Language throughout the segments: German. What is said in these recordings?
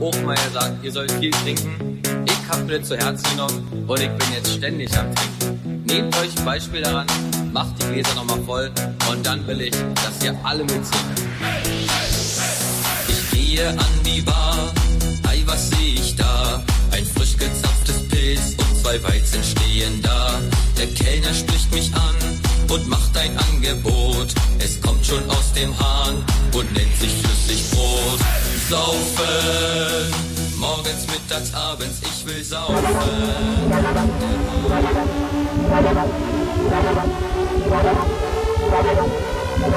Mal gesagt, ihr sollt viel trinken? Ich hab mir zu Herzen genommen und ich bin jetzt ständig am Trinken. Nehmt euch ein Beispiel daran, macht die Gläser nochmal voll und dann will ich, dass ihr alle mitsingen. Ich gehe an die Bar, ei was seh ich da? Ein frisch gezapftes Pilz und zwei Weizen stehen da. Der Kellner spricht mich an und macht ein Angebot. Es kommt schon aus dem Hahn und nennt sich flüssig Brot. Saufen, morgens, mittags, abends, ich will saufen.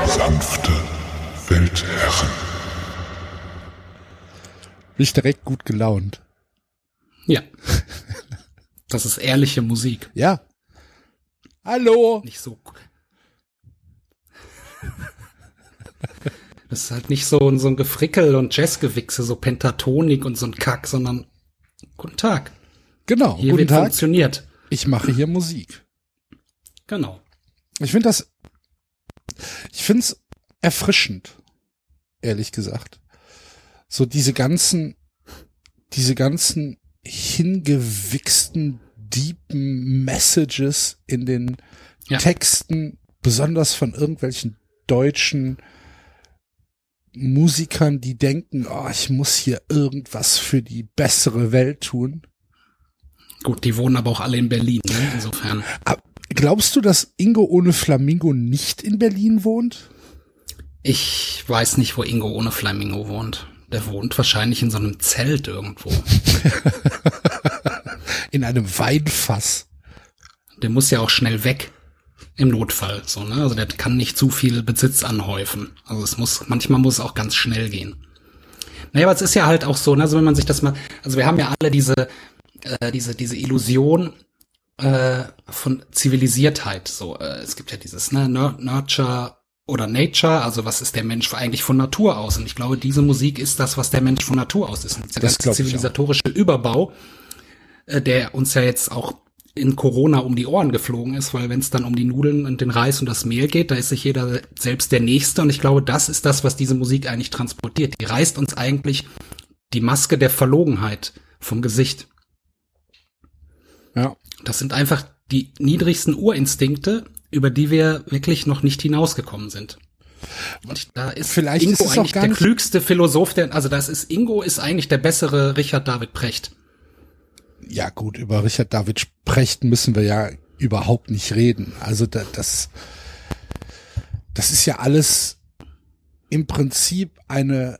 Sanfte Weltherren. Bin ich direkt gut gelaunt. Ja. Das ist ehrliche Musik. Ja. Hallo. Nicht so. Das ist halt nicht so, so ein Gefrickel und Jazzgewichse, so Pentatonik und so ein Kack, sondern guten Tag. Genau. Hier guten wird Tag. funktioniert. Ich mache hier Musik. Genau. Ich finde das, ich finde es erfrischend, ehrlich gesagt. So diese ganzen, diese ganzen hingewichsten, deepen Messages in den Ja. Texten, besonders von irgendwelchen deutschen Musikern, die denken, oh, ich muss hier irgendwas für die bessere Welt tun. Gut, die wohnen aber auch alle in Berlin, ne? insofern. Aber glaubst du, dass Ingo ohne Flamingo nicht in Berlin wohnt? Ich weiß nicht, wo Ingo ohne Flamingo wohnt. Der wohnt wahrscheinlich in so einem Zelt irgendwo. In einem Weinfass. Der muss ja auch schnell weg. Im Notfall, so, ne? Also der kann nicht zu viel Besitz anhäufen. Also es muss, manchmal muss es auch ganz schnell gehen. Naja, aber es ist ja halt auch so, ne? Also wenn man sich das mal, also wir haben ja alle diese, äh, diese, diese Illusion äh, von Zivilisiertheit. So, äh, es gibt ja dieses, ne, Nur- Nurture oder Nature, also was ist der Mensch eigentlich von Natur aus? Und ich glaube, diese Musik ist das, was der Mensch von Natur aus ist. Und dieser Das ganze zivilisatorische Überbau, äh, der uns ja jetzt auch in Corona um die Ohren geflogen ist, weil wenn es dann um die Nudeln und den Reis und das Mehl geht, da ist sich jeder selbst der Nächste. Und ich glaube, das ist das, was diese Musik eigentlich transportiert. Die reißt uns eigentlich die Maske der Verlogenheit vom Gesicht. Ja. Das sind einfach die niedrigsten Urinstinkte, über die wir wirklich noch nicht hinausgekommen sind. Und da ist Vielleicht Ingo ist eigentlich der klügste Philosoph, der, also das ist Ingo ist eigentlich der bessere Richard David Precht. Ja gut, über Richard David Precht müssen wir ja überhaupt nicht reden. Also da, das, das ist ja alles im Prinzip eine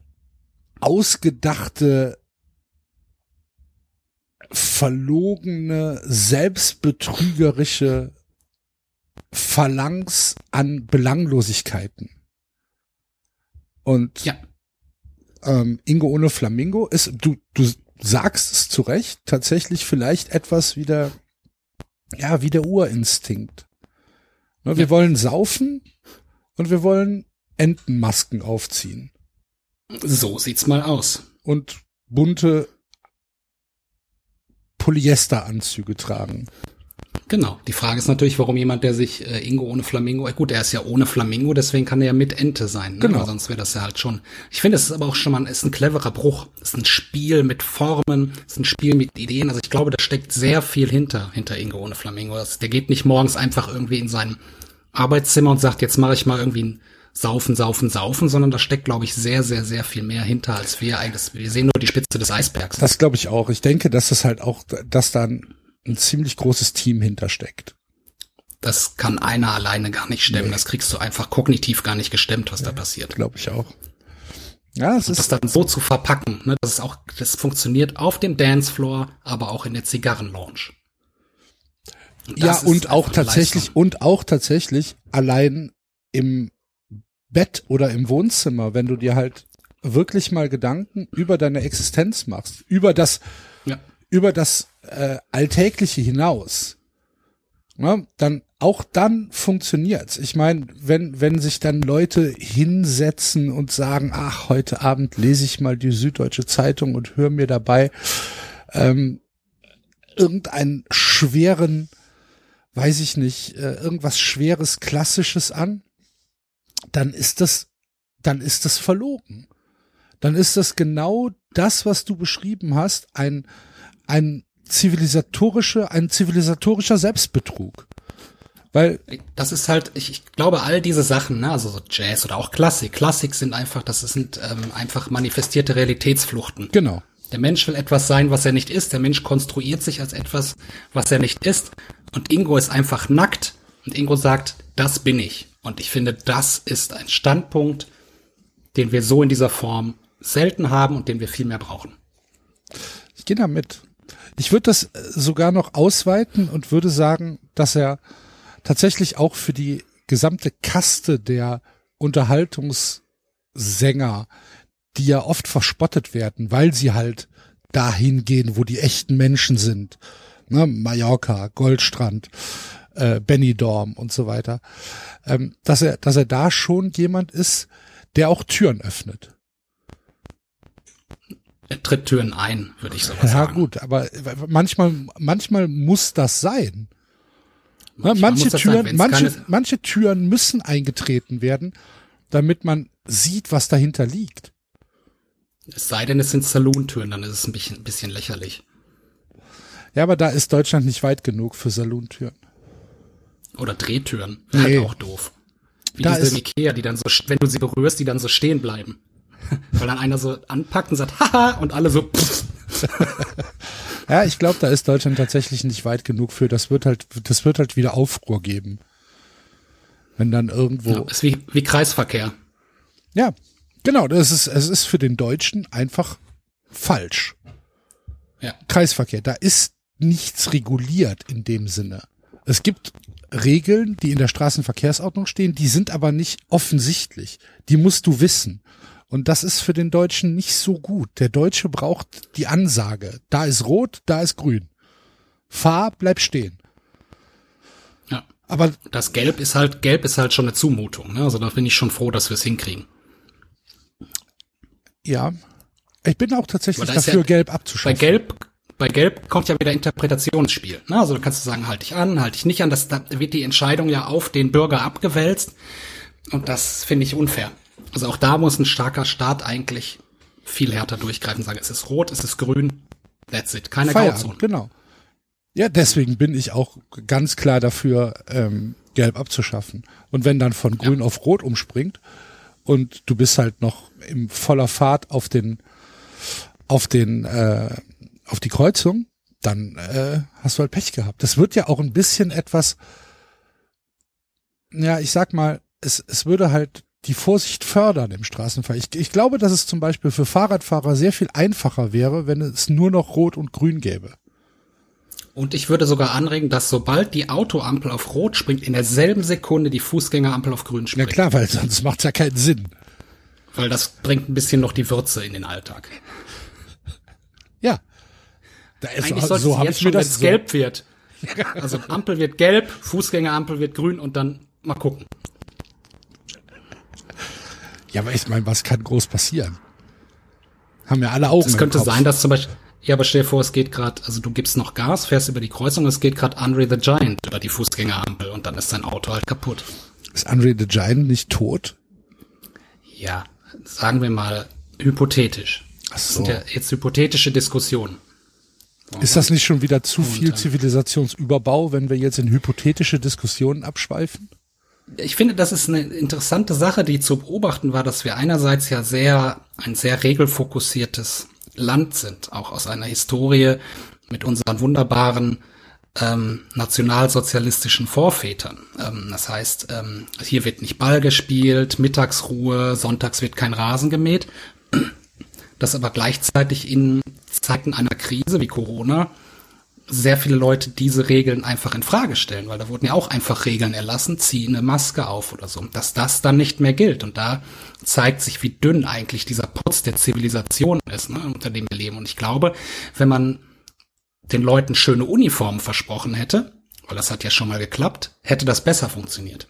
ausgedachte, verlogene, selbstbetrügerische Phalanx an Belanglosigkeiten. Und Ja. ähm, Ingo ohne Flamingo ist, du, du sagst es zu Recht, tatsächlich vielleicht etwas wie der, ja, wie der Urinstinkt. Ne, wir Ja. wollen saufen und wir wollen Entenmasken aufziehen So sieht's mal aus. und bunte Polyesteranzüge tragen. Genau. Die Frage ist natürlich, warum jemand, der sich äh, Ingo ohne Flamingo, äh, gut, er ist ja ohne Flamingo, deswegen kann er ja mit Ente sein. Ne? Genau. Weil Sonst wäre das ja halt schon. Ich finde, es ist aber auch schon mal, ist ein cleverer Bruch. Es ist ein Spiel mit Formen, es ist ein Spiel mit Ideen. Also ich glaube, da steckt sehr viel hinter, hinter Ingo ohne Flamingo. Das, der geht nicht morgens einfach irgendwie in sein Arbeitszimmer und sagt, jetzt mache ich mal irgendwie ein Saufen, Saufen, Saufen, sondern da steckt, glaube ich, sehr, sehr, sehr viel mehr hinter, als wir eigentlich. Wir sehen nur die Spitze des Eisbergs. Das glaube ich auch. Ich denke, dass es halt auch, dass da ein, ziemlich großes Team hintersteckt. Das kann einer alleine gar nicht stemmen. Das kriegst du einfach kognitiv gar nicht gestemmt, was da passiert. Glaube ich auch. Ja, es Das ist, dann so zu verpacken, ne, das ist auch, das funktioniert auf dem Dancefloor, aber auch in der Zigarrenlounge. Und ja, das und auch tatsächlich, Leistung. und auch tatsächlich allein im Bett oder im Wohnzimmer, wenn du dir halt wirklich mal Gedanken über deine Existenz machst, über das, Ja. Über das äh, Alltägliche hinaus, ne, dann auch dann funktioniert's. Ich meine, wenn wenn sich dann Leute hinsetzen und sagen, ach, heute Abend lese ich mal die Süddeutsche Zeitung und höre mir dabei ähm, irgendeinen schweren, weiß ich nicht, äh, irgendwas schweres Klassisches an, dann ist das, dann ist das verlogen. dann ist das genau das, was du beschrieben hast, ein, ein zivilisatorische, ein zivilisatorischer Selbstbetrug. Weil, Das ist halt, ich, ich glaube, all diese Sachen, ne, also so Jazz oder auch Klassik, Klassik sind einfach, das sind ähm, einfach manifestierte Realitätsfluchten. genau. Der Mensch will etwas sein, was er nicht ist. Der Mensch konstruiert sich als etwas, was er nicht ist. Und Ingo ist einfach nackt. Und Ingo sagt, das bin ich. Und ich finde, das ist ein Standpunkt, den wir so in dieser Form selten haben und den wir viel mehr brauchen. Ich gehe da mit. Ich würde das äh, sogar noch ausweiten und würde sagen, dass er tatsächlich auch für die gesamte Kaste der Unterhaltungssänger, die ja oft verspottet werden, weil sie halt dahin gehen, wo die echten Menschen sind. Ne? Mallorca, Goldstrand, äh, Benidorm und so weiter. Ähm, dass er, dass er da schon jemand ist, der auch Türen öffnet. Er tritt Türen ein, würde ich sowas Ja, sagen. gut, aber manchmal, manchmal muss das sein. Ne, Manchmal manche sein, Türen, wenn's manche, manche Türen müssen eingetreten werden, damit man sieht, was dahinter liegt. Es sei denn, es sind Saloon-Türen, dann ist es ein bisschen, ein bisschen lächerlich. Ja, aber da ist Deutschland nicht weit genug für Salontüren. Oder Drehtüren. Nee. Halt auch doof. Wie Da diese ist- Ikea, die dann so, wenn du sie berührst, die dann so stehen bleiben. Weil dann einer so anpackt und sagt, haha, und alle so. Ja, ich glaube, da ist Deutschland tatsächlich nicht weit genug für. Das wird halt, das wird halt wieder Aufruhr geben. Wenn dann irgendwo, Ja, ist wie, wie Kreisverkehr. Ja, genau. Das ist, es ist für den Deutschen einfach falsch. Ja. Kreisverkehr, da ist nichts reguliert in dem Sinne. Es gibt Regeln, die in der Straßenverkehrsordnung stehen, die sind aber nicht offensichtlich. Die musst du wissen. Und das ist für den Deutschen nicht so gut. Der Deutsche braucht die Ansage. Da ist rot, da ist grün. Fahr, bleib stehen. Ja. Aber Das Gelb ist halt, Gelb ist halt schon eine Zumutung. Ne? Also da bin ich schon froh, dass wir es hinkriegen. ja, ich bin auch tatsächlich dafür, ja- gelb Bei abzuschaffen. Gelb, bei Gelb kommt ja wieder Interpretationsspiel. Ne? Also da kannst du sagen, halt dich an, halt dich nicht an. Das, da wird die Entscheidung ja auf den Bürger abgewälzt. Und das finde ich unfair. Also auch da muss ein starker Staat eigentlich viel härter durchgreifen, sagen, es ist rot, es ist grün, that's it. Keine Feierabend, Grauzone. genau. Ja, deswegen bin ich auch ganz klar dafür, ähm, gelb abzuschaffen. Und wenn dann von grün auf rot umspringt und du bist halt noch im voller Fahrt auf den, auf den, äh, auf die Kreuzung, dann äh, hast du halt Pech gehabt. Das wird ja auch ein bisschen etwas, ja, ich sag mal, es, es würde halt die Vorsicht fördern im Straßenverkehr. Ich, ich glaube, dass es zum Beispiel für Fahrradfahrer sehr viel einfacher wäre, wenn es nur noch Rot und Grün gäbe. Und ich würde sogar anregen, dass sobald die Autoampel auf rot springt, in derselben Sekunde die Fußgängerampel auf grün Ja springt. klar, weil sonst macht's ja keinen Sinn. Weil das bringt ein bisschen noch die Würze in den Alltag. Ja. Da ist, Eigentlich so sollte so habe jetzt schon, wenn es so, gelb wird. Also Ampel wird gelb, Fußgängerampel wird grün und dann mal gucken. Ja, aber ich meine, was kann groß passieren? Haben ja alle Augen Es könnte sein, dass zum Beispiel, ja, aber stell dir vor, es geht gerade, also du gibst noch Gas, fährst über die Kreuzung, es geht gerade Andre the Giant über die Fußgängerampel und dann ist dein Auto halt kaputt. Ist Andre the Giant nicht tot? Ja, sagen wir mal hypothetisch. Ach Das so. sind ja jetzt hypothetische Diskussionen. Ist das nicht schon wieder zu viel dann- Zivilisationsüberbau, wenn wir jetzt in hypothetische Diskussionen abschweifen? Ich finde, das ist eine interessante Sache, die zu beobachten war, dass wir einerseits ja sehr, ein sehr regelfokussiertes Land sind, auch aus einer Historie mit unseren wunderbaren ähm, nationalsozialistischen Vorvätern. Ähm, das heißt, ähm, hier wird nicht Ball gespielt, Mittagsruhe, sonntags wird kein Rasen gemäht. Dass aber gleichzeitig in Zeiten einer Krise wie Corona sehr viele Leute diese Regeln einfach in Frage stellen, weil da wurden ja auch einfach Regeln erlassen, zieh eine Maske auf oder so, dass das dann nicht mehr gilt. Und da zeigt sich, wie dünn eigentlich dieser Putz der Zivilisation ist, ne, unter dem wir leben. Und ich glaube, wenn man den Leuten schöne Uniformen versprochen hätte, weil das hat ja schon mal geklappt, hätte das besser funktioniert.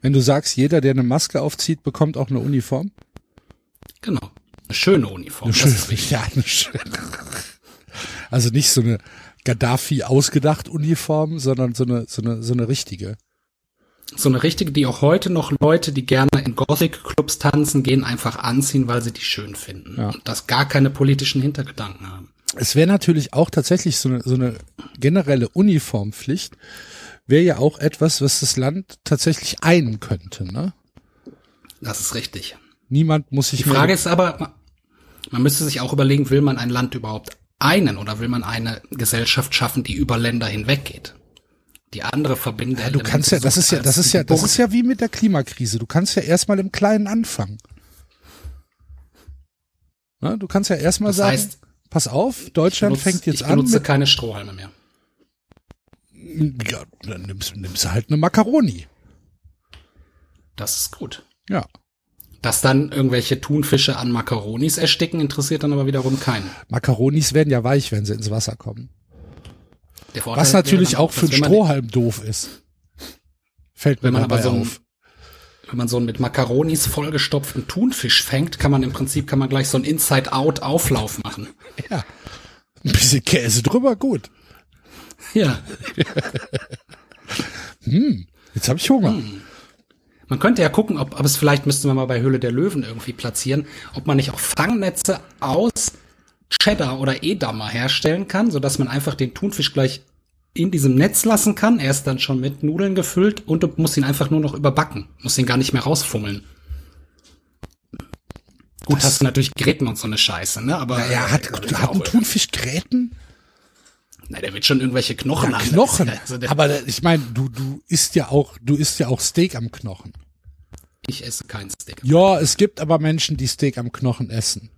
Wenn du sagst, jeder, der eine Maske aufzieht, bekommt auch eine Uniform? Genau. Eine schöne Uniform. das ist wichtig. ja, eine schöne. Also nicht so eine Gaddafi ausgedacht Uniform, sondern so eine, so eine, so eine richtige. so eine richtige, die auch heute noch Leute, die gerne in Gothic-Clubs tanzen, gehen, einfach anziehen, weil sie die schön finden. Ja. Und das gar keine politischen Hintergedanken haben. Es wäre natürlich auch tatsächlich so eine, so eine generelle Uniformpflicht, wäre ja auch etwas, was das Land tatsächlich einen könnte. Ne? Das ist richtig. Niemand muss sich Die Frage ist aber, man müsste sich auch überlegen, will man ein Land überhaupt einen oder will man eine Gesellschaft schaffen, die über Länder hinweggeht? Die andere verbindende Ja, du kannst ja, das ist ja, das ist ja, das ist ja wie mit der Klimakrise. Du kannst ja erstmal im Kleinen anfangen. Na, du kannst ja erstmal sagen, heißt, pass auf, Deutschland benutze, fängt jetzt ich an benutze mit, keine Strohhalme mehr. ja, dann nimmst, nimmst du halt eine Macaroni. Das ist gut. Ja. Dass dann irgendwelche Thunfische an Makaronis ersticken, interessiert dann aber wiederum keinen. Macaronis werden ja weich, wenn sie ins Wasser kommen. Was natürlich dann auch für einen Strohhalm doof ist. Fällt mir Wenn man aber dabei so einen, auf. wenn man so einen mit Makaronis vollgestopften Thunfisch fängt, kann man im Prinzip kann man gleich so einen Inside-Out-Auflauf machen. Ja. Ein bisschen Käse drüber, gut. Ja. Jetzt habe ich Hunger. Hm. Man könnte ja gucken, ob, ob es vielleicht müsste man mal bei Höhle der Löwen irgendwie platzieren, ob man nicht auch Fangnetze aus Cheddar oder Edamer herstellen kann, so dass man einfach den Thunfisch gleich in diesem Netz lassen kann. Er ist dann schon mit Nudeln gefüllt und du musst ihn einfach nur noch überbacken. Musst ihn gar nicht mehr rausfummeln. Gut, hast du natürlich Gräten und so eine Scheiße, ne? Aber Ja, hat, das ist hat ein Thunfisch Gräten? Na, der wird schon irgendwelche Knochen Ja, haben. Knochen. Also Aber ich meine, du, du isst ja auch, du isst ja auch Steak am Knochen. ich esse kein Steak. Ja, es gibt aber Menschen, die Steak am Knochen essen.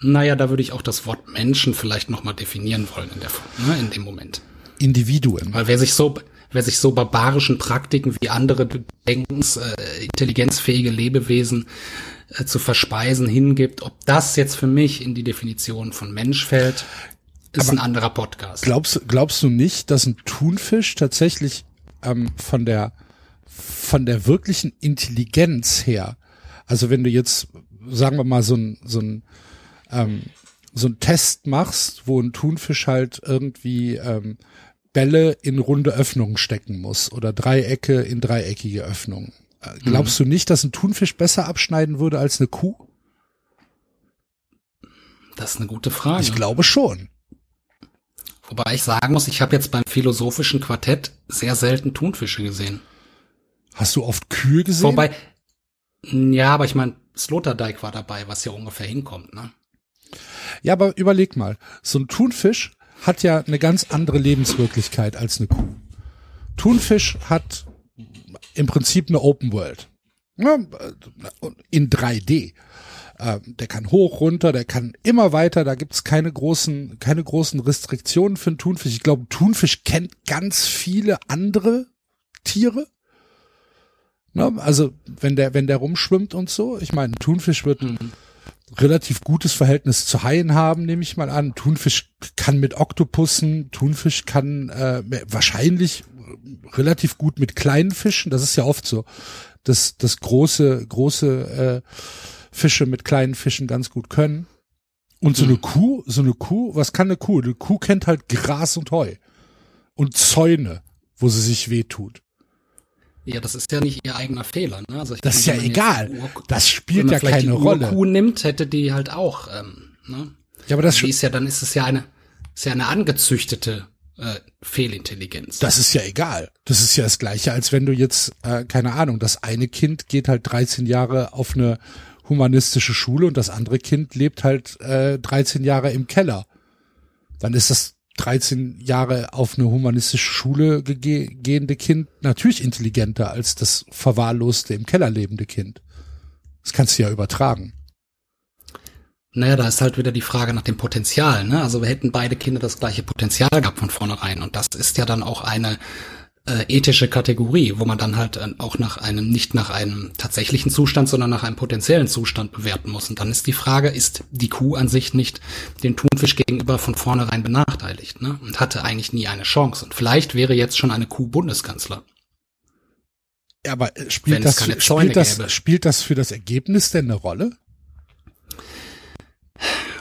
Naja, da würde ich auch das Wort Menschen vielleicht nochmal definieren wollen in, der, ne, in dem Moment. Individuen. Weil wer sich so, wer sich so barbarischen Praktiken wie andere denkens, äh, intelligenzfähige Lebewesen äh, zu verspeisen hingibt, ob das jetzt für mich in die Definition von Mensch fällt, ist ein anderer Podcast. Glaubst, glaubst du nicht, dass ein Thunfisch tatsächlich ähm, von der von der wirklichen Intelligenz her, also wenn du jetzt, sagen wir mal, so ein, so ein, ähm, so ein Test machst, wo ein Thunfisch halt irgendwie ähm, Bälle in runde Öffnungen stecken muss oder Dreiecke in dreieckige Öffnungen. Äh, Glaubst du nicht, dass ein Thunfisch besser abschneiden würde als eine Kuh? Das ist eine gute Frage. Ich glaube schon. Wobei ich sagen muss, ich habe jetzt beim philosophischen Quartett sehr selten Thunfische gesehen. Hast du oft Kühe gesehen? Wobei, ja, aber ich meine, Sloterdijk war dabei, was ja ungefähr hinkommt, ne? Ja, aber überleg mal, so ein Thunfisch hat ja eine ganz andere Lebenswirklichkeit als eine Kuh. Thunfisch hat im Prinzip eine Open World. Ja, in 3D. Ähm, Der kann hoch, runter, der kann immer weiter, da gibt's keine großen, keine großen Restriktionen für einen Thunfisch. Ich glaube, Thunfisch kennt ganz viele andere Tiere. Ne? Also, wenn der, wenn der rumschwimmt und so, ich meine, ein Thunfisch wird relativ gutes Verhältnis zu Haien haben, nehme ich mal an. Thunfisch kann mit Oktopussen, Thunfisch kann äh, wahrscheinlich relativ gut mit kleinen Fischen. Das ist ja oft so, dass das große große äh, Fische mit kleinen Fischen ganz gut können. Und so eine Kuh, so eine Kuh, was kann eine Kuh? Eine Kuh kennt halt Gras und Heu und Zäune, wo sie sich wehtut. Ja, das ist ja nicht ihr eigener Fehler, ne? Also Das ist ja wenn man egal. Ur- Das wenn spielt man ja keine die Rolle. Urkuh nimmt, hätte die halt auch, ähm, ne? Ja, aber das, Die ist ja, dann ist es ja eine, ist ja eine angezüchtete äh, Fehlintelligenz. Das ist ja egal. Das ist ja das Gleiche, als wenn du jetzt, äh, keine Ahnung, das eine Kind geht halt 13 Jahre auf eine humanistische Schule und das andere Kind lebt halt äh, 13 Jahre im Keller. Dann ist das 13 Jahre auf eine humanistische Schule gehende Kind natürlich intelligenter als das verwahrloste im Keller lebende Kind. Das kannst du ja übertragen. Naja, da ist halt wieder die Frage nach dem Potenzial, ne? Also wir hätten beide Kinder das gleiche Potenzial gehabt von vornherein. Und das ist ja dann auch eine äh, ethische Kategorie, wo man dann halt äh, auch nach einem, nicht nach einem tatsächlichen Zustand, sondern nach einem potenziellen Zustand bewerten muss. Und dann ist die Frage, ist die Kuh an sich nicht dem Thunfisch gegenüber von vornherein benachteiligt, ne? Und hatte eigentlich nie eine Chance. Und vielleicht wäre jetzt schon eine Kuh Bundeskanzler. Ja, aber äh, spielt das, spielt, das, gäbe. spielt das für das Ergebnis denn eine Rolle?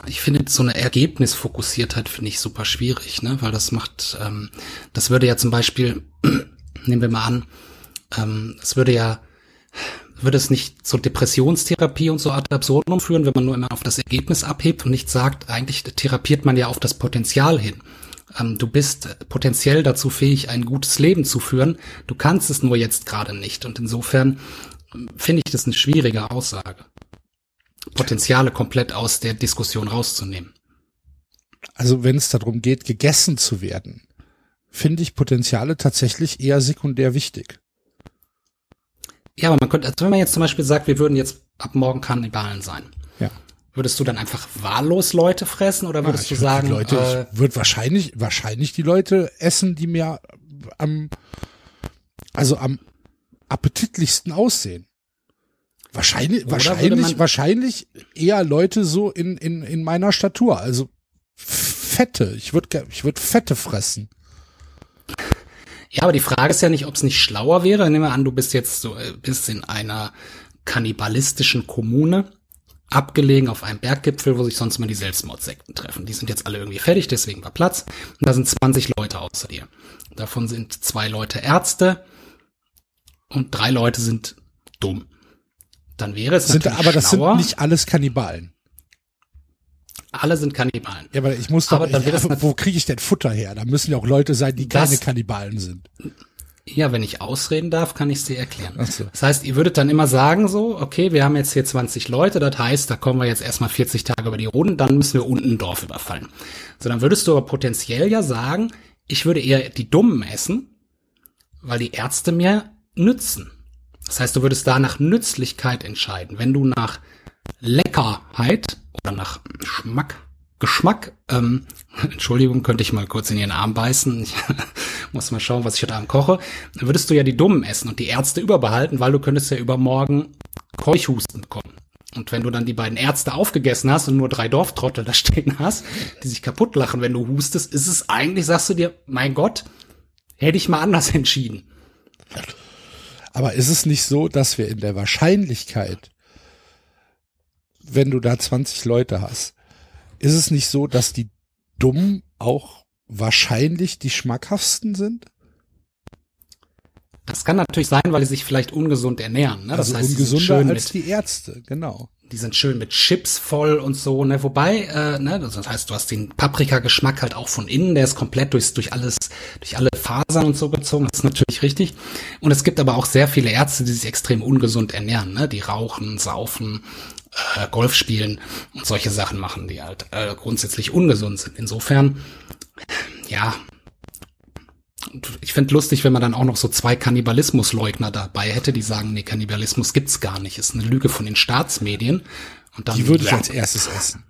Ich finde so eine Ergebnisfokussiertheit finde ich super schwierig, ne? Weil das macht, ähm, das würde ja zum Beispiel, nehmen wir mal an, ähm, es würde ja, würde es nicht zur Depressionstherapie und so ad absurdum führen, wenn man nur immer auf das Ergebnis abhebt und nicht sagt, eigentlich therapiert man ja auf das Potenzial hin. Ähm, du bist potenziell dazu fähig, ein gutes Leben zu führen. Du kannst es nur jetzt gerade nicht. Und insofern ähm, finde ich das eine schwierige Aussage. Potenziale komplett aus der Diskussion rauszunehmen. Also wenn es darum geht, gegessen zu werden, finde ich Potenziale tatsächlich eher sekundär wichtig. Ja, aber man könnte, also wenn man jetzt zum Beispiel sagt, wir würden jetzt ab morgen Kannibalen sein. Ja. Würdest du dann einfach wahllos Leute fressen oder würdest Ja, du sagen, Leute, äh, ich würde wahrscheinlich, wahrscheinlich die Leute essen, die mir am, also am appetitlichsten aussehen. Wahrscheinlich, Oder wahrscheinlich, wahrscheinlich eher Leute so in, in, in meiner Statur, also Fette. Ich würde, ich würde Fette fressen. Ja, aber die Frage ist ja nicht, ob es nicht schlauer wäre. Nehmen wir an, du bist jetzt so, äh, bist in einer kannibalistischen Kommune, abgelegen auf einem Berggipfel, wo sich sonst mal die Selbstmordsekten treffen. Die sind jetzt alle irgendwie fertig, deswegen war Platz. Und da sind 20 Leute außer dir. Davon sind zwei Leute Ärzte und drei Leute sind dumm. Dann wäre es Sind, aber das schlauer. sind nicht alles Kannibalen. alle sind Kannibalen. Ja, aber ich muss doch, Aber dann ich, wo kriege ich denn Futter her? Da müssen ja auch Leute sein, die Das- keine Kannibalen sind. Ja, wenn ich ausreden darf, kann ich es dir erklären. So. Das heißt, ihr würdet dann immer sagen so, okay, wir haben jetzt hier 20 Leute, das heißt, da kommen wir jetzt erstmal 40 Tage über die Runden, dann müssen wir unten ein Dorf überfallen. So, dann würdest du aber potenziell ja sagen, ich würde eher die Dummen essen, weil die Ärzte mir nützen. Das heißt, du würdest da nach Nützlichkeit entscheiden. Wenn du nach Leckerheit oder nach Geschmack, Geschmack, ähm, Entschuldigung, könnte ich mal kurz in ihren Arm beißen. Ich muss mal schauen, was ich heute Abend koche. Dann würdest du ja die Dummen essen und die Ärzte überbehalten, weil du könntest ja übermorgen Keuchhusten bekommen. Und wenn du dann die beiden Ärzte aufgegessen hast und nur drei Dorftrottel da stehen hast, die sich kaputt lachen, wenn du hustest, ist es eigentlich, sagst du dir, mein Gott, hätte ich mal anders entschieden. Aber ist es nicht so, dass wir in der Wahrscheinlichkeit, wenn du da 20 Leute hast, ist es nicht so, dass die Dummen auch wahrscheinlich die schmackhaftsten sind? Das kann natürlich sein, weil die sich vielleicht ungesund ernähren. Ne? Also das heißt, sind ungesunder schön als mit, die Ärzte, genau. Die sind schön mit Chips voll und so. Ne? Wobei, äh, ne, das heißt, du hast den Paprikageschmack halt auch von innen, der ist komplett durchs, durch alles, durch alle Fasern und so gezogen. Das ist natürlich richtig. Und es gibt aber auch sehr viele Ärzte, die sich extrem ungesund ernähren. Ne? Die rauchen, saufen, äh, Golf spielen und solche Sachen machen, die halt äh, grundsätzlich ungesund sind. Insofern, ja, und ich fänd lustig, wenn man dann auch noch so zwei Kannibalismusleugner dabei hätte, die sagen, nee, Kannibalismus gibt's gar nicht, ist eine Lüge von den Staatsmedien. Und dann, Die würde ich als erstes essen.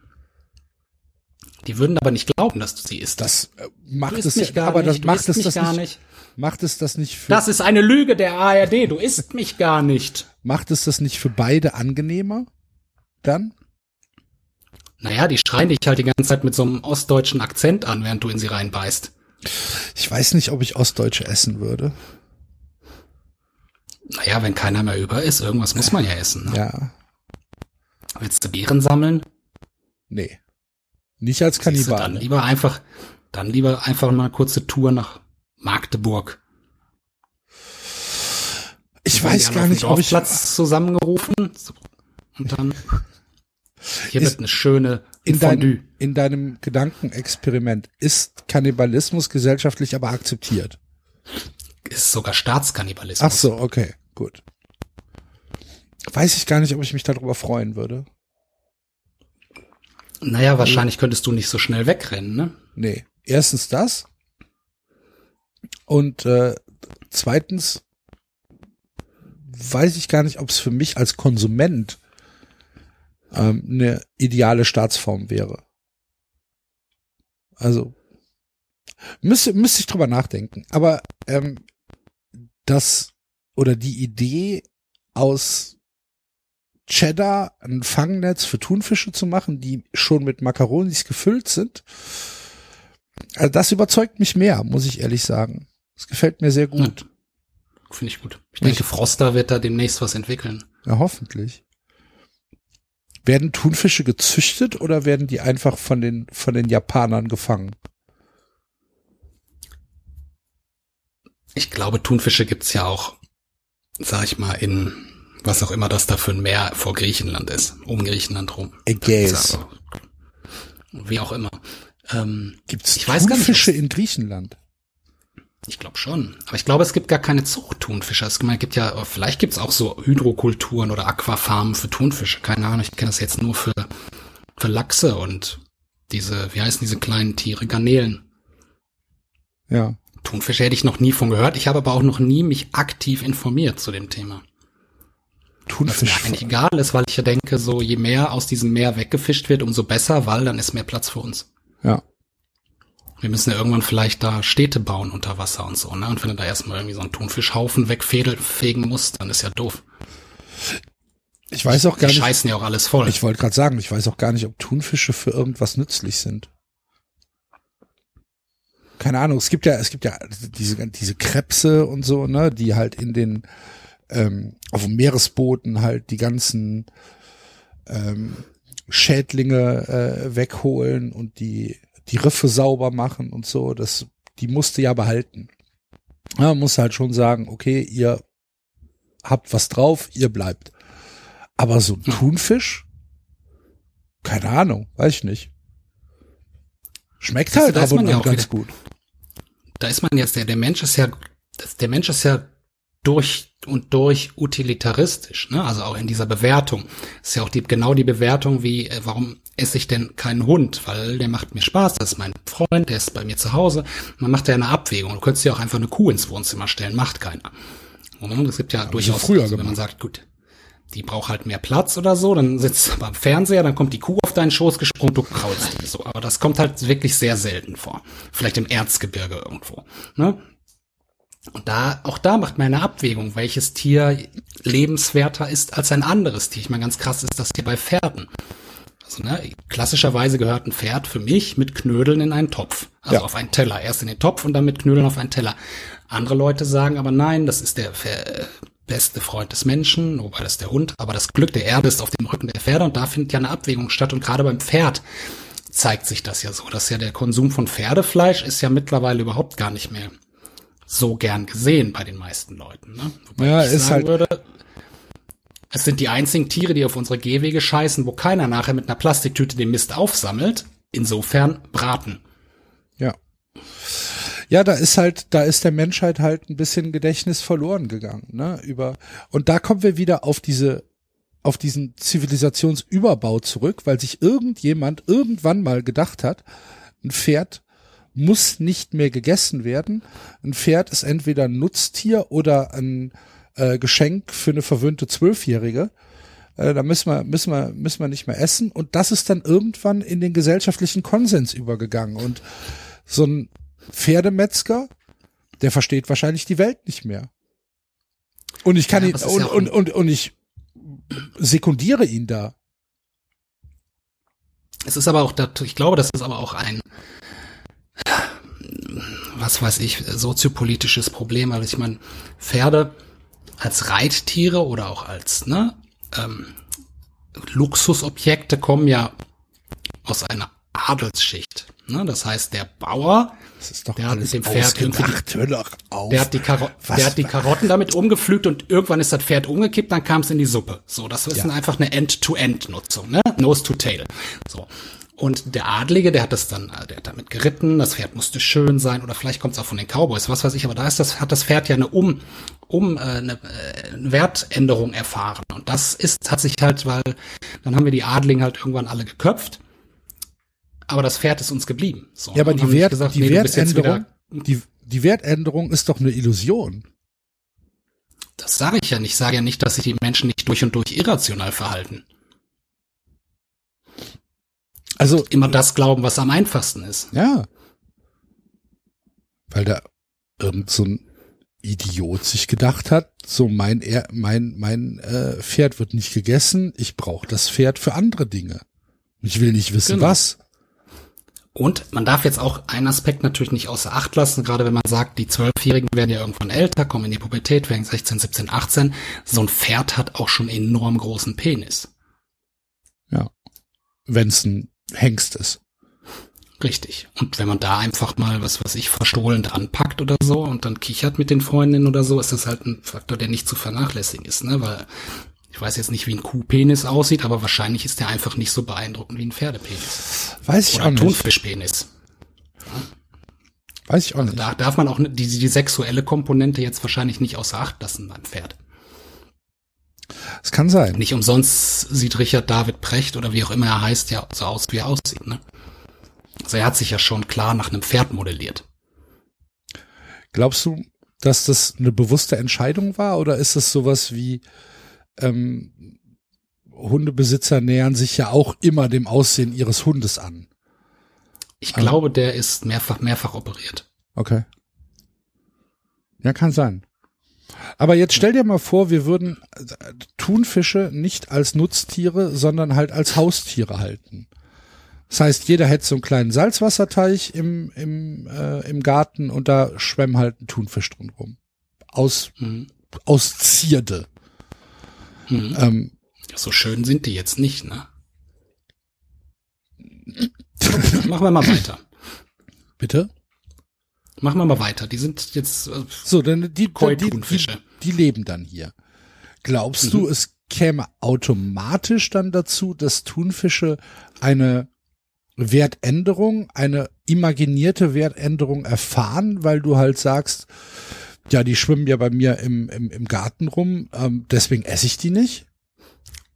die würden aber nicht glauben, dass du sie isst. Das äh, macht es, mich gar aber nicht, das macht es mich das gar nicht, nicht. macht es das nicht für, Das ist eine Lüge der ARD, du isst mich gar nicht. macht es das nicht für beide angenehmer? Dann? Naja, die schreien dich halt die ganze Zeit mit so einem ostdeutschen Akzent an, während du in sie reinbeißt. Ich weiß nicht, ob ich Ostdeutsche essen würde. Naja, wenn keiner mehr über ist, irgendwas muss man ja essen. Ne? Ja. Willst du Beeren sammeln? Nee. Nicht als du, Dann lieber einfach, dann lieber einfach mal eine kurze Tour nach Magdeburg. Ich weiß gar nicht, ob ich, Dorfplatz zusammengerufen und dann hier Ist- wird eine schöne in, dein, in deinem Gedankenexperiment ist Kannibalismus gesellschaftlich aber akzeptiert. Ist sogar Staatskannibalismus. Ach so, okay, gut. Weiß ich gar nicht, ob ich mich darüber freuen würde. Naja, wahrscheinlich könntest du nicht so schnell wegrennen, ne? Nee. Erstens das. Und äh, zweitens weiß ich gar nicht, ob es für mich als Konsument ähm, eine ideale Staatsform wäre. Also müsste, müsste ich drüber nachdenken. Aber ähm, das oder die Idee aus Cheddar ein Fangnetz für Thunfische zu machen, die schon mit Makaronis gefüllt sind, also das überzeugt mich mehr, muss ich ehrlich sagen. Das gefällt mir sehr gut. Finde ich gut. Ich denke, Froster wird da demnächst was entwickeln. Ja, hoffentlich. Werden Thunfische gezüchtet oder werden die einfach von den, von den Japanern gefangen? Ich glaube, Thunfische gibt's ja auch sag ich mal, in was auch immer das da für ein Meer vor Griechenland ist, um Griechenland rum. Ägäis. Wie auch immer. Ähm, Gibt's gar nicht, Thunfische in Griechenland? Ich glaube schon. Aber ich glaube, es gibt gar keine Zuchtthunfische. Es gibt ja, vielleicht gibt es auch so Hydrokulturen oder Aquafarmen für Thunfische. Keine Ahnung, ich kenne das jetzt nur für, für Lachse und diese, wie heißen diese kleinen Tiere? Garnelen. Ja. Thunfische hätte ich noch nie von gehört. Ich habe aber auch noch nie mich aktiv informiert zu dem Thema. Was mir Thunfisch. eigentlich egal ist, weil ich ja denke, so je mehr aus diesem Meer weggefischt wird, umso besser, weil dann ist mehr Platz für uns. Ja. Wir müssen ja irgendwann vielleicht da Städte bauen unter Wasser und so, ne? Und wenn du da erstmal irgendwie so einen Thunfischhaufen wegfegen musst, dann ist ja doof. Ich weiß auch gar Die nicht. scheißen ja auch alles voll. Ich wollte gerade sagen, ich weiß auch gar nicht, ob Thunfische für irgendwas nützlich sind. Keine Ahnung, es gibt ja, es gibt ja diese, diese Krebse und so, ne, die halt in den, ähm, auf dem Meeresbooten halt die ganzen ähm, Schädlinge äh, wegholen und die, die Riffe sauber machen und so. Das, die musste ja behalten. Ja, man muss halt schon sagen, okay, ihr habt was drauf, ihr bleibt. Aber so ein Thunfisch? Keine Ahnung, weiß ich nicht. Schmeckt halt aber ja ganz wieder- gut. da ist man jetzt, der, der Mensch ist ja, der Mensch ist ja durch und durch utilitaristisch, ne? Also auch in dieser Bewertung. Ist ja auch die, genau die Bewertung wie, äh, warum esse ich denn keinen Hund? Weil der macht mir Spaß, das ist mein Freund, der ist bei mir zu Hause. Man macht ja eine Abwägung. Du könntest ja auch einfach eine Kuh ins Wohnzimmer stellen, macht keiner. Und es gibt ja durchaus, früher also wenn man sagt, gut, die braucht halt mehr Platz oder so, dann sitzt du beim Fernseher, dann kommt die Kuh auf deinen Schoß gesprungen, du kraulst die so. Aber das kommt halt wirklich sehr selten vor. Vielleicht im Erzgebirge irgendwo. Ne? Und da, auch da macht man eine Abwägung, welches Tier lebenswerter ist als ein anderes Tier. Ich meine, ganz krass ist das hier bei Pferden. Also, ne, klassischerweise gehört ein Pferd für mich mit Knödeln in einen Topf. Also Ja. auf einen Teller. Erst in den Topf und dann mit Knödeln auf einen Teller. Andere Leute sagen aber nein, das ist der Pfer- beste Freund des Menschen, wobei das der Hund, aber das Glück der Erde ist auf dem Rücken der Pferde und da findet ja eine Abwägung statt und gerade beim Pferd zeigt sich das ja so, dass ja der Konsum von Pferdefleisch ist ja mittlerweile überhaupt gar nicht mehr so gern gesehen bei den meisten Leuten. Ne? Wobei Ja, ich ist sagen halt- würde, es sind die einzigen Tiere, die auf unsere Gehwege scheißen, wo keiner nachher mit einer Plastiktüte den Mist aufsammelt. Insofern braten. Ja. Ja, da ist halt, da ist der Menschheit halt ein bisschen Gedächtnis verloren gegangen, ne, über, und da kommen wir wieder auf diese, auf diesen Zivilisationsüberbau zurück, weil sich irgendjemand irgendwann mal gedacht hat, ein Pferd muss nicht mehr gegessen werden. Ein Pferd ist entweder ein Nutztier oder ein äh, Geschenk für eine verwöhnte Zwölfjährige. Äh, da müssen wir, müssen wir, müssen wir nicht mehr essen. Und das ist dann irgendwann in den gesellschaftlichen Konsens übergegangen. Und so ein Pferdemetzger, der versteht wahrscheinlich die Welt nicht mehr. Und ich kann Ja, ihn, und, ja und, und, und ich sekundiere ihn da. Es ist aber auch, ich glaube, das ist aber auch ein, was weiß ich, soziopolitisches Problem. Also ich meine, Pferde als Reittiere oder auch als ne, ähm, Luxusobjekte kommen ja aus einer Adelsschicht. Ne? Das heißt, der Bauer, Der hat mit dem Pferd auf. der hat, die Karo Was? der hat die Karotten damit umgepflügt und irgendwann ist das Pferd umgekippt, dann kam es in die Suppe. So, das ist Ja. einfach eine End-to-End-Nutzung, ne? Nose to tail. So. Und der Adlige, der hat das dann, äh, der hat damit geritten, das Pferd musste schön sein oder vielleicht kommt es auch von den Cowboys, was weiß ich, aber da ist das, hat das Pferd ja eine um, um äh, eine, äh, Wertänderung erfahren. Und das ist, hat sich halt, weil dann haben wir die Adligen halt irgendwann alle geköpft. Aber das Pferd ist uns geblieben. So, ja, aber die, Wert, gesagt, die nee, Wertänderung, die, die Wertänderung ist doch eine Illusion. Das sage ich ja nicht. Ich sage ja nicht, dass sich die Menschen nicht durch und durch irrational verhalten. Also, Immer das glauben, was am einfachsten ist. ja. Weil da irgend so ein Idiot sich gedacht hat, so mein er mein mein äh, Pferd wird nicht gegessen, ich brauche das Pferd für andere Dinge. Ich will nicht wissen Genau. was. Und man darf jetzt auch einen Aspekt natürlich nicht außer Acht lassen, gerade wenn man sagt, die Zwölfjährigen werden ja irgendwann älter, kommen in die Pubertät, werden 16, 17, 18. So ein Pferd hat auch schon enorm großen Penis. Ja. Wenn es ein Hengst ist. Richtig. Und wenn man da einfach mal was, was ich verstohlen dran packt oder so und dann kichert mit den Freundinnen oder so, ist das halt ein Faktor, der nicht zu vernachlässigen ist, ne? Weil ich weiß jetzt nicht, wie ein Kuhpenis aussieht, aber wahrscheinlich ist der einfach nicht so beeindruckend wie ein Pferdepenis. Weiß ich Oder auch ein nicht. Thunfischpenis. Weiß ich auch nicht. Da darf man auch die, die sexuelle Komponente jetzt wahrscheinlich nicht außer Acht lassen beim Pferd. Es kann sein. Nicht umsonst sieht Richard David Precht oder wie auch immer er heißt ja so aus, wie er aussieht, ne? Also er hat sich ja schon klar nach einem Pferd modelliert. Glaubst du, dass das eine bewusste Entscheidung war oder ist es sowas wie ähm, Hundebesitzer nähern sich ja auch immer dem Aussehen ihres Hundes an? Ich Ah. glaube, der ist mehrfach, mehrfach operiert. Okay. Ja, kann sein. Aber jetzt stell dir mal vor, wir würden äh, Thunfische nicht als Nutztiere, sondern halt als Haustiere halten. Das heißt, jeder hätte so einen kleinen Salzwasserteich im, im, äh, im Garten und da schwemmen halt ein Thunfisch drin rum. Aus, Mhm. aus Zierde. Mhm. Ähm, so schön sind die jetzt nicht, ne? Machen wir mal weiter. bitte? Machen wir mal weiter. Die sind jetzt äh, So, dann die, die, die, die, die leben dann hier. Glaubst du, es käme automatisch dann dazu, dass Thunfische eine Wertänderung, eine imaginierte Wertänderung erfahren, weil du halt sagst, ja, die schwimmen ja bei mir im, im, im Garten rum, ähm, deswegen esse ich die nicht?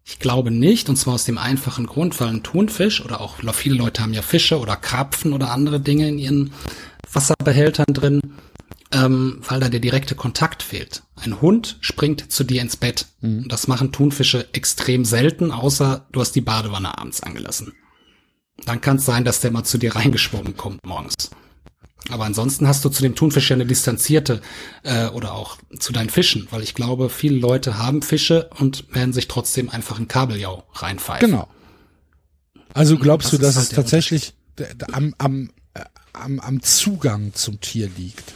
Ich glaube nicht, und zwar aus dem einfachen Grund, weil ein Thunfisch oder auch viele Leute haben ja Fische oder Karpfen oder andere Dinge in ihren Wasserbehältern drin, ähm, weil da der direkte Kontakt fehlt. Ein Hund springt zu dir ins Bett. Und das machen Thunfische extrem selten, außer du hast die Badewanne abends angelassen. Dann kann es sein, dass der mal zu dir reingeschwommen kommt morgens. Aber ansonsten hast du zu dem Thunfisch ja eine distanzierte äh, oder auch zu deinen Fischen, weil ich glaube, viele Leute haben Fische und werden sich trotzdem einfach ein Kabeljau reinpfeifen. Genau. Also glaubst das du, dass es halt der tatsächlich am, am, am, am Zugang zum Tier liegt?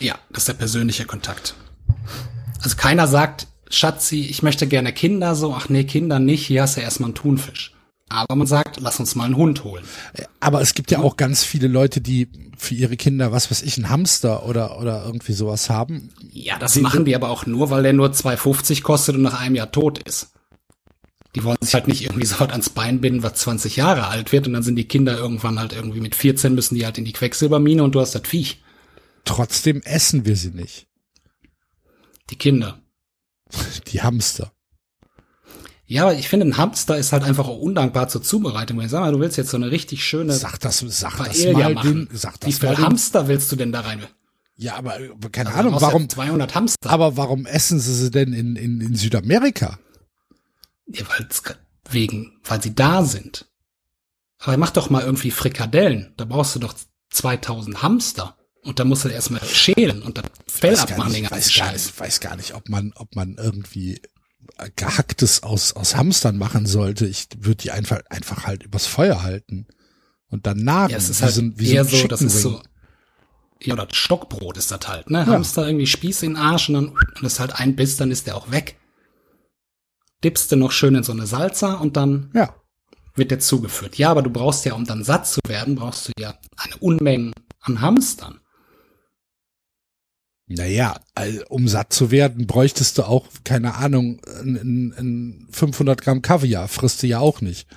Ja, das ist der persönliche Kontakt. Also keiner sagt, Schatzi, ich möchte gerne Kinder, so, ach nee, Kinder nicht, hier hast du erstmal einen Thunfisch. Aber man sagt, lass uns mal einen Hund holen. Aber es gibt ja auch ganz viele Leute, die für ihre Kinder, was weiß ich, einen Hamster oder, oder irgendwie sowas haben. Ja, das machen die aber auch nur, weil der nur 2,50 kostet und nach einem Jahr tot ist. Die wollen sich halt nicht irgendwie so was ans Bein binden, was 20 Jahre alt wird und dann sind die Kinder irgendwann halt irgendwie mit 14 müssen die halt in die Quecksilbermine und du hast das Viech. Trotzdem essen wir sie nicht. Die Kinder. Die Hamster. Ja, aber ich finde, ein Hamster ist halt einfach auch undankbar zur Zubereitung. Ich sag mal, du willst jetzt so eine richtig schöne Sag das, sag das mal machen. den, sag Wie das mal viel Hamster willst du denn da rein? Ja, aber äh, keine Also, Ahnung, warum, Ja 200 Hamster. aber warum essen sie sie denn in, in, in Südamerika? Ja, weil's, ge- wegen, weil sie da sind. Aber mach doch mal irgendwie Frikadellen. Da brauchst du doch 2000 Hamster. Und da musst du erstmal schälen und das Fell abmachen ganzen weiß gar nicht, weiß gar nicht, ob man, ob man irgendwie äh, gehacktes aus, aus Hamstern machen sollte. Ich würde die einfach, einfach halt übers Feuer halten und dann nagen. Ja, es ist wie halt so ein- wie eher ein so, das ist so, ja, oder Stockbrot ist das halt, ne? Hamster irgendwie Spieß in den Arsch und dann, und das ist halt ein Biss, dann ist der auch weg. Dippst du noch schön in so eine Salsa und dann Ja, wird der zugeführt. Ja, aber du brauchst ja, um dann satt zu werden, brauchst du ja eine Unmenge an Hamstern. naja, um satt zu werden, bräuchtest du auch, keine Ahnung, ein, ein 500 Gramm Kaviar, frisst du ja auch nicht.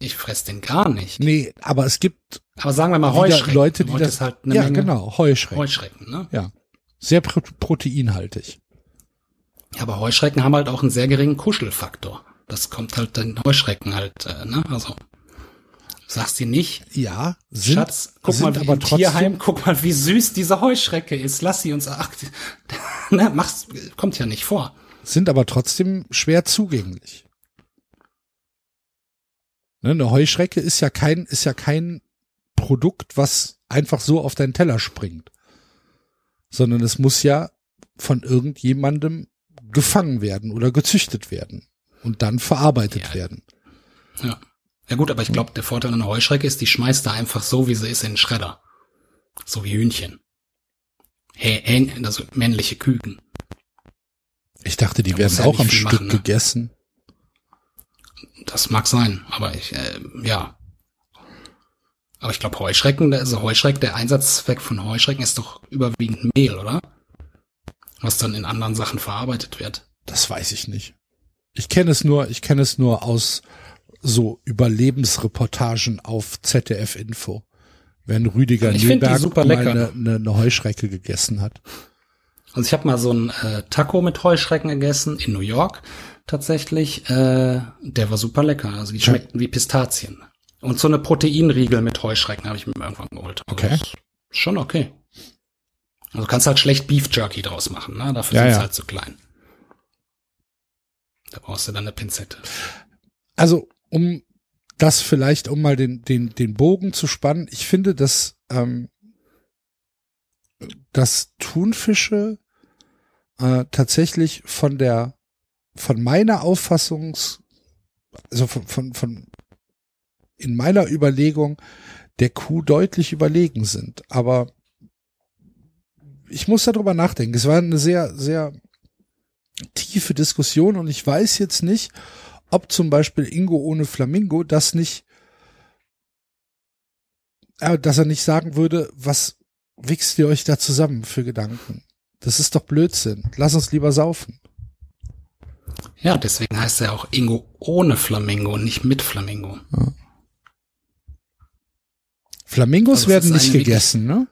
Ich fress den gar nicht. Nee, aber es gibt Aber sagen wir mal Heuschrecken. Leute, die das, halt eine ja Menge genau, Heuschrecken. Heuschrecken, ne? Ja, sehr pro proteinhaltig. Ja, aber Heuschrecken haben halt auch einen sehr geringen Kuschelfaktor. Das kommt halt den Heuschrecken halt, äh, ne? Also sagst du nicht, Ja, sind, Schatz, guck sind mal, aber trotzdem, Tierheim, guck mal, wie süß diese Heuschrecke ist. Lass sie uns, ach, ne, mach's, kommt ja nicht vor. sind aber trotzdem schwer zugänglich. Ne, eine Heuschrecke ist ja kein, ist ja kein Produkt, was einfach so auf deinen Teller springt. Sondern es muss ja von irgendjemandem gefangen werden oder gezüchtet werden und dann verarbeitet Ja. werden. Ja. Ja gut, aber ich glaube, der Vorteil an einer Heuschrecke ist, die schmeißt da einfach so, wie sie ist, in den Schredder. So wie Hühnchen. Hä, also männliche Küken. Ich dachte, die Da werden ja auch am Stück machen, ne? gegessen. Das mag sein, aber ich, äh, ja. Aber ich glaube, Heuschrecken, also Heuschrecken, der Einsatzzweck von Heuschrecken ist doch überwiegend Mehl, oder? Was dann in anderen Sachen verarbeitet wird. Das weiß ich nicht. Ich kenne es nur, ich kenne es nur aus so Überlebensreportagen auf ZDF Info. Wenn Rüdiger Ich Nürnberg mal eine, eine, eine Heuschrecke gegessen hat. Also ich habe mal so ein äh, Taco mit Heuschrecken gegessen in New York tatsächlich. Äh, der war super lecker. Also die schmeckten wie Pistazien. Und so eine Proteinriegel mit Heuschrecken habe ich mir irgendwann geholt. Okay. Schon okay. Also kannst halt schlecht Beef Jerky draus machen, ne? Dafür Ja, sind ja. sie halt zu klein. Da brauchst du dann eine Pinzette. Also, um das vielleicht, um mal den, den, den Bogen zu spannen, ich finde, dass, ähm, dass Thunfische äh, tatsächlich von der, von meiner Auffassungs, also von, von, von in meiner Überlegung der Kuh deutlich überlegen sind. Aber ich muss darüber nachdenken. Es war eine sehr, sehr tiefe Diskussion und ich weiß jetzt nicht, ob zum Beispiel Ingo ohne Flamingo das nicht, äh, dass er nicht sagen würde, was wichst ihr euch da zusammen für Gedanken? Das ist doch Blödsinn. Lass uns lieber saufen. Ja, deswegen heißt er auch Ingo ohne Flamingo und nicht mit Flamingo. Flamingos Also werden nicht gegessen, ne?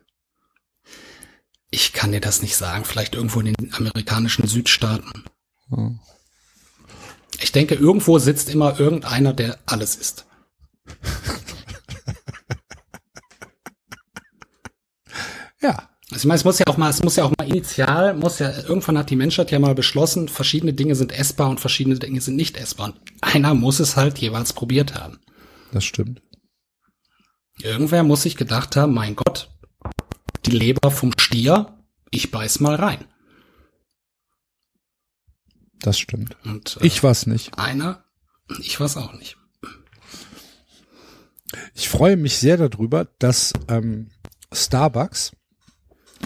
Ich kann dir das nicht sagen. Vielleicht irgendwo in den amerikanischen Südstaaten. Ja. Ich denke, irgendwo sitzt immer irgendeiner, der alles isst. Ja. Also ich meine, es muss ja auch mal, es muss ja auch mal initial, muss ja, irgendwann hat die Menschheit ja mal beschlossen, verschiedene Dinge sind essbar und verschiedene Dinge sind nicht essbar. Und einer muss es halt jeweils probiert haben. Das stimmt. Irgendwer muss sich gedacht haben, mein Gott, die Leber vom Stier, ich beiß mal rein. Das stimmt. Und äh, Ich war's nicht. einer, ich weiß auch nicht. Ich freue mich sehr darüber, dass ähm, Starbucks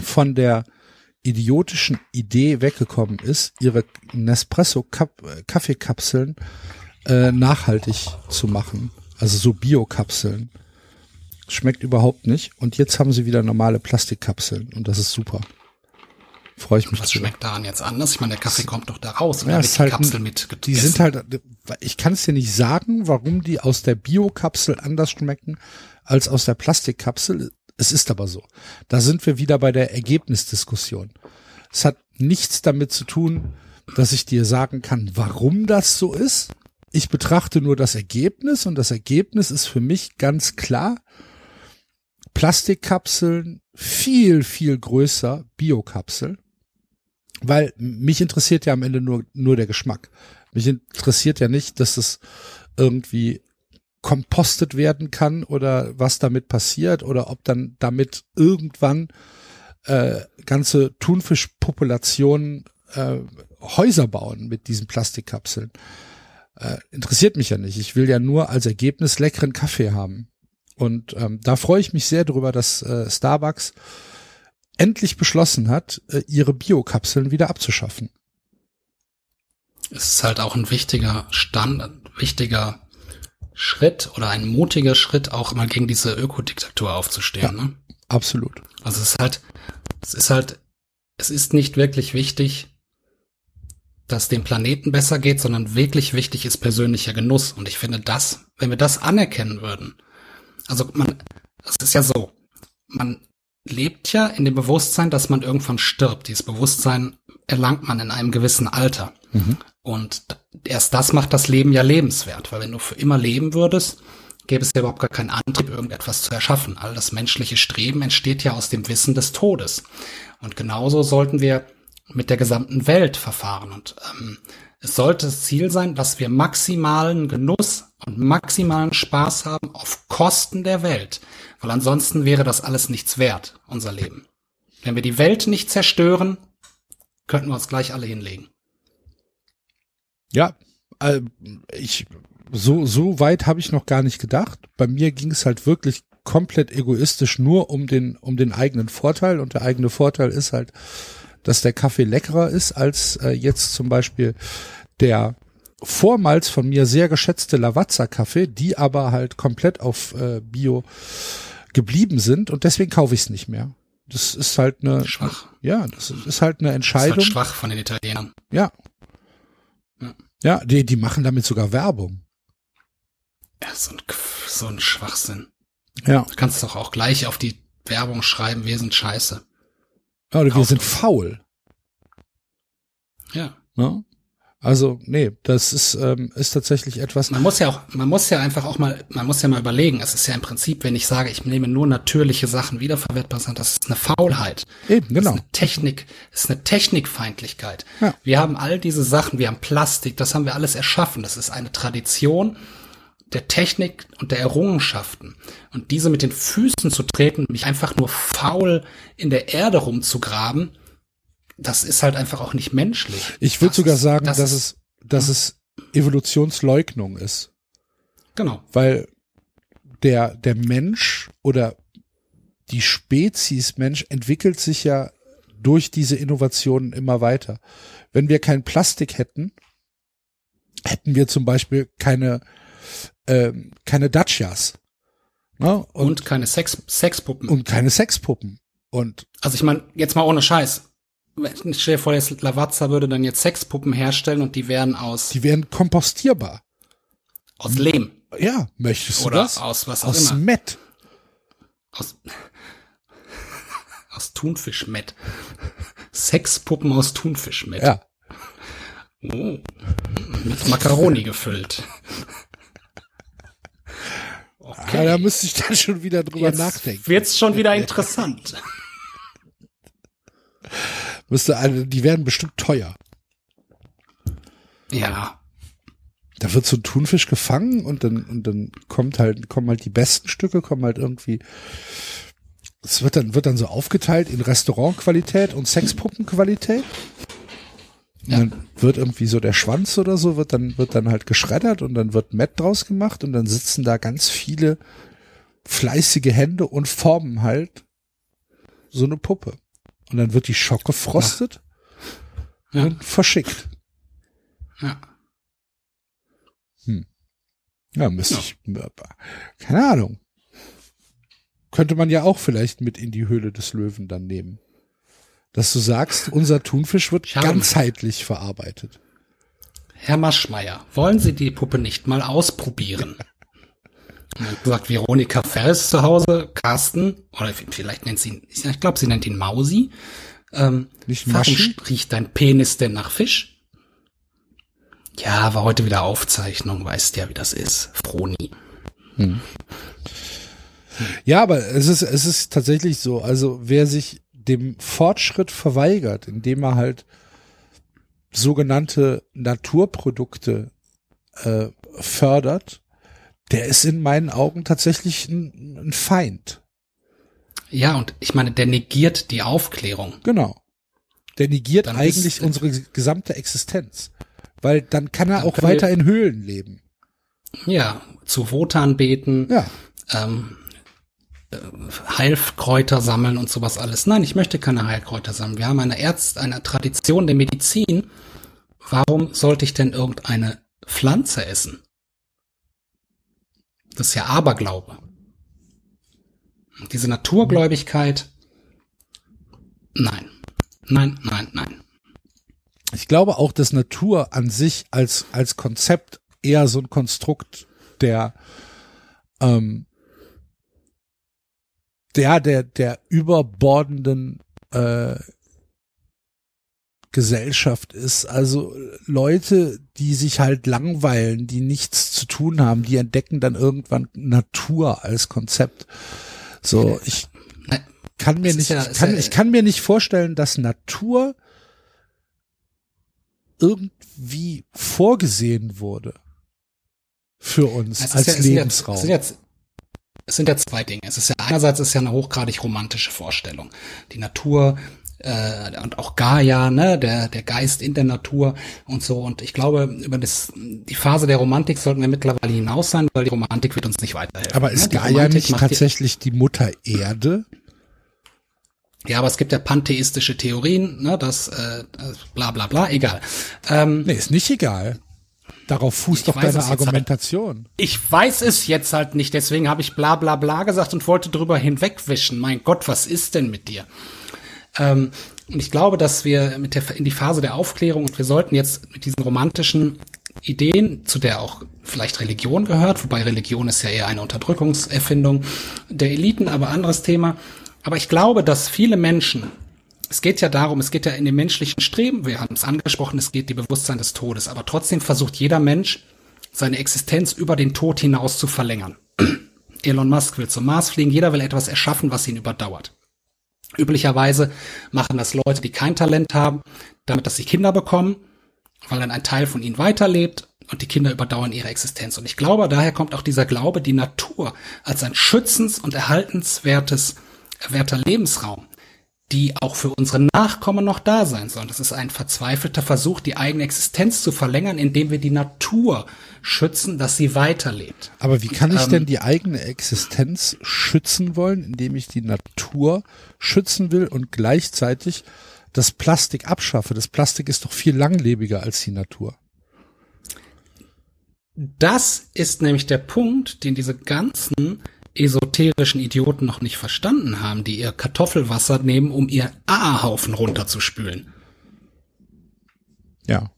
von der idiotischen Idee weggekommen ist, ihre Nespresso-Kaffeekapseln äh, nachhaltig zu machen. Also so Bio-Kapseln. Schmeckt überhaupt nicht. Und jetzt haben sie wieder normale Plastikkapseln. Und das ist super. Freue ich mich Was schmeckt daran jetzt anders? Ich meine, der Kaffee kommt doch da raus. Und Ja, wird die halt Kapsel ein- mit Die sind halt, ich kann es dir nicht sagen, warum die aus der Bio-Kapsel anders schmecken als aus der Plastikkapsel. Es ist aber so. Da sind wir wieder bei der Ergebnisdiskussion. Es hat nichts damit zu tun, dass ich dir sagen kann, warum das so ist. Ich betrachte nur das Ergebnis und das Ergebnis ist für mich ganz klar. Plastikkapseln viel, viel größer Biokapsel. Weil mich interessiert ja am Ende nur, nur der Geschmack. Mich interessiert ja nicht, dass es irgendwie kompostet werden kann oder was damit passiert oder ob dann damit irgendwann äh, ganze Thunfischpopulationen äh, Häuser bauen mit diesen Plastikkapseln. Äh, interessiert mich ja nicht. Ich will ja nur als Ergebnis leckeren Kaffee haben. Und ähm, da freue ich mich sehr drüber, dass äh, Starbucks endlich beschlossen hat, äh, ihre Biokapseln wieder abzuschaffen. es ist halt auch ein wichtiger Stand, wichtiger Schritt oder ein mutiger Schritt, auch mal gegen diese Ökodiktatur aufzustehen. Ne? Absolut. Also es ist halt, es ist halt, es ist nicht wirklich wichtig, dass dem Planeten besser geht, sondern wirklich wichtig ist persönlicher Genuss. Und ich finde das, wenn wir das anerkennen würden, also man, es ist ja so, man lebt ja in dem Bewusstsein, dass man irgendwann stirbt. Dieses Bewusstsein erlangt man in einem gewissen Alter. Und erst das macht das Leben ja lebenswert, weil wenn du für immer leben würdest, gäbe es ja überhaupt gar keinen Antrieb, irgendetwas zu erschaffen. All das menschliche Streben entsteht ja aus dem Wissen des Todes. Und genauso sollten wir mit der gesamten Welt verfahren. Und ähm, es sollte das Ziel sein, dass wir maximalen Genuss und maximalen Spaß haben auf Kosten der Welt. Weil ansonsten wäre das alles nichts wert, unser Leben. Wenn wir die Welt nicht zerstören, könnten wir uns gleich alle hinlegen. Ja, äh, ich so so weit habe ich noch gar nicht gedacht. Bei mir ging es halt wirklich komplett egoistisch nur um den um den eigenen Vorteil und der eigene Vorteil ist halt, dass der Kaffee leckerer ist als äh, jetzt zum Beispiel der vormals von mir sehr geschätzte Lavazza Kaffee, die aber halt komplett auf äh, Bio geblieben sind und deswegen kaufe ich es nicht mehr. Das ist halt eine Schwach. Ja, das ist halt eine Das ist Entscheidung. halt schwach von den Italienern. Ja. Ja. Ja, die, die machen damit sogar Werbung. Ja, so ein, so ein Schwachsinn. Ja. Du kannst doch auch gleich auf die Werbung schreiben, wir sind scheiße. Oder wir sind faul. Ja. Ne? Also, nee, das ist, ähm, ist tatsächlich etwas. Man muss ja auch, man muss ja einfach auch mal, man muss ja mal überlegen. Es ist ja im Prinzip, wenn ich sage, ich nehme nur natürliche Sachen wiederverwertbar das ist eine Faulheit. Eben, Das genau. ist eine Technik, das ist eine Technikfeindlichkeit. Ja. Wir haben all diese Sachen, wir haben Plastik, das haben wir alles erschaffen. Das ist eine Tradition der Technik und der Errungenschaften. Und diese mit den Füßen zu treten, mich einfach nur faul in der Erde rumzugraben, das ist halt einfach auch nicht menschlich. Ich würde sogar sagen, das dass ist- es, dass es Evolutionsleugnung ist. Genau. Weil der, der Mensch oder die Spezies Mensch entwickelt sich ja durch diese Innovationen immer weiter. Wenn wir kein Plastik hätten, hätten wir zum Beispiel keine, ähm, keine Dacias. Ne? Und, Und, keine Sex Sexpuppen. und keine Sexpuppen. Und Also ich meine, jetzt mal ohne Scheiß. Wenn- Stell dir vor, jetzt Lavazza würde dann jetzt Sexpuppen herstellen und die wären aus, die wären kompostierbar. aus Lehm. Ja, möchtest du Oder das? aus was auch Aus immer. Met. Aus, aus Thunfischmett. Sexpuppen aus Thunfischmett. Ja. Oh. Mit Macaroni gefüllt. Ja, da müsste ich dann schon wieder drüber nachdenken. wird's schon wieder interessant. Müsste, also, die werden bestimmt teuer. ja. Da wird so ein Thunfisch gefangen und dann, und dann kommt halt, kommen halt die besten Stücke, kommen halt irgendwie, es wird dann, wird dann so aufgeteilt in Restaurantqualität und Sexpuppenqualität. Und Ja. Dann wird irgendwie so der Schwanz oder so, wird dann, wird dann halt geschreddert und dann wird Mett draus gemacht und dann sitzen da ganz viele fleißige Hände und formen halt so eine Puppe. Und dann wird die Schock gefrostet Ja. und verschickt. ja. Ja, müsste ich, keine Ahnung. Könnte man ja auch vielleicht mit in die Höhle des Löwen dann nehmen. Dass du sagst, unser Thunfisch wird habe- ganzheitlich verarbeitet. Herr Maschmeyer, wollen Sie die Puppe nicht mal ausprobieren? Sagt Veronika Ferris zu Hause, Carsten, oder vielleicht nennt sie ihn, ich glaube, sie nennt ihn Mausi. Ähm, Nicht Maschi? riecht dein Penis denn nach Fisch? Ja, war heute wieder Aufzeichnung, weißt ja, wie das ist. Froni. Ja, aber es ist, es ist tatsächlich so. Also wer sich dem Fortschritt verweigert, indem er halt sogenannte Naturprodukte äh, fördert, der ist in meinen Augen tatsächlich ein, ein Feind. Ja, und ich meine, der negiert die Aufklärung. Genau. Der negiert Dann eigentlich ist- unsere gesamte Existenz. Weil dann kann er Dann auch können wir- weiter in Höhlen leben. Ja, zu Wotan beten, Ja. ähm, äh, Heilkräuter sammeln und sowas alles. Nein, ich möchte keine Heilkräuter sammeln. Wir haben eine Ärzt, eine Tradition der Medizin. Warum sollte ich denn irgendeine Pflanze essen? Das ist ja Aberglaube. Diese Naturgläubigkeit, nein, nein, nein, nein. Ich glaube auch, dass Natur an sich als, als Konzept eher so ein Konstrukt der, ähm, der, der, der überbordenden, äh, Gesellschaft ist. Also Leute, die sich halt langweilen, die nichts zu tun haben, die entdecken dann irgendwann Natur als Konzept. So, ich kann mir nicht, ja- ich kann, ja- ich kann mir nicht vorstellen, dass Natur irgendwie vorgesehen wurde für uns Es als ja- es sind ja- Lebensraum. Es sind, jetzt, es sind ja zwei Dinge. Es ist ja einerseits ist ja eine hochgradig romantische Vorstellung. Die Natur äh, und auch Gaia, ne, der der Geist in der Natur und so. Und ich glaube, über das die Phase der Romantik sollten wir mittlerweile hinaus sein, weil die Romantik wird uns nicht weiterhelfen. Aber ne? ist Die Gaia nicht tatsächlich die Mutter Erde? Ja, aber es gibt ja pantheistische Theorien, ne, das äh, bla bla bla, egal. Ähm, Nee, ist nicht egal. Darauf fußt doch deine halt. Argumentation. Ich weiß es jetzt halt nicht, deswegen habe ich bla bla bla gesagt und wollte drüber hinwegwischen. Mein Gott, was ist denn mit dir? Ähm, und ich glaube, dass wir mit der in die Phase der Aufklärung und wir sollten jetzt mit diesen romantischen Ideen, zu der auch vielleicht Religion gehört, wobei Religion ist ja eher eine Unterdrückungserfindung der Eliten, aber anderes Thema. Aber ich glaube, dass viele Menschen, es geht ja darum, es geht ja in dem menschlichen Streben, wir haben es angesprochen, es geht die Bewusstsein des Todes, aber trotzdem versucht jeder Mensch, seine Existenz über den Tod hinaus zu verlängern. Elon Musk will zum Mars fliegen, jeder will etwas erschaffen, was ihn überdauert. Üblicherweise machen das Leute, die kein Talent haben, damit, dass sie Kinder bekommen, weil dann ein Teil von ihnen weiterlebt und die Kinder überdauern ihre Existenz. Und ich glaube, daher kommt auch dieser Glaube, die Natur als ein schützens- und erhaltenswertes, werter Lebensraum, die auch für unsere Nachkommen noch da sein soll. Das ist ein verzweifelter Versuch, die eigene Existenz zu verlängern, indem wir die Natur schützen, dass sie weiterlebt. Aber wie kann ich Ähm, denn die eigene Existenz schützen wollen, indem ich die Natur schützen will und gleichzeitig das Plastik abschaffe? Das Plastik ist doch viel langlebiger als die Natur. Das ist nämlich der Punkt, den diese ganzen esoterischen Idioten noch nicht verstanden haben, die ihr Kartoffelwasser nehmen, um ihr A-Haufen runterzuspülen. Ja.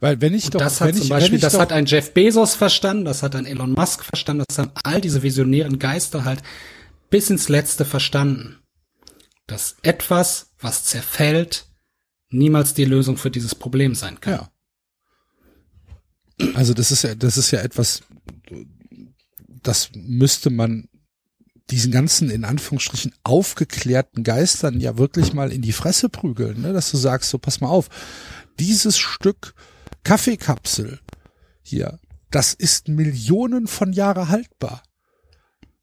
Weil wenn ich doch, das hat wenn zum ich, Beispiel, das hat ein Jeff Bezos verstanden, das hat ein Elon Musk verstanden, das haben all diese visionären Geister halt bis ins Letzte verstanden. Dass etwas, was zerfällt, niemals die Lösung für dieses Problem sein kann. ja. Also das ist ja, das ist ja etwas, das müsste man diesen ganzen in Anführungsstrichen aufgeklärten Geistern ja wirklich mal in die Fresse prügeln, ne? dass du sagst, so pass mal auf, dieses Stück Kaffeekapsel hier, das ist Millionen von Jahre haltbar.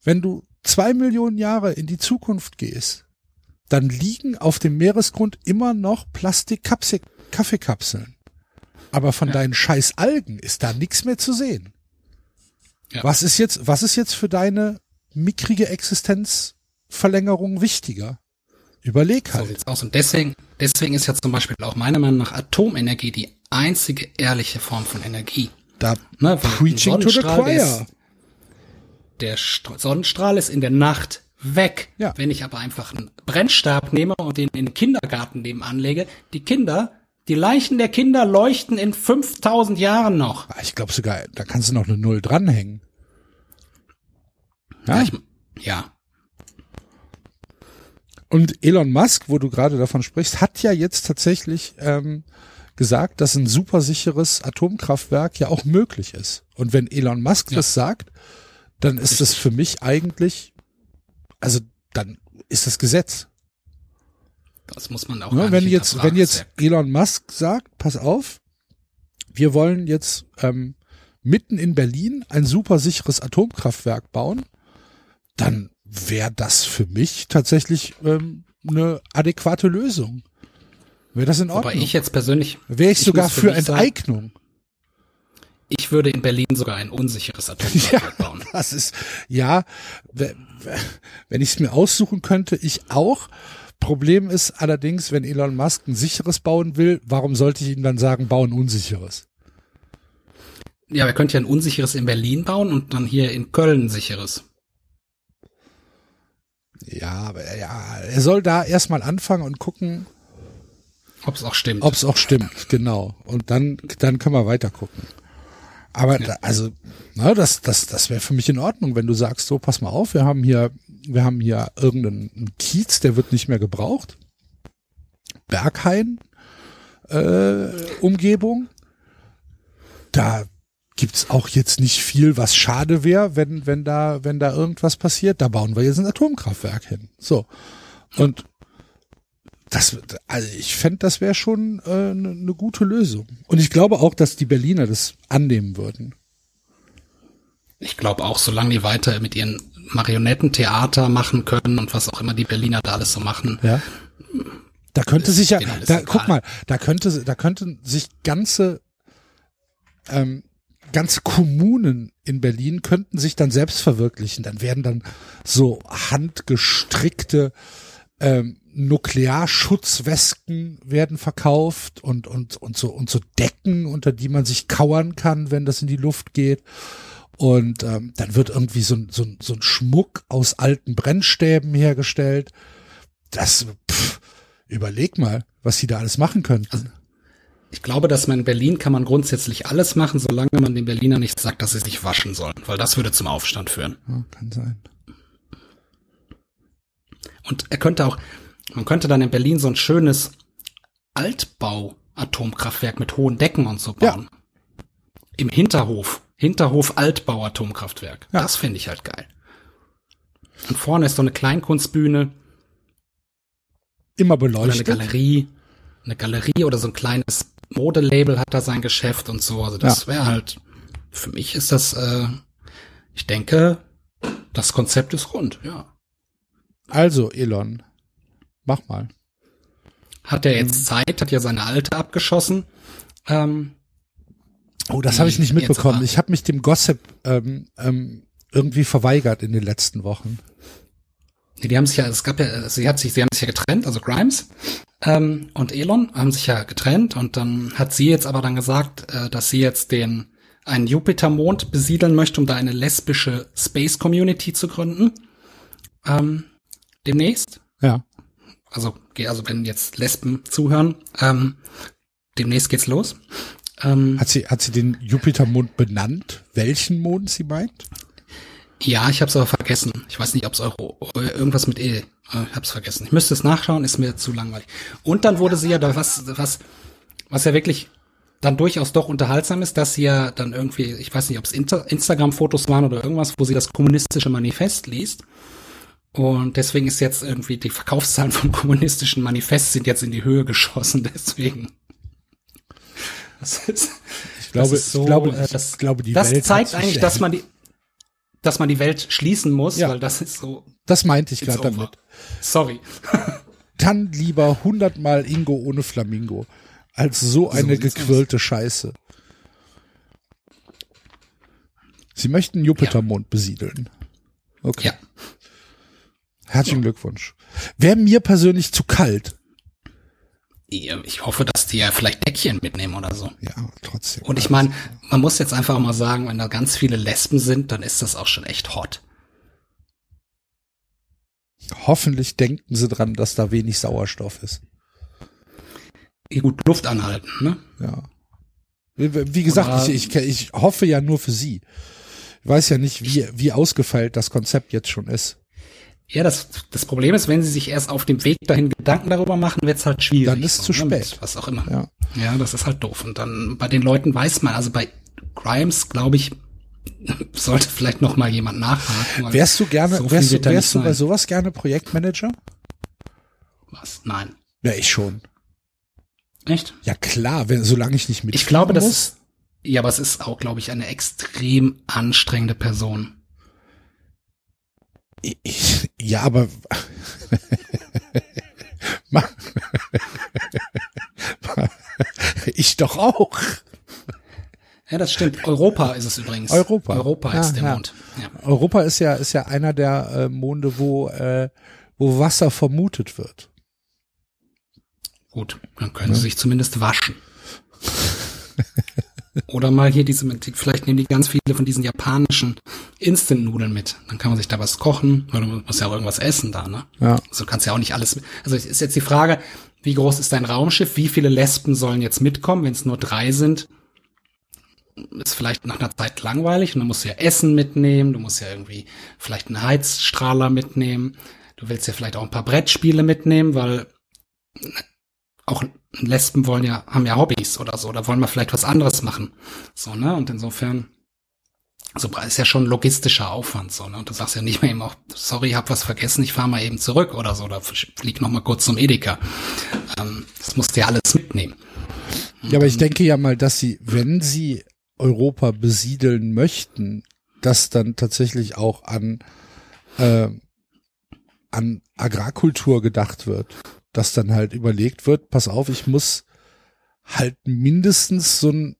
Wenn du zwei Millionen Jahre in die Zukunft gehst, dann liegen auf dem Meeresgrund immer noch Plastik-Kaffeekapseln. Aber von deinen scheiß Algen ist da nichts mehr zu sehen. Ja. Was ist jetzt, was ist jetzt für deine mickrige Existenzverlängerung wichtiger? Überleg So halt. sieht's aus. Und deswegen, deswegen ist ja zum Beispiel auch meiner Meinung nach Atomenergie die einzige ehrliche Form von Energie. Da Ne, preaching to the choir. Der St- Sonnenstrahl ist in der Nacht weg. Ja. Wenn ich aber einfach einen Brennstab nehme und den in den Kindergarten nebenan lege, die Kinder, die Leichen der Kinder leuchten in 5000 Jahren noch. Ah, Ich glaube sogar, da kannst du noch eine Null dranhängen. Ja, Ich, ja. Und Elon Musk, wo du gerade davon sprichst, hat ja jetzt tatsächlich ähm, gesagt, dass ein supersicheres Atomkraftwerk ja auch möglich ist. Und wenn Elon Musk Ja. das sagt, dann ist das für mich eigentlich, also dann ist das Gesetz. Das muss man auch gar Wenn jetzt, wenn jetzt Elon Musk sagt, pass auf, wir wollen jetzt ähm, mitten in Berlin ein supersicheres Atomkraftwerk bauen, dann wäre das für mich tatsächlich ähm, eine adäquate Lösung. Wäre das in Ordnung? ich jetzt persönlich, Wäre ich, ich sogar für für mich sagen- Enteignung. ich würde in Berlin sogar ein unsicheres Atomkraftwerk bauen. Das ist, ja, we- we- wenn ich es mir aussuchen könnte, ich auch. Problem ist allerdings, wenn Elon Musk ein sicheres bauen will, warum sollte ich ihm dann sagen, bauen unsicheres? Ja, wir könnten ja ein unsicheres in Berlin bauen und dann hier in Köln ein sicheres. Ja, aber ja, er soll da erstmal anfangen und gucken, Ob es auch stimmt. ob es auch stimmt, genau. Und dann, dann können wir weiter gucken. Aber da, also, na, das, das, das wäre für mich in Ordnung, wenn du sagst, so, pass mal auf, wir haben hier, wir haben hier irgendeinen Kiez, der wird nicht mehr gebraucht. Berghain, äh, Umgebung. Da gibt's auch jetzt nicht viel, was schade wäre, wenn, wenn da, wenn da irgendwas passiert. Da bauen wir jetzt ein Atomkraftwerk hin. So. Und das, also ich fände, das wäre schon eine äh, ne- ne gute Lösung. Und ich glaube auch, dass die Berliner das annehmen würden. Ich glaube auch, solange die weiter mit ihren Marionettentheater machen können und was auch immer die Berliner da alles so machen. Ja. Da könnte sich ja, da, egal. guck mal, da könnte, da könnten sich ganze, ähm, ganze Kommunen in Berlin könnten sich dann selbst verwirklichen. Dann werden dann so handgestrickte ähm, Nuklearschutzwesten werden verkauft und, und, und so, und so Decken, unter die man sich kauern kann, wenn das in die Luft geht. Und ähm, dann wird irgendwie so, ein so, so ein Schmuck aus alten Brennstäben hergestellt. Das, pff, überleg mal, was sie da alles machen könnten. Ich glaube, dass man in Berlin kann man grundsätzlich alles machen, solange man den Berliner nicht sagt, dass sie sich waschen sollen, weil das würde zum Aufstand führen. Ja, kann sein. Und er könnte auch, man könnte dann in Berlin so ein schönes Altbau-Atomkraftwerk mit hohen Decken und so bauen. Ja. Im Hinterhof. Hinterhof Altbau-Atomkraftwerk. Ja. Das finde ich halt geil. Und vorne ist so eine Kleinkunstbühne. Immer beleuchtet. Oder eine Galerie. Eine Galerie oder so ein kleines Modelabel hat da sein Geschäft und so. Also das ja. wäre halt, für mich ist das, äh, ich denke, das Konzept ist rund, ja. Also, Elon, mach mal. Hat er jetzt Zeit, hat ja seine alte abgeschossen. Ähm, oh, das habe ich nicht mitbekommen. Ich habe mich dem Gossip ähm, ähm, irgendwie verweigert in den letzten Wochen. Die haben sich ja, es gab ja, sie hat sich, sie haben sich ja getrennt, also Grimes ähm, und Elon haben sich ja getrennt und dann hat sie jetzt aber dann gesagt, äh, dass sie jetzt den einen Jupitermond besiedeln möchte, um da eine lesbische Space Community zu gründen. Ähm, demnächst. Ja. Also, also wenn jetzt Lesben zuhören, ähm, demnächst geht's los. Ähm, hat sie, hat sie den Jupitermond benannt? Welchen Mond sie meint? Ja, ich habe es aber vergessen. Ich weiß nicht, ob es Euro irgendwas mit E. Ich habe es vergessen. Ich müsste es nachschauen, ist mir zu langweilig. Und dann wurde sie ja da was, was, was ja wirklich dann durchaus doch unterhaltsam ist, dass sie ja dann irgendwie, ich weiß nicht, ob es Instagram-Fotos waren oder irgendwas, wo sie das kommunistische Manifest liest. Und deswegen ist jetzt irgendwie die Verkaufszahlen vom kommunistischen Manifest sind jetzt in die Höhe geschossen. Deswegen. Das ist, ich glaube, so, ich glaube, äh, das, ich glaube, die das Welt zeigt eigentlich, dass man die, dass man die Welt schließen muss, ja. weil das ist so. Das meinte ich gerade damit. Sorry. Dann lieber hundertmal Ingo ohne Flamingo als so eine so gequirlte. Scheiße. Sie möchten Jupitermond ja. besiedeln. Okay. Ja. Herzlichen Glückwunsch. Wäre mir persönlich zu kalt. Ich hoffe, dass die ja vielleicht Deckchen mitnehmen oder so. Ja, trotzdem. Und ich meine, man muss jetzt einfach mal sagen, wenn da ganz viele Lesben sind, dann ist das auch schon echt hot. Hoffentlich denken sie dran, dass da wenig Sauerstoff ist. Gut, Luft anhalten, ne? Ja. Wie, wie gesagt, ich, ich, ich hoffe ja nur für sie. Ich weiß ja nicht, wie, wie ausgefeilt das Konzept jetzt schon ist. Ja, das, das Problem ist, wenn sie sich erst auf dem Weg dahin Gedanken darüber machen, wird's halt schwierig. Dann ist es zu ne, spät. Was auch immer. Ja. ja, das ist halt doof. Und dann bei den Leuten weiß man, also bei Grimes, glaube ich, sollte vielleicht noch mal jemand nachhaken. Wärst du gerne, so wärst, du, wärst du bei sowas gerne Projektmanager? Was? Nein. Ja, ich schon. Echt? Ja klar, wenn, solange ich nicht mit. Ich glaube, das ist, ja, aber es ist auch, glaube ich, eine extrem anstrengende Person. Ich, ja, aber ich doch auch. Ja, das stimmt. Europa ist es übrigens. Europa. Europa ja, ist der ja. Mond. Ja. Europa ist ja ist ja einer der äh, Monde, wo äh, wo Wasser vermutet wird. Gut, dann können sie sich zumindest waschen. Oder mal hier diese, vielleicht nehmen die ganz viele von diesen japanischen Instant-Nudeln mit. Dann kann man sich da was kochen, weil du musst ja auch irgendwas essen da, ne? Ja. Also kannst ja auch nicht alles, also ist jetzt die Frage, wie groß ist dein Raumschiff? Wie viele Lesben sollen jetzt mitkommen? Wenn es nur drei sind, ist vielleicht nach einer Zeit langweilig und dann musst du ja Essen mitnehmen, du musst ja irgendwie vielleicht einen Heizstrahler mitnehmen, du willst ja vielleicht auch ein paar Brettspiele mitnehmen, weil auch Lesben wollen ja, haben ja Hobbys oder so, oder wollen mal vielleicht was anderes machen. So, ne? Und insofern, so ist ja schon logistischer Aufwand, so, ne? Und du sagst ja nicht mehr eben auch, sorry, hab was vergessen, ich fahr mal eben zurück oder so, oder flieg noch mal kurz zum Edeka. Ähm, das musst du ja alles mitnehmen. Ja, aber ich denke ja mal, dass sie, wenn sie Europa besiedeln möchten, dass dann tatsächlich auch an, äh, an Agrarkultur gedacht wird dass dann halt überlegt wird, pass auf, ich muss halt mindestens so ein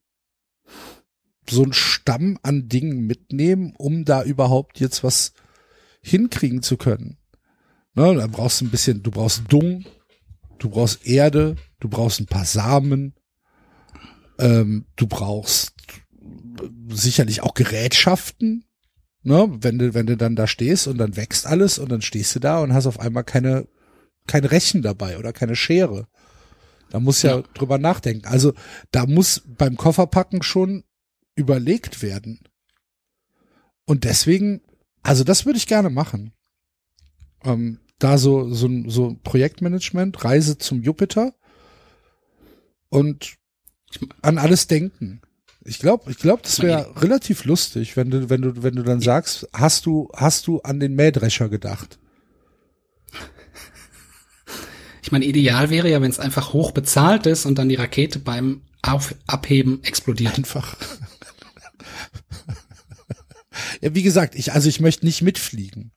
so ein Stamm an Dingen mitnehmen, um da überhaupt jetzt was hinkriegen zu können. Ne, dann brauchst du ein bisschen, du brauchst Dung, du brauchst Erde, du brauchst ein paar Samen, ähm, du brauchst sicherlich auch Gerätschaften, ne, wenn du, wenn du dann da stehst und dann wächst alles und dann stehst du da und hast auf einmal keine, kein Rechen dabei oder keine Schere. Da muss ja, Ja. drüber nachdenken. Also da muss beim Kofferpacken schon überlegt werden. Und deswegen, also das würde ich gerne machen. Ähm, da so, so, ein- so Projektmanagement, Reise zum Jupiter und an alles denken. Ich glaube, ich glaube, das wäre relativ lustig, wenn du, wenn du, wenn du dann sagst, hast du, hast du an den Mähdrescher gedacht? Ich meine, ideal wäre ja, wenn es einfach hoch bezahlt ist und dann die Rakete beim Auf Abheben explodiert. Einfach. ja, wie gesagt, ich, also ich möchte nicht mitfliegen.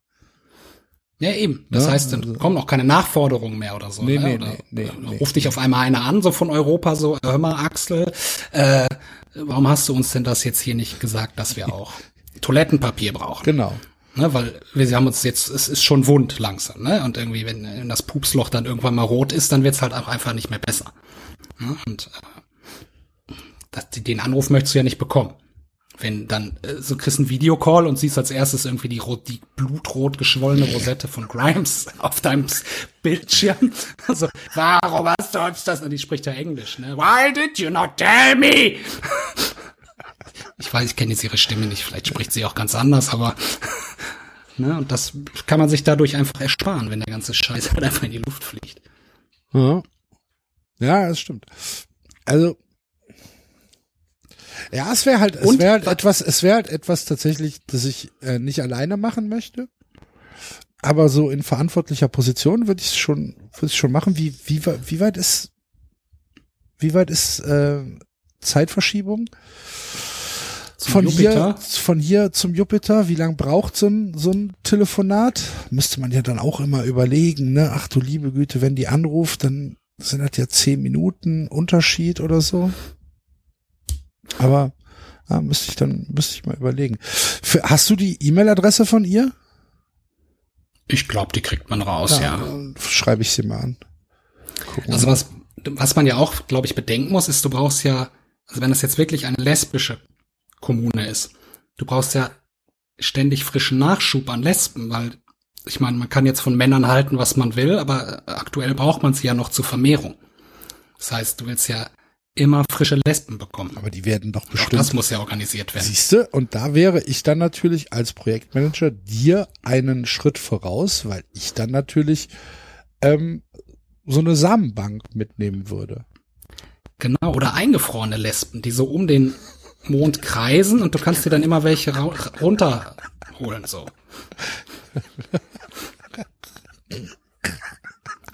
Ja, eben. Das Ja, heißt, dann also- kommen auch keine Nachforderungen mehr oder so. Nee, ne? nee, oder, nee, nee, nee. ruft dich auf einmal einer an, so von Europa, so, hör mal, Axel, äh, warum hast du uns denn das jetzt hier nicht gesagt, dass wir auch Toilettenpapier brauchen? Genau. Ne, weil wir haben uns jetzt, es ist schon wund langsam, ne? Und irgendwie, wenn, wenn das Pupsloch dann irgendwann mal rot ist, dann wird's halt auch einfach nicht mehr besser. Ne? Und äh, das, den Anruf möchtest du ja nicht bekommen. Wenn dann äh, so kriegst einen Videocall und siehst als erstes irgendwie die, rot, die blutrot geschwollene Rosette von Grimes auf deinem Bildschirm. Also, warum hast du uns das? Und die spricht ja Englisch, ne? Why did you not tell me? Ich weiß, ich kenne jetzt ihre Stimme nicht, vielleicht spricht sie auch ganz anders, aber ne, und das kann man sich dadurch einfach ersparen, wenn der ganze Scheiß halt einfach in die Luft fliegt. Ja, ja das stimmt. Also, ja, es wäre halt, es wäre halt wa- etwas, es wäre halt etwas tatsächlich, das ich äh, nicht alleine machen möchte. Aber so in verantwortlicher Position würde ich es schon, würde ich schon machen. Wie, wie, wie weit ist, wie weit ist äh, Zeitverschiebung? Zum von Jupiter? hier, von hier zum Jupiter, wie lang braucht so ein, so ein Telefonat? Müsste man ja dann auch immer überlegen, ne? Ach du liebe Güte, wenn die anruft, dann sind das ja zehn Minuten Unterschied oder so. Aber ja, müsste ich dann, müsste ich mal überlegen. Für, hast du die E-Mail-Adresse von ihr? Ich glaube, die kriegt man raus, ja. Dann schreibe ich sie mal an. Gucken Also was, was man ja auch, glaube ich, bedenken muss, ist, du brauchst ja, also wenn das jetzt wirklich eine lesbische Kommune ist, du brauchst ja ständig frischen Nachschub an Lesben, weil ich meine, man kann jetzt von Männern halten, was man will, aber äh, aktuell braucht man sie ja noch zur Vermehrung. Das heißt, du willst ja immer frische Lesben bekommen. aber die werden doch Auch bestimmt das muss ja organisiert werden. Siehste, und da wäre ich dann natürlich als Projektmanager dir einen Schritt voraus, weil ich dann natürlich ähm, so eine Samenbank mitnehmen würde. Genau, oder eingefrorene Lesben, die so um den Mond kreisen und du kannst dir dann immer welche runterholen, so.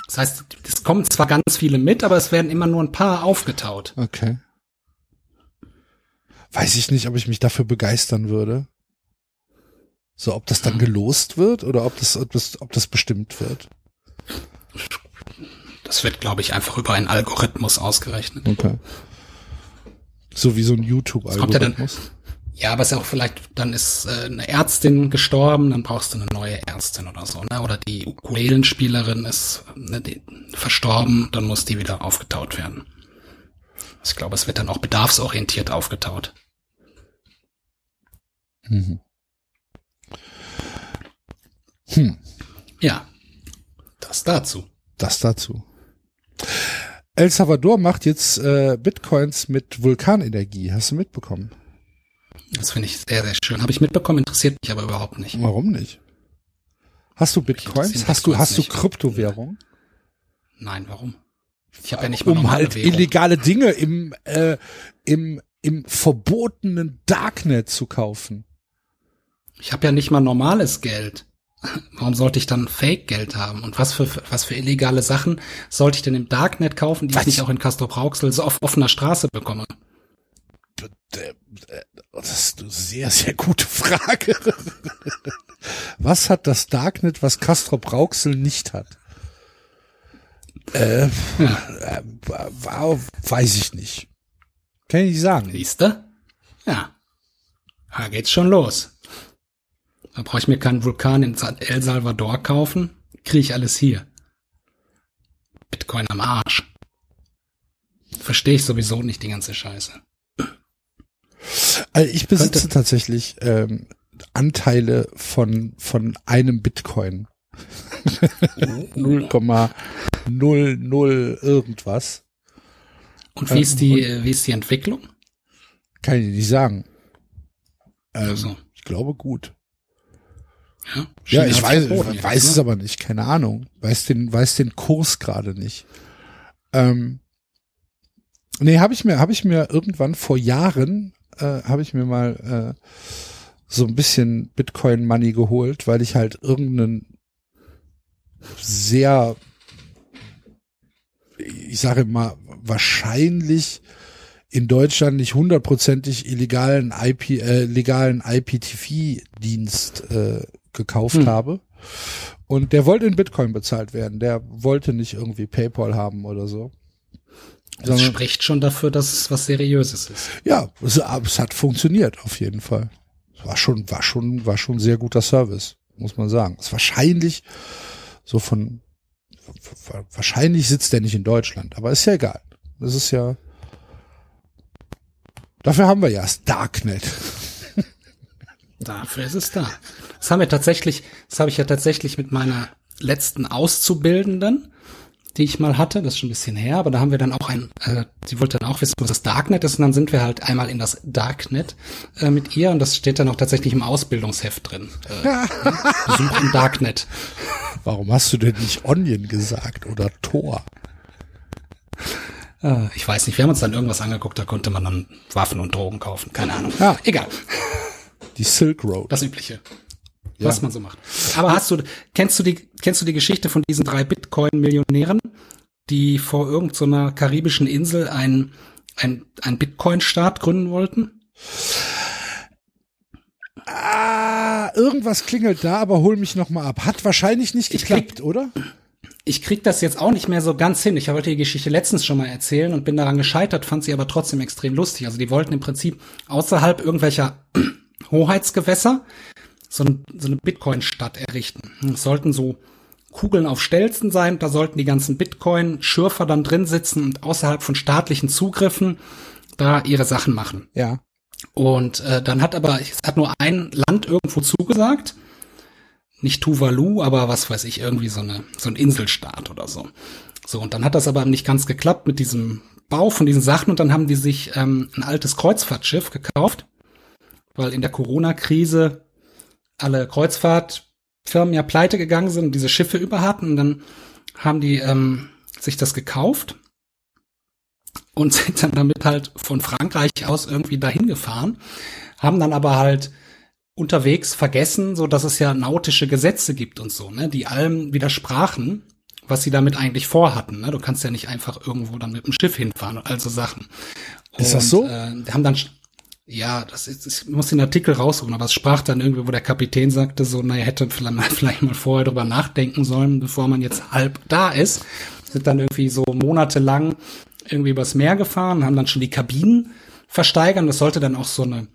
Das heißt, es kommen zwar ganz viele mit, aber es werden immer nur ein paar aufgetaut. Okay. Weiß ich nicht, ob ich mich dafür begeistern würde. So, ob das dann gelost wird oder ob das, ob das, ob das bestimmt wird. Das wird, glaube ich, einfach über einen Algorithmus ausgerechnet. Okay. So wie so ein kommt ja dann- YouTube-Algorithmus. Ja, aber es ist auch vielleicht, dann ist äh, eine Ärztin gestorben, dann brauchst du eine neue Ärztin oder so, ne? Oder die Ukulelenspielerin ist ne, verstorben, dann muss die wieder aufgetaut werden. Ich glaube, es wird dann auch bedarfsorientiert aufgetaut. Mhm. Hm, Ja, das dazu. das dazu. El Salvador macht jetzt äh, Bitcoins mit Vulkanenergie. Hast du mitbekommen? Das finde ich sehr, sehr schön. Habe ich mitbekommen, interessiert mich aber überhaupt nicht. Warum nicht? Hast du Bitcoins? Hast du, hast du. Kryptowährung? Nein, warum? Ich habe ja nicht mal um halt Währung. illegale Dinge im, äh, im, im verbotenen Darknet zu kaufen. Ich habe ja nicht mal normales Geld. Warum sollte ich dann Fake-Geld haben? Und was für, was für illegale Sachen sollte ich denn im Darknet kaufen, die Was? ich nicht auch in Castro Brauxel so auf offener Straße bekomme? Das ist eine sehr, sehr gute Frage. Was hat das Darknet, was Castro Brauxel nicht hat? Äh, äh, wow, weiß ich nicht. Kann ich nicht sagen. Siehste? Ja. Da geht's schon los. Da brauche ich mir keinen Vulkan in El Salvador kaufen. kriege ich alles hier. Bitcoin am Arsch. Verstehe ich sowieso nicht die ganze Scheiße. Also ich besitze Könnte. tatsächlich ähm, Anteile von, von einem Bitcoin. 0,00 irgendwas. Und wie ist die, ähm, wie ist die Entwicklung? Kann ich nicht sagen. Ähm, also. Ich glaube gut. Ja, ja ich weiß, ich weiß es ne? aber nicht, keine Ahnung. Weiß den, weiß den Kurs gerade nicht. Ähm, nee, habe ich mir, habe ich mir irgendwann vor Jahren, äh, habe ich mir mal äh, so ein bisschen Bitcoin Money geholt, weil ich halt irgendeinen sehr, ich sage mal, wahrscheinlich in Deutschland nicht hundertprozentig illegalen IP, äh, legalen IPTV-Dienst äh, gekauft hm. habe. Und der wollte in Bitcoin bezahlt werden. Der wollte nicht irgendwie PayPal haben oder so. Das spricht schon dafür, dass es was Seriöses ist. Ja, es, es hat funktioniert auf jeden Fall. War schon, war schon, war schon sehr guter Service, muss man sagen. Es ist wahrscheinlich so von, wahrscheinlich sitzt der nicht in Deutschland, aber ist ja egal. Das ist ja, dafür haben wir ja das Darknet. Dafür ist es da. Das haben wir tatsächlich, das habe ich ja tatsächlich mit meiner letzten Auszubildenden, die ich mal hatte, das ist schon ein bisschen her, aber da haben wir dann auch ein, äh, sie wollte dann auch wissen, was das Darknet ist, und dann sind wir halt einmal in das Darknet äh, mit ihr und das steht dann auch tatsächlich im Ausbildungsheft drin. Äh, Besuch im Darknet. Warum hast du denn nicht Onion gesagt oder Tor? Äh, ich weiß nicht, wir haben uns dann irgendwas angeguckt, da konnte man dann Waffen und Drogen kaufen, keine Ahnung. Ja. Egal. Die Silk Road. Das Übliche ja. was man so macht. Aber hast du, kennst du die, kennst du die Geschichte von diesen drei Bitcoin-Millionären, die vor irgendeiner so karibischen Insel ein, ein, ein Bitcoin-Staat gründen wollten? Ah, irgendwas klingelt da, aber hol mich noch mal ab. Hat wahrscheinlich nicht geklappt, krieg, oder? Ich krieg das jetzt auch nicht mehr so ganz hin. Ich wollte die Geschichte letztens schon mal erzählen und bin daran gescheitert, fand sie aber trotzdem extrem lustig. Also die wollten im Prinzip außerhalb irgendwelcher Hoheitsgewässer so, ein, so eine Bitcoin-Stadt errichten. Es sollten so Kugeln auf Stelzen sein, da sollten die ganzen Bitcoin-Schürfer dann drin sitzen und außerhalb von staatlichen Zugriffen da ihre Sachen machen. Ja. Und äh, dann hat aber, es hat nur ein Land irgendwo zugesagt, nicht Tuvalu, aber was weiß ich, irgendwie so eine so ein Inselstaat oder so. So und dann hat das aber nicht ganz geklappt mit diesem Bau von diesen Sachen und dann haben die sich ähm, ein altes Kreuzfahrtschiff gekauft, weil in der Corona-Krise alle Kreuzfahrtfirmen ja pleite gegangen sind und diese Schiffe über hatten. Und dann haben die ähm, sich das gekauft und sind dann damit halt von Frankreich aus irgendwie dahin gefahren, haben dann aber halt unterwegs vergessen, so dass es ja nautische Gesetze gibt und so, ne, die allem widersprachen, was sie damit eigentlich vorhatten. Ne? Du kannst ja nicht einfach irgendwo dann mit dem Schiff hinfahren und all so Sachen. Ist das so? Äh, haben dann ja, das ist, ich muss den Artikel raussuchen, aber es sprach dann irgendwie, wo der Kapitän sagte so, naja, hätte vielleicht, mal vorher drüber nachdenken sollen, bevor man jetzt halb da ist. Sind dann irgendwie so monatelang irgendwie übers Meer gefahren, haben dann schon die Kabinen versteigern. Das sollte dann auch so eine,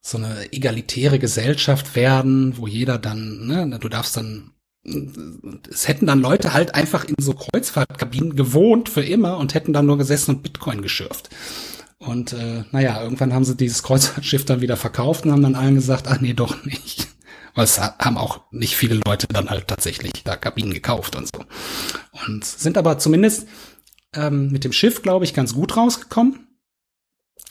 so eine egalitäre Gesellschaft werden, wo jeder dann, ne, du darfst dann es hätten dann Leute halt einfach in so Kreuzfahrtkabinen gewohnt für immer und hätten dann nur gesessen und Bitcoin geschürft. Und äh, naja, irgendwann haben sie dieses Kreuzfahrtschiff dann wieder verkauft und haben dann allen gesagt, ach nee, doch nicht. Weil es haben auch nicht viele Leute dann halt tatsächlich da Kabinen gekauft und so. Und sind aber zumindest ähm, mit dem Schiff, glaube ich, ganz gut rausgekommen.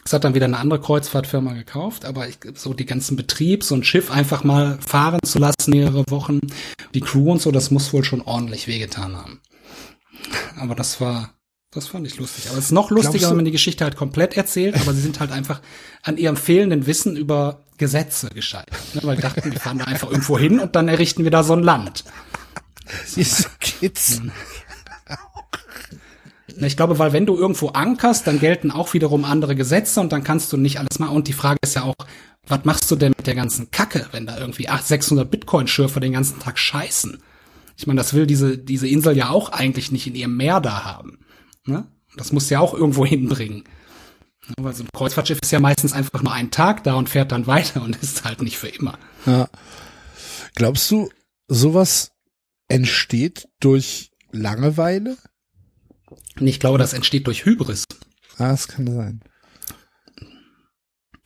Es hat dann wieder eine andere Kreuzfahrtfirma gekauft, aber ich, so die ganzen Betrieb, so ein Schiff einfach mal fahren zu lassen, mehrere Wochen, die Crew und so, das muss wohl schon ordentlich wehgetan haben. Aber das war das fand ich lustig. Aber es ist noch lustiger, wenn man die Geschichte halt komplett erzählt, aber sie sind halt einfach an ihrem fehlenden Wissen über Gesetze gescheitert. Ne? Weil die dachten, wir fahren da einfach irgendwo hin und dann errichten wir da so ein Land. Diese Kids. Ich glaube, weil wenn du irgendwo ankerst, dann gelten auch wiederum andere Gesetze und dann kannst du nicht alles machen. Und die Frage ist ja auch, was machst du denn mit der ganzen Kacke, wenn da irgendwie 800, 600 Bitcoin-Schürfer den ganzen Tag scheißen? Ich meine, das will diese, diese Insel ja auch eigentlich nicht in ihrem Meer da haben. Ne? Das muss ja auch irgendwo hinbringen. Weil so ein Kreuzfahrtschiff ist ja meistens einfach nur einen Tag da und fährt dann weiter und ist halt nicht für immer. Ja. Glaubst du, sowas entsteht durch Langeweile? Ich glaube, das entsteht durch Hybris. Ah, das kann sein.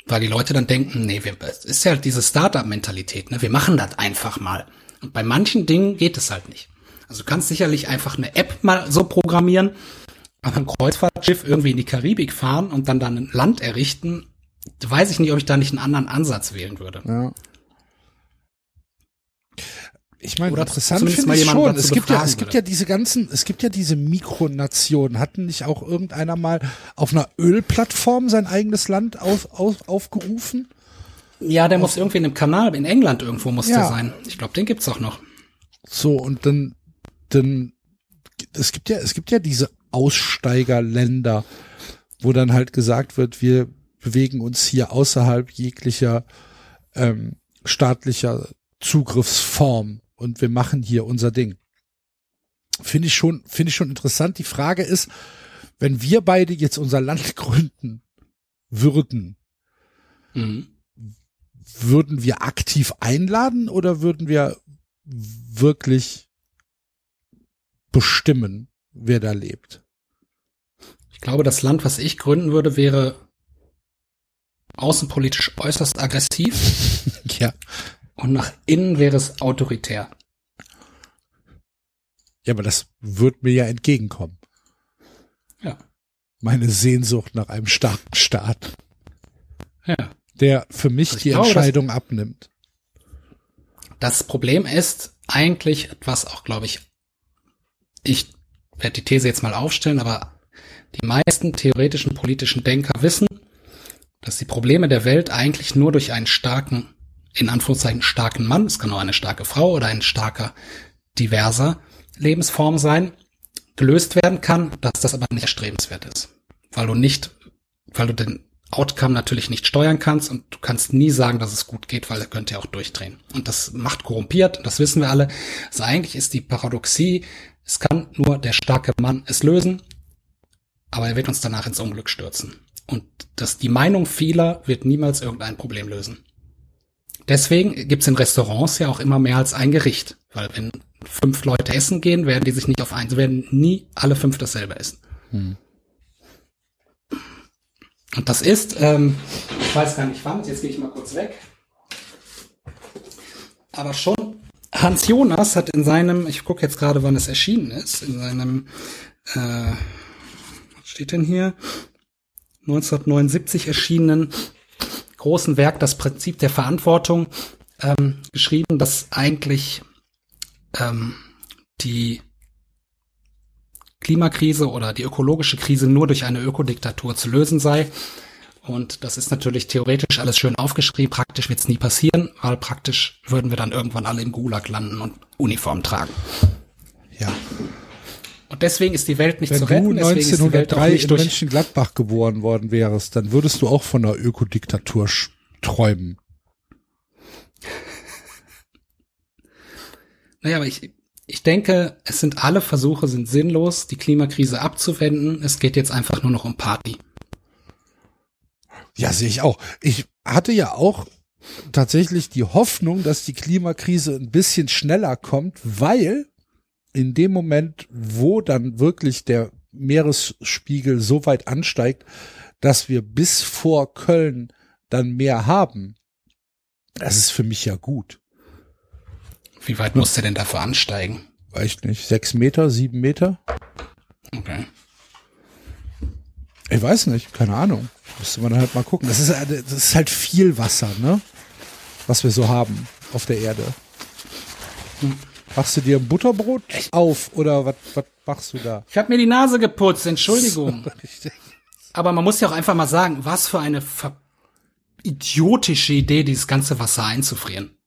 Weil die Leute dann denken, nee, wir, es ist ja diese Startup-Mentalität, ne? Wir machen das einfach mal. Und bei manchen Dingen geht es halt nicht. Also du kannst sicherlich einfach eine App mal so programmieren, aber ein Kreuzfahrtschiff irgendwie in die Karibik fahren und dann dann ein Land errichten, weiß ich nicht, ob ich da nicht einen anderen Ansatz wählen würde. Ja. Ich meine, interessant finde ich schon. Es gibt ja, es gibt würde. ja diese ganzen, es gibt ja diese Mikronationen. Hatten nicht auch irgendeiner mal auf einer Ölplattform sein eigenes Land auf, auf, aufgerufen? Ja, der muss irgendwie in einem Kanal, in England irgendwo muss Ja. der sein. Ich glaube, den gibt's auch noch. So, und dann, dann, es gibt ja, es gibt ja diese Aussteigerländer, wo dann halt gesagt wird, wir bewegen uns hier außerhalb jeglicher ähm, staatlicher Zugriffsform und wir machen hier unser Ding. Finde ich schon, finde ich schon interessant. Die Frage ist, wenn wir beide jetzt unser Land gründen würden, Mhm. würden wir aktiv einladen oder würden wir wirklich bestimmen, wer da lebt? Ich glaube, das Land, was ich gründen würde, wäre außenpolitisch äußerst aggressiv Ja. und nach innen wäre es autoritär. Ja, aber das wird mir ja entgegenkommen. Ja. Meine Sehnsucht nach einem starken Staat, Ja. der für mich Also die glaube, das- Entscheidung abnimmt. Das Problem ist eigentlich etwas auch, glaube ich, ich werde die These jetzt mal aufstellen, aber die meisten theoretischen politischen Denker wissen, dass die Probleme der Welt eigentlich nur durch einen starken, in Anführungszeichen starken Mann, es kann auch eine starke Frau oder ein starker, diverser Lebensform sein, gelöst werden kann, dass das aber nicht erstrebenswert ist. Weil du nicht, weil du den Outcome natürlich nicht steuern kannst und du kannst nie sagen, dass es gut geht, weil er könnte ja auch durchdrehen. Und das macht korrumpiert, das wissen wir alle. Also eigentlich ist die Paradoxie, es kann nur der starke Mann es lösen, aber er wird uns danach ins Unglück stürzen. Und das, die Meinung vieler wird niemals irgendein Problem lösen. Deswegen gibt's in Restaurants ja auch immer mehr als ein Gericht. Weil wenn fünf Leute essen gehen, werden die sich nicht auf eins, werden nie alle fünf dasselbe essen. Und das ist, ähm, ich weiß gar nicht wann, jetzt gehe ich mal kurz weg. Aber schon Hans Jonas hat in seinem, ich gucke jetzt gerade, wann es erschienen ist, in seinem, äh, steht denn hier? 1979 erschienenen großen Werk Das Prinzip der Verantwortung ähm, geschrieben, dass eigentlich ähm, die Klimakrise oder die ökologische Krise nur durch eine Ökodiktatur zu lösen sei. Und das ist natürlich theoretisch alles schön aufgeschrieben, praktisch wird's nie passieren, weil praktisch würden wir dann irgendwann alle im Gulag landen und Uniform tragen. Ja. Und deswegen ist die Welt nicht Wenn zu du retten, Welt auch 1903 nicht in. Mönchengladbach geboren worden wärst, dann würdest du auch von einer Ökodiktatur träumen. Naja, aber ich, ich denke, es sind alle Versuche sind sinnlos, die Klimakrise abzuwenden. Es geht jetzt einfach nur noch um Party. Ja, sehe ich auch. Ich hatte ja auch tatsächlich die Hoffnung, dass die Klimakrise ein bisschen schneller kommt, weil in dem Moment, wo dann wirklich der Meeresspiegel so weit ansteigt, dass wir bis vor Köln dann mehr haben, das ist für mich ja gut. Wie weit muss der denn dafür ansteigen? Weiß ich nicht, sechs Meter, sieben Meter? Okay. Ich weiß nicht, keine Ahnung. Müsste man dann halt mal gucken. Das ist, das ist halt viel Wasser, ne? Was wir so haben auf der Erde. Machst du dir ein Butterbrot auf oder was, machst du da? Ich habe mir die Nase geputzt, Entschuldigung. Aber man muss ja auch einfach mal sagen, was für eine idiotische Idee, dieses ganze Wasser einzufrieren.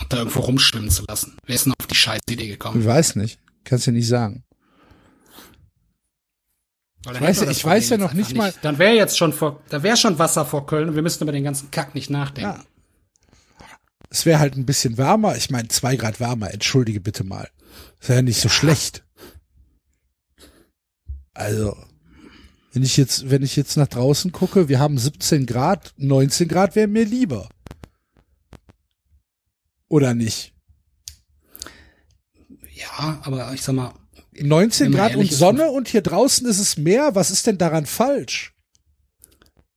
Und da irgendwo rumschwimmen zu lassen. Wer ist denn auf die scheiß Idee gekommen? Ich weiß nicht. Kannst du nicht sagen. Dann weiß ja- ich weiß ja noch nicht einfach Dann wäre jetzt schon vor, da wäre schon Wasser vor Köln und wir müssten über den ganzen Kack nicht nachdenken. Ja. Es wäre halt ein bisschen wärmer. Ich meine, zwei Grad wärmer. Entschuldige bitte mal. Ist ja nicht so schlecht. Also, wenn ich jetzt, wenn ich jetzt nach draußen gucke, wir haben 17 Grad, 19 Grad wäre mir lieber. Oder nicht? Ja, aber ich sag mal, 19 Wenn man Grad und ist, Sonne und hier draußen ist es Meer. Was ist denn daran falsch?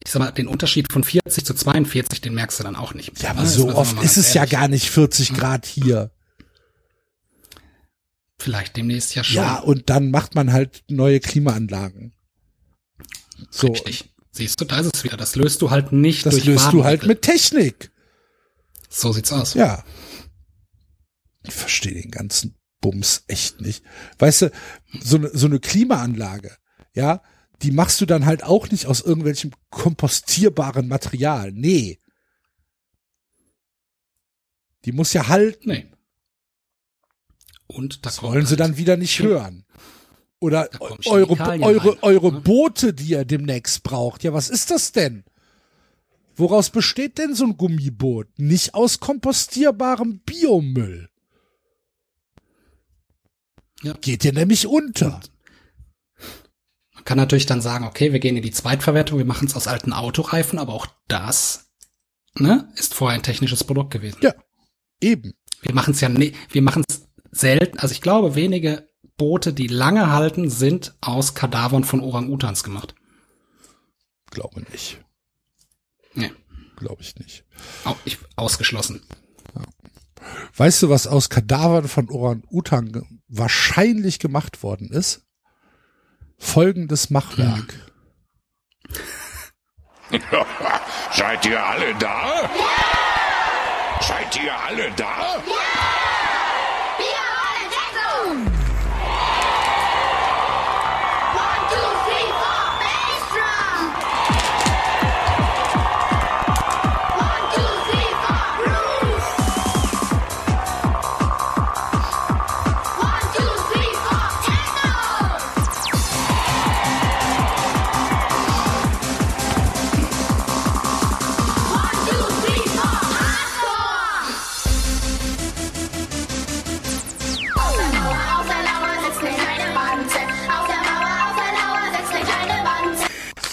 Ich sag mal, den Unterschied von 40 zu 42, den merkst du dann auch nicht. Ja, aber Ne? so Das oft ist es ja gar nicht 40 Grad hier. Vielleicht demnächst ja schon. Ja, und dann macht man halt neue Klimaanlagen. So, Richtig. Siehst du, da ist es wieder. Das löst du halt nicht das durch löst du halt mit Technik. So sieht's aus. Ja. Ich verstehe den ganzen Bums echt nicht. Weißt du, so eine, so eine Klimaanlage, ja, die machst du dann halt auch nicht aus irgendwelchem kompostierbaren Material. Nee. Die muss ja halten. Nee. Und da Das wollen sie halt- dann wieder nicht hören. Oder eure, eure, eure ne? Boote, die ihr demnächst braucht. Ja, was ist das denn? Woraus besteht denn so ein Gummiboot? Nicht aus kompostierbarem Biomüll. Ja. Geht dir nämlich unter. Man kann natürlich dann sagen, okay, wir gehen in die Zweitverwertung, wir machen es aus alten Autoreifen, aber auch das ne, ist vorher ein technisches Produkt gewesen. Ja, eben. Wir machen es ja, ne, wir machen es selten. Also ich glaube, wenige Boote, die lange halten, sind aus Kadavern von Orang-Utans gemacht. Glaube nicht. Nee, Glaube ich nicht. au- ich, ausgeschlossen. Weißt du, was aus Kadavern von Orang-Utan wahrscheinlich gemacht worden ist? Folgendes Machwerk. Seid ihr alle da? Seid ihr alle da?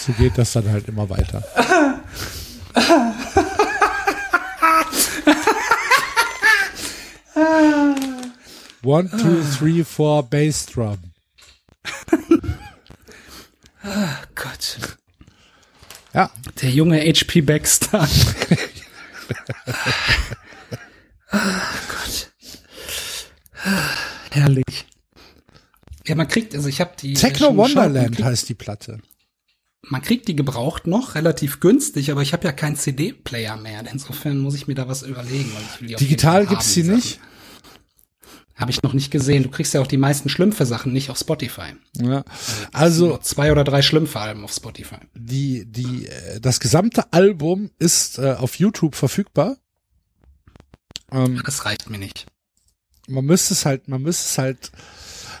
So geht das dann halt immer weiter. One, two, three, four, Bass Drum. Gott. Ja, Der junge HP Baxter. Ah, Gott. Ah, Herrlich. Ja, man kriegt, also ich habe die. Techno Wonderland heißt die Platte. Man kriegt die gebraucht noch, relativ günstig, aber ich habe ja keinen CD-Player mehr. Insofern muss ich mir da was überlegen. Weil ich will die Digital gibt's die nicht. Habe ich noch nicht gesehen. Du kriegst ja auch die meisten Schlümpfe-Sachen nicht auf Spotify. Ja. Also Nur zwei oder drei Schlümpfe-Alben auf Spotify. die, die, äh, das gesamte Album ist äh, auf YouTube verfügbar. Ähm, Das reicht mir nicht. man müsste es halt, man müsste es halt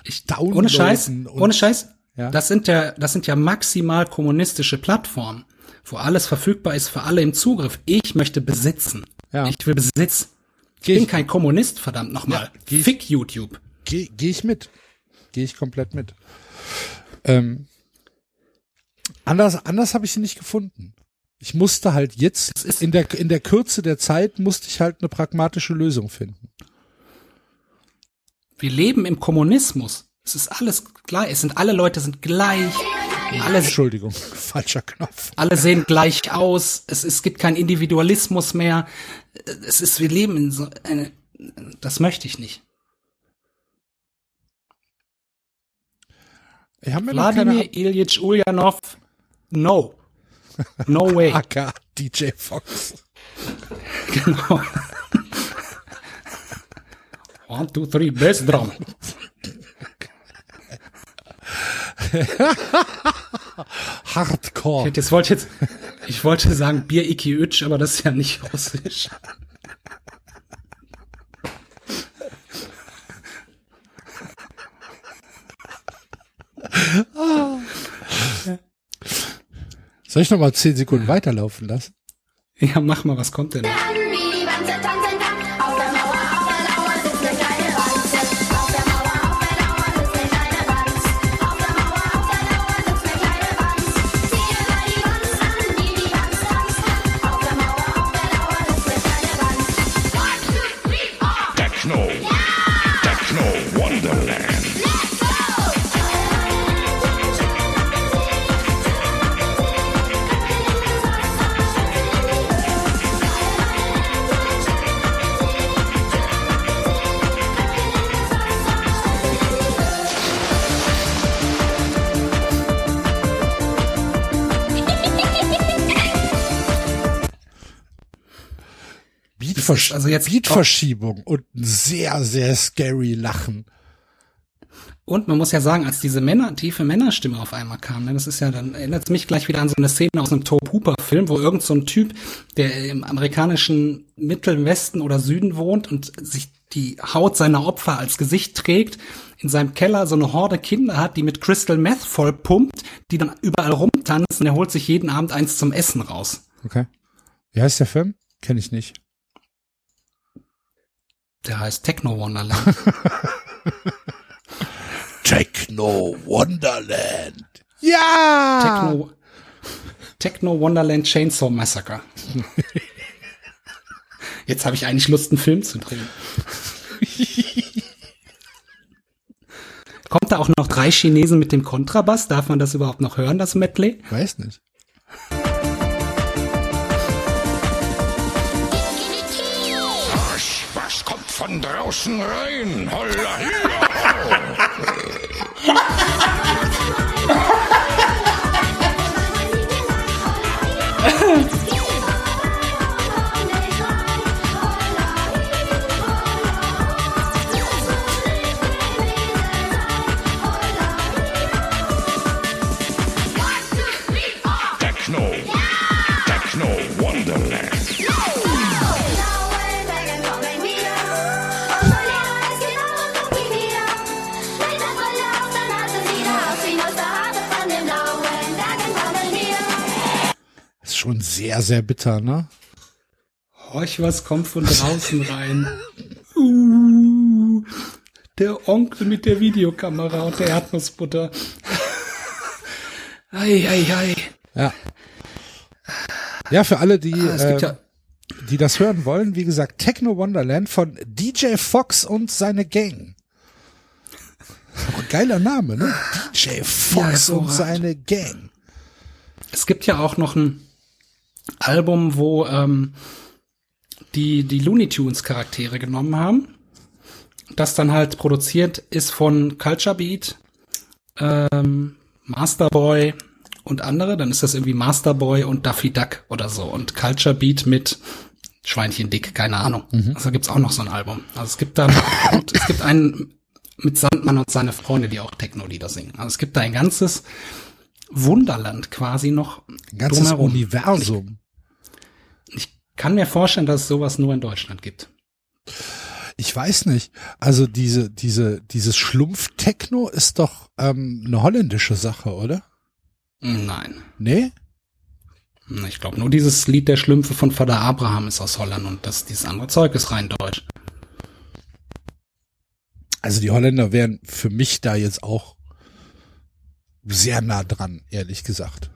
Ich, downloaden. ohne Scheiß, ohne Scheiß. Ja. Das sind ja, das sind ja maximal kommunistische Plattformen, wo alles verfügbar ist für alle im Zugriff. Ich möchte besitzen. Ja. Ich will Besitz. Ich Geh bin ich- kein Kommunist, verdammt nochmal. Ja, geh ich- Fick YouTube. Gehe geh ich mit. Gehe ich komplett mit. Ähm, anders anders habe ich sie nicht gefunden. Ich musste halt jetzt, Es ist- in der, in der Kürze der Zeit, musste ich halt eine pragmatische Lösung finden. Wir leben im Kommunismus. Es ist alles gleich. Es sind alle Leute sind gleich. Alle, Entschuldigung, falscher Knopf. alle sehen gleich aus. Es, es gibt keinen Individualismus mehr. Es ist, wir leben in so eine, das möchte ich nicht. Ich mir noch keine Wladimir Ilyich Ulyanov, no. No way. AK DJ Fox. genau. One, two, three, Bass Drum. Ich Hardcore. jetzt wollte jetzt, ich wollte sagen Bier Iki Ütsch, aber das ist ja nicht russisch. Soll ich noch mal zehn Sekunden weiterlaufen lassen? Ja, mach mal, was kommt denn? Also jetzt Beatverschiebung und ein sehr, sehr scary Lachen. Und man muss ja sagen, als diese Männer, tiefe Männerstimme auf einmal kam, ne, das ist ja, dann erinnert es mich gleich wieder an so eine Szene aus einem Tobe Hooper Film, wo irgend so ein Typ, der im amerikanischen Mittelwesten oder Süden wohnt und sich die Haut seiner Opfer als Gesicht trägt, in seinem Keller so eine Horde Kinder hat, die mit Crystal Meth vollpumpt, die dann überall rumtanzen, er holt sich jeden Abend eins zum Essen raus. Okay. Wie heißt der Film? Kenne ich nicht. Der heißt Techno Wonderland. Techno Wonderland. Ja! Techno, Techno Wonderland Chainsaw Massacre. Jetzt habe ich eigentlich Lust, einen Film zu drehen. Kommt da auch noch drei Chinesen mit dem Kontrabass? Darf man das überhaupt noch hören, das Medley? Weiß nicht. Von draußen rein? Holla, schon sehr, sehr bitter, ne? Horch, was kommt von draußen rein? Uh, der Onkel mit der Videokamera und der Erdnussbutter. Ei, ei, ei. Ja. Ja, für alle, die, Ah, äh, ja, die das hören wollen, wie gesagt, Techno Wonderland von DJ Fox und seine Gang. Geiler Name, ne? DJ Fox Ja, und seine Gang. es gibt ja auch noch ein Album, wo ähm, die, die Looney Tunes Charaktere genommen haben. Das dann halt produziert ist von Culture Beat, ähm, Masterboy und andere. Dann ist das irgendwie Masterboy und Daffy Duck oder so. Und Culture Beat mit Schweinchen Dick, keine Ahnung. Also gibt's auch noch so ein Album. Also es gibt da, es gibt einen mit Sandmann und seine Freunde, die auch Techno-Lieder singen. Also es gibt da ein ganzes Wunderland quasi noch Ein ganzes drumherum. Universum. Ich kann mir vorstellen, dass es sowas nur in Deutschland gibt. Ich weiß nicht. Also diese, diese, dieses Schlumpf-Techno ist doch ähm, eine holländische Sache, oder? Nein. Nee? Ich glaube, nur dieses Lied der Schlümpfe von Vater Abraham ist aus Holland und das, dieses andere Zeug ist rein deutsch. Also die Holländer wären für mich da jetzt auch sehr nah dran, ehrlich gesagt.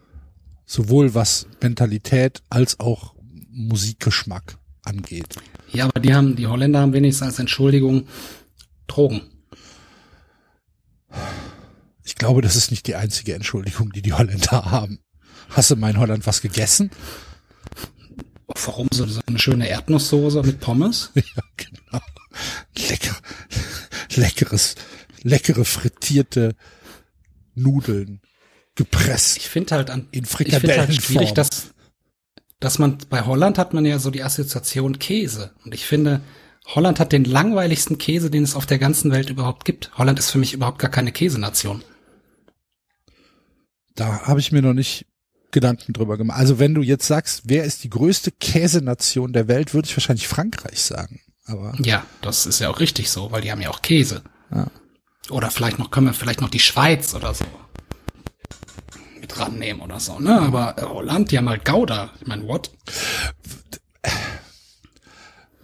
Sowohl was Mentalität als auch Musikgeschmack angeht. Ja, aber die haben, die Holländer haben wenigstens als Entschuldigung Drogen. Ich glaube, das ist nicht die einzige Entschuldigung, die die Holländer haben. Hast du mal in Holland was gegessen? Warum so, so eine schöne Erdnusssoße mit Pommes? Ja, genau. Lecker, leckeres, leckere frittierte Nudeln, gepresst. Ich finde halt an, In ich finde halt schwierig, dass, dass man, bei Holland hat man ja so die Assoziation Käse. Und ich finde, Holland hat den langweiligsten Käse, den es auf der ganzen Welt überhaupt gibt. Holland ist für mich überhaupt gar keine Käsenation. Da habe ich mir noch nicht Gedanken drüber gemacht. Also wenn du jetzt sagst, wer ist die größte Käsenation der Welt, würde ich wahrscheinlich Frankreich sagen. Aber Ja, das ist ja auch richtig so, weil die haben ja auch Käse. Ja. Oder vielleicht noch, können wir vielleicht noch die Schweiz oder so mit rannehmen oder so, ne? Aber äh, Holland, die haben halt Gouda. Ich meine, what?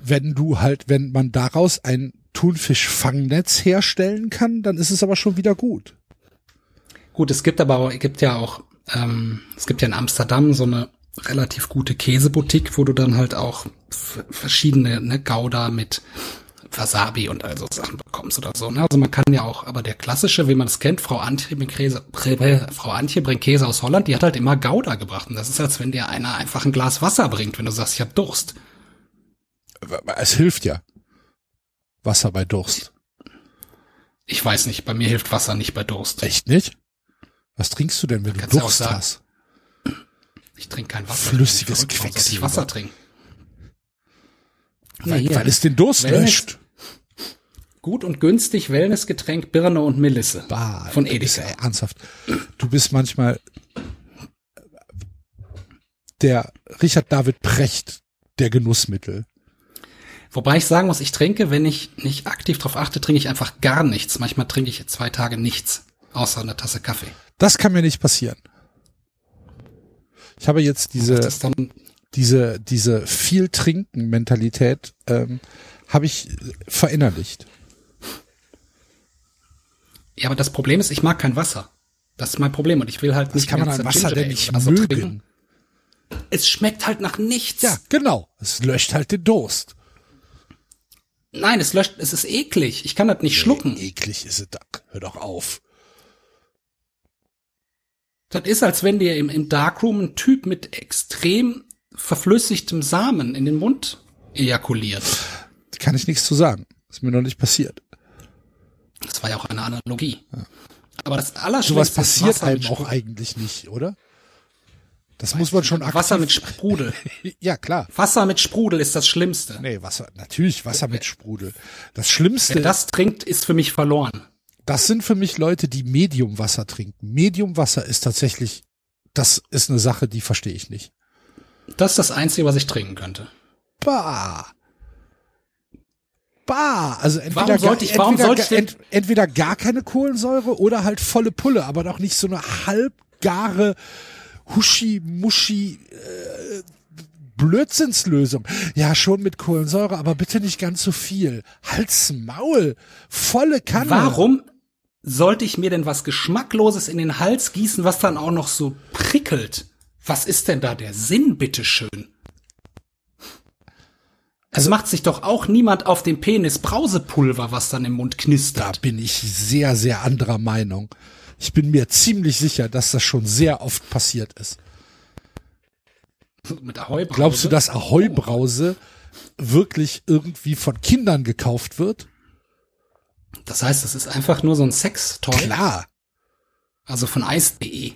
wenn du halt, wenn man daraus ein Thunfischfangnetz herstellen kann, dann ist es aber schon wieder gut. Gut, es gibt aber auch, es gibt ja auch, ähm, es gibt ja in Amsterdam so eine relativ gute Käseboutique, wo du dann halt auch verschiedene ne, Gouda mit Wasabi und all so Sachen bekommst oder so. Ne? Also man kann ja auch, aber der klassische, wie man es kennt, Frau Antje bringt Käse, Frau Antje bringt Käse aus Holland, die hat halt immer Gouda gebracht. Und das ist, als wenn dir einer einfach ein Glas Wasser bringt, wenn du sagst, ich hab Durst. Es hilft ja. Wasser bei Durst. Ich weiß nicht, bei mir hilft Wasser nicht bei Durst. Echt nicht? Was trinkst du denn, wenn du Durst hast? Ich trinke kein Wasser. Flüssiges soll ich Quecksilber. Wasser trinken. Weil, hier. weil es den Durst Wellness- löscht. Gut und günstig Wellnessgetränk Birne und Melisse Bah, von bist Edeka. ja ernsthaft. Du bist manchmal der Richard David Precht der Genussmittel. Wobei ich sagen muss, ich trinke, wenn ich nicht aktiv drauf achte, trinke ich einfach gar nichts. Manchmal trinke ich zwei Tage nichts, außer eine Tasse Kaffee. Das kann mir nicht passieren. Ich habe jetzt diese Das ist dann, diese diese viel trinken Mentalität ähm, habe ich verinnerlicht. ja, aber das Problem ist, ich mag kein Wasser. Das ist mein Problem und ich will halt Was nicht kann die man an Wasser denn nicht oder so mögen? trinken. Es schmeckt halt nach nichts. Ja, genau. Es löscht halt den Durst. Nein, es löscht, es ist eklig. Ich kann das nicht schlucken. Eklig ist es. da. Hör doch auf. Das ist, als wenn dir im, im Darkroom ein Typ mit extrem verflüssigtem Samen in den Mund ejakuliert. Kann ich nichts zu sagen. Ist mir noch nicht passiert. Das war ja auch eine Analogie. Aber das Allerschlimmste Sowas ist passiert Wasser einem auch eigentlich nicht, oder? Das muss man schon aktiv. Wasser mit Sprudel. Ja, klar. Wasser mit Sprudel ist das Schlimmste. Nee, Wasser, natürlich Wasser mit Sprudel. Das Schlimmste, Wer das trinkt, ist für mich verloren. das sind für mich Leute, die Mediumwasser trinken. Mediumwasser ist tatsächlich, das ist eine Sache, die verstehe ich nicht. Das ist das Einzige, was ich trinken könnte. Bah. Bah. Also entweder, Warum sollte gar, ich- warum entweder, sollte ich entweder gar keine Kohlensäure oder halt volle Pulle, aber doch nicht so eine halbgare Huschi, Muschi, äh, Blödsinnslösung. Ja, schon mit Kohlensäure, aber bitte nicht ganz so viel. Halt's Maul. Volle Kanne. Warum sollte ich mir denn was Geschmackloses in den Hals gießen, was dann auch noch so prickelt? Was ist denn da der Sinn, bitteschön? Es macht sich doch auch niemand auf dem Penis Brausepulver, was dann im Mund Da knistert. bin ich sehr, sehr anderer Meinung. Ich bin mir ziemlich sicher, dass das schon sehr oft passiert ist. Mit Ahoi-Brause. Glaubst du, dass Ahoi-Brause wirklich irgendwie von Kindern gekauft wird? Das heißt, das ist einfach nur so ein Sextoy. Klar. Also von Ice.de.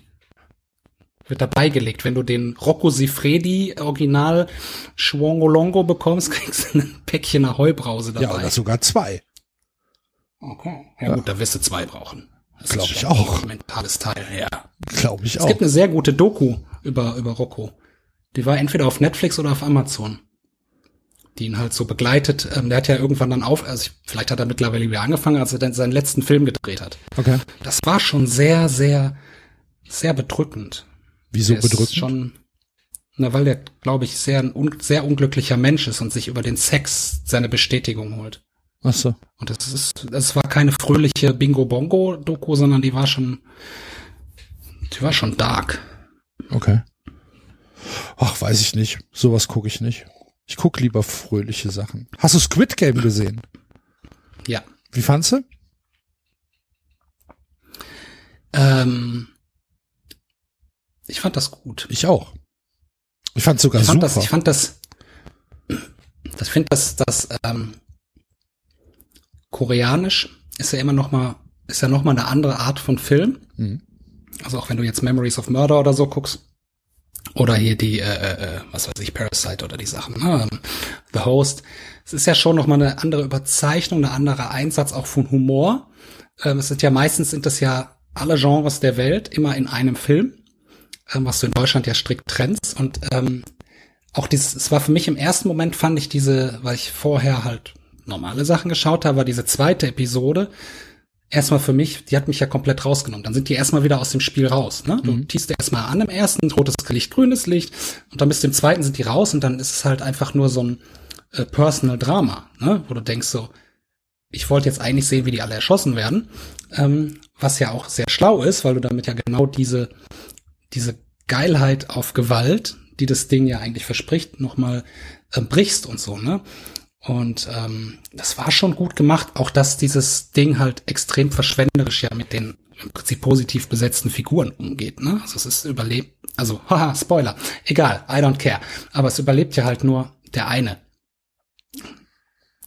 Wird dabei gelegt. Wenn du den Rocco Sifredi Original Schwongolongo bekommst, kriegst du ein Päckchen Ahoi-Brause dabei. Ja, oder sogar zwei. Okay. Ja, gut, da wirst du zwei brauchen. Das Glaub ist ich auch. Ein mentales Teil, ja. Glaube ich Es auch. gibt eine sehr gute Doku über, über Rocco. Die war entweder auf Netflix oder auf Amazon. Die ihn halt so begleitet. Ähm, der hat ja irgendwann dann auf, also ich, vielleicht hat er mittlerweile wieder angefangen, als er dann seinen letzten Film gedreht hat. Okay. Das war schon sehr, sehr, sehr bedrückend. Wieso Der ist bedrückend? Schon, na, weil der, glaube ich, sehr, ein un, sehr unglücklicher Mensch ist und sich über den Sex seine Bestätigung holt. Ach so. Und das ist, das war keine fröhliche Bingo-Bongo-Doku, sondern die war schon, die war schon dark. Okay. Ach, weiß ich nicht. Sowas gucke ich nicht. Ich guck lieber fröhliche Sachen. Hast du Squid Game gesehen? Ja. Wie fandst du? Ähm, ich fand das gut. Ich auch. Ich fand sogar Ich fand super. das, ich fand das, das finde das, das, ähm, koreanisch ist ja immer noch mal, ist ja noch mal eine andere Art von Film. Mhm. Also auch wenn du jetzt Memories of Murder oder so guckst. Oder hier die, äh, äh, äh, was weiß ich, Parasite oder die Sachen, ne? The Host. Es ist ja schon noch mal eine andere Überzeichnung, eine andere Einsatz auch von Humor. Ähm, es sind ja meistens sind das ja alle Genres der Welt immer in einem Film, ähm, was du in Deutschland ja strikt trennst. Und ähm, auch dieses, es war für mich im ersten Moment fand ich diese, weil ich vorher halt normale Sachen geschaut habe, war diese zweite Episode erstmal für mich, die hat mich ja komplett rausgenommen. Dann sind die erstmal wieder aus dem Spiel raus. Ne? Du tiest erstmal an im ersten, rotes Licht, grünes Licht und dann bis zum zweiten sind die raus und dann ist es halt einfach nur so ein äh, Personal Drama, ne? wo du denkst so, ich wollte jetzt eigentlich sehen, wie die alle erschossen werden, ähm, was ja auch sehr schlau ist, weil du damit ja genau diese, diese Geilheit auf Gewalt, die das Ding ja eigentlich verspricht, nochmal äh, brichst und so, ne? Und ähm, das war schon gut gemacht, auch dass dieses Ding halt extrem verschwenderisch ja mit den im Prinzip positiv besetzten Figuren umgeht. Ne? Also es ist überlebt, also haha, Spoiler, egal, I don't care. Aber es überlebt ja halt nur der eine.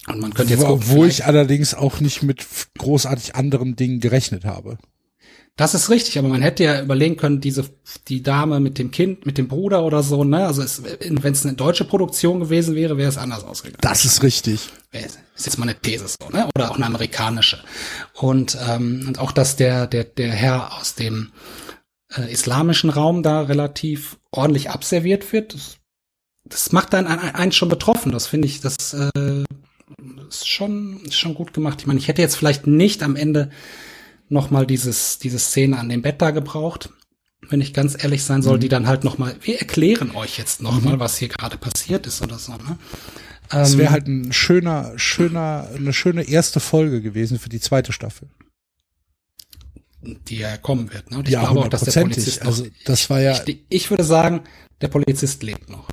Und man könnte jetzt vielleicht- ich allerdings auch nicht mit großartig anderen Dingen gerechnet habe. Das ist richtig, aber man hätte ja überlegen können, diese die Dame mit dem Kind, mit dem Bruder oder so, ne? Also wenn es eine deutsche Produktion gewesen wäre, wäre es anders ausgegangen. Das ist richtig. ist jetzt mal eine These so, ne? Oder auch eine amerikanische. Und ähm, und auch, dass der, der, der Herr aus dem äh, islamischen Raum da relativ ordentlich abserviert wird, das, das macht dann einen, einen schon betroffen. Das finde ich, das äh, ist schon, ist schon gut gemacht. Ich meine, ich hätte jetzt vielleicht nicht am Ende noch mal dieses, diese Szene an dem Bett da gebraucht, wenn ich ganz ehrlich sein soll, die dann halt noch mal, wir erklären euch jetzt noch mal, was hier gerade passiert ist oder so, ne? Es Ähm, wäre halt ein schöner, schöner, eine schöne erste Folge gewesen für die zweite Staffel. die ja kommen wird. Ne? Und ich Ja, glaube auch, dass der. Polizist noch, Also, das war ja- Ich, ich würde sagen, der Polizist lebt noch.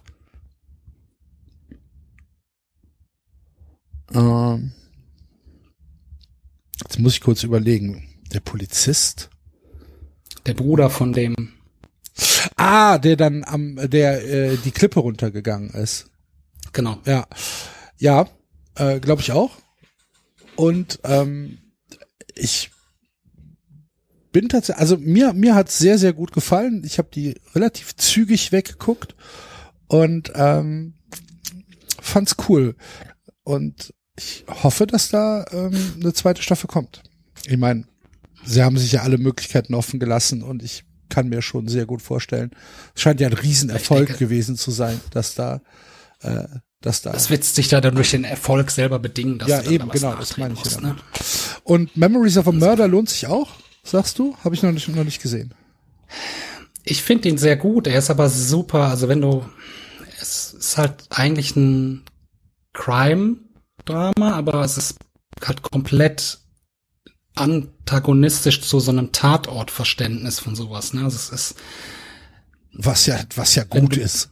Ähm, jetzt muss ich kurz überlegen. Der Polizist? Der Bruder von dem, Ah, der dann am, der äh, die Klippe runtergegangen ist. genau. Ja, ja, äh, glaube ich auch. Und ähm, ich bin tatsächlich, also mir mir hat's sehr sehr gut gefallen. Ich habe die relativ zügig weggeguckt und ähm, fand's cool. Und ich hoffe, dass da ähm, eine zweite Staffel kommt. Ich meine, sie haben sich ja alle Möglichkeiten offen gelassen und ich kann mir schon sehr gut vorstellen. Es scheint ja ein Riesenerfolg denke- gewesen zu sein, dass da, äh, dass da. Das wird sich da dann durch den Erfolg selber bedingen, dass Ja, du dann eben, da was genau, das meine ich musst, ne? Und Memories of a Murder lohnt sich auch, sagst du? Habe ich noch nicht, noch nicht gesehen. Ich finde ihn sehr gut. Er ist aber super. Also wenn du, es ist halt eigentlich ein Crime-Drama, aber es ist halt komplett antagonistisch zu so einem Tatortverständnis von sowas. Ne? Also es ist, Was ja, was ja Wenn gut du- ist.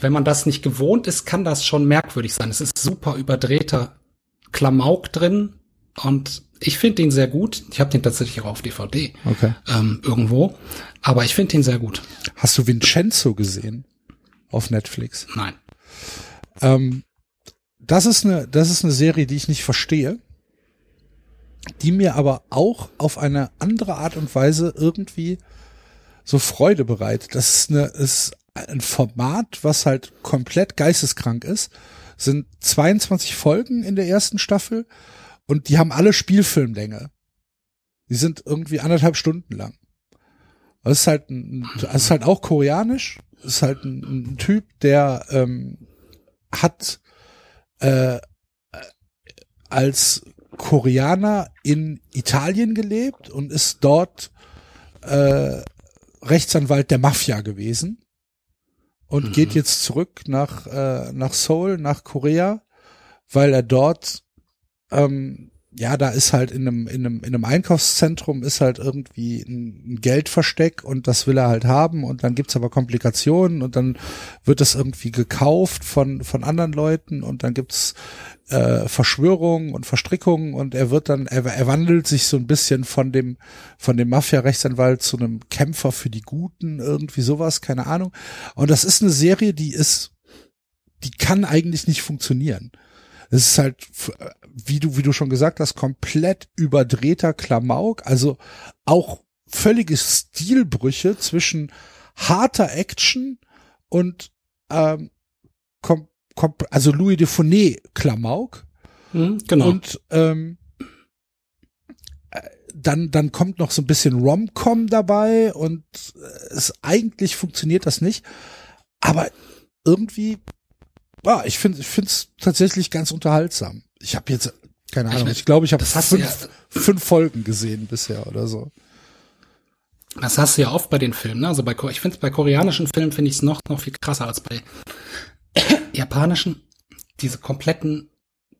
wenn man das nicht gewohnt ist, kann das schon merkwürdig sein. Es ist super überdrehter Klamauk drin und ich finde ihn sehr gut. Ich habe den tatsächlich auch auf DVD Okay. ähm, irgendwo, aber ich finde ihn sehr gut. Hast du Vincenzo gesehen? Auf Netflix. Nein. Ähm, das ist eine, das ist eine Serie, die ich nicht verstehe, die mir aber auch auf eine andere Art und Weise irgendwie so Freude bereitet. Das ist eine, ist ein Format, was halt komplett geisteskrank ist. Sind 22 Folgen in der ersten Staffel und die haben alle Spielfilmlänge. Die sind irgendwie anderthalb Stunden lang. Das ist halt, ein, das ist halt auch koreanisch. Das ist halt ein, ein Typ, der ähm, hat äh, als Koreaner in Italien gelebt und ist dort äh, Rechtsanwalt der Mafia gewesen und Mhm. geht jetzt zurück nach äh, nach Seoul, nach Korea, weil er dort ähm, ja, da ist halt in einem, in einem, in einem Einkaufszentrum ist halt irgendwie ein, Geldversteck und das will er halt haben und dann gibt's aber Komplikationen und dann wird das irgendwie gekauft von, von anderen Leuten und dann gibt's äh, Verschwörungen und Verstrickungen und er wird dann, er, er wandelt sich so ein bisschen von dem, von dem Mafia-Rechtsanwalt zu einem Kämpfer für die Guten, irgendwie sowas, keine Ahnung. Und das ist eine Serie, die ist, die kann eigentlich nicht funktionieren. Es ist halt, wie du, wie du schon gesagt hast, komplett überdrehter Klamauk, also auch völlige Stilbrüche zwischen harter Action und ähm, kom, kom, also Louis de Funès Klamauk. Hm, genau. und ähm, äh, dann dann kommt noch so ein bisschen Rom-Com dabei und äh, es eigentlich funktioniert das nicht, aber irgendwie ja, ich finde ich finde es tatsächlich ganz unterhaltsam. Ich habe jetzt keine Ich Ahnung, mein, ich glaube, ich habe fünf, ja- fünf Folgen gesehen bisher oder so. Das hast du ja oft bei den Filmen. Ne? Also bei, ich finde bei koreanischen Filmen finde ich es noch noch viel krasser als bei japanischen. Diese kompletten,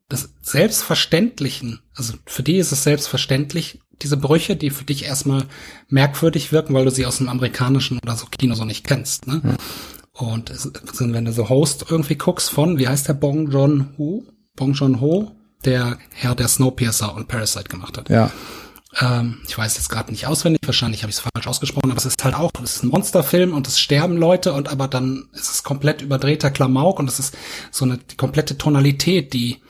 das selbstverständlichen. Also für die ist es selbstverständlich diese Brüche, die für dich erstmal merkwürdig wirken, weil du sie aus dem amerikanischen oder so Kino so nicht kennst. Ne? Und wenn du so Host irgendwie guckst von, wie heißt der Bong Joon Ho? Bong Joon Ho, der Herr, der Snowpiercer und Parasite gemacht hat. Ja. Ähm, ich weiß jetzt gerade nicht auswendig, wahrscheinlich habe ich es falsch ausgesprochen, aber es ist halt auch, es ist ein Monsterfilm und es sterben Leute und aber dann ist es komplett überdrehter Klamauk und es ist so eine die komplette Tonalität, die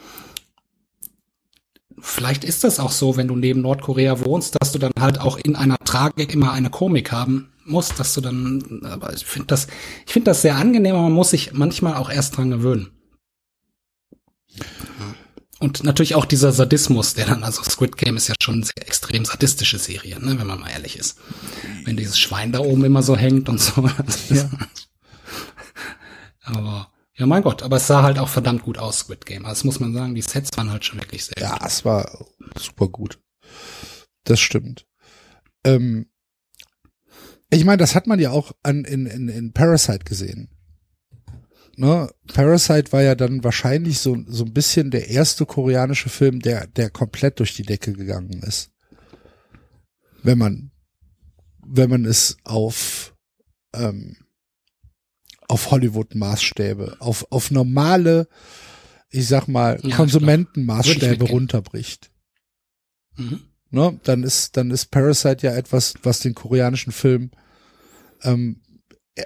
vielleicht ist das auch so, wenn du neben Nordkorea wohnst, dass du dann halt auch in einer Tragik immer eine Komik haben muss, dass du dann, aber ich finde das, ich finde das sehr angenehm, aber man muss sich manchmal auch erst dran gewöhnen. Und natürlich auch dieser Sadismus, der dann, also Squid Game ist ja schon eine sehr extrem sadistische Serie, ne, wenn man mal ehrlich ist. Wenn dieses Schwein da oben immer so hängt und so. ist- Aber, ja mein Gott, aber es sah halt auch verdammt gut aus, Squid Game. Also das muss man sagen, die Sets waren halt schon wirklich sehr Ja, es war super gut. Das stimmt. Ähm, ich meine, das hat man ja auch an, in, in, in Parasite gesehen. Ne? Parasite war ja dann wahrscheinlich so, so ein bisschen der erste koreanische Film, der, der komplett durch die Decke gegangen ist. Wenn man, wenn man es auf, ähm, auf Hollywood-Maßstäbe, auf, auf normale, ich sag mal, Ja, Konsumentenmaßstäbe runterbricht. Mhm. Ne? Dann ist, dann ist Parasite ja etwas, was den koreanischen Film ähm, e-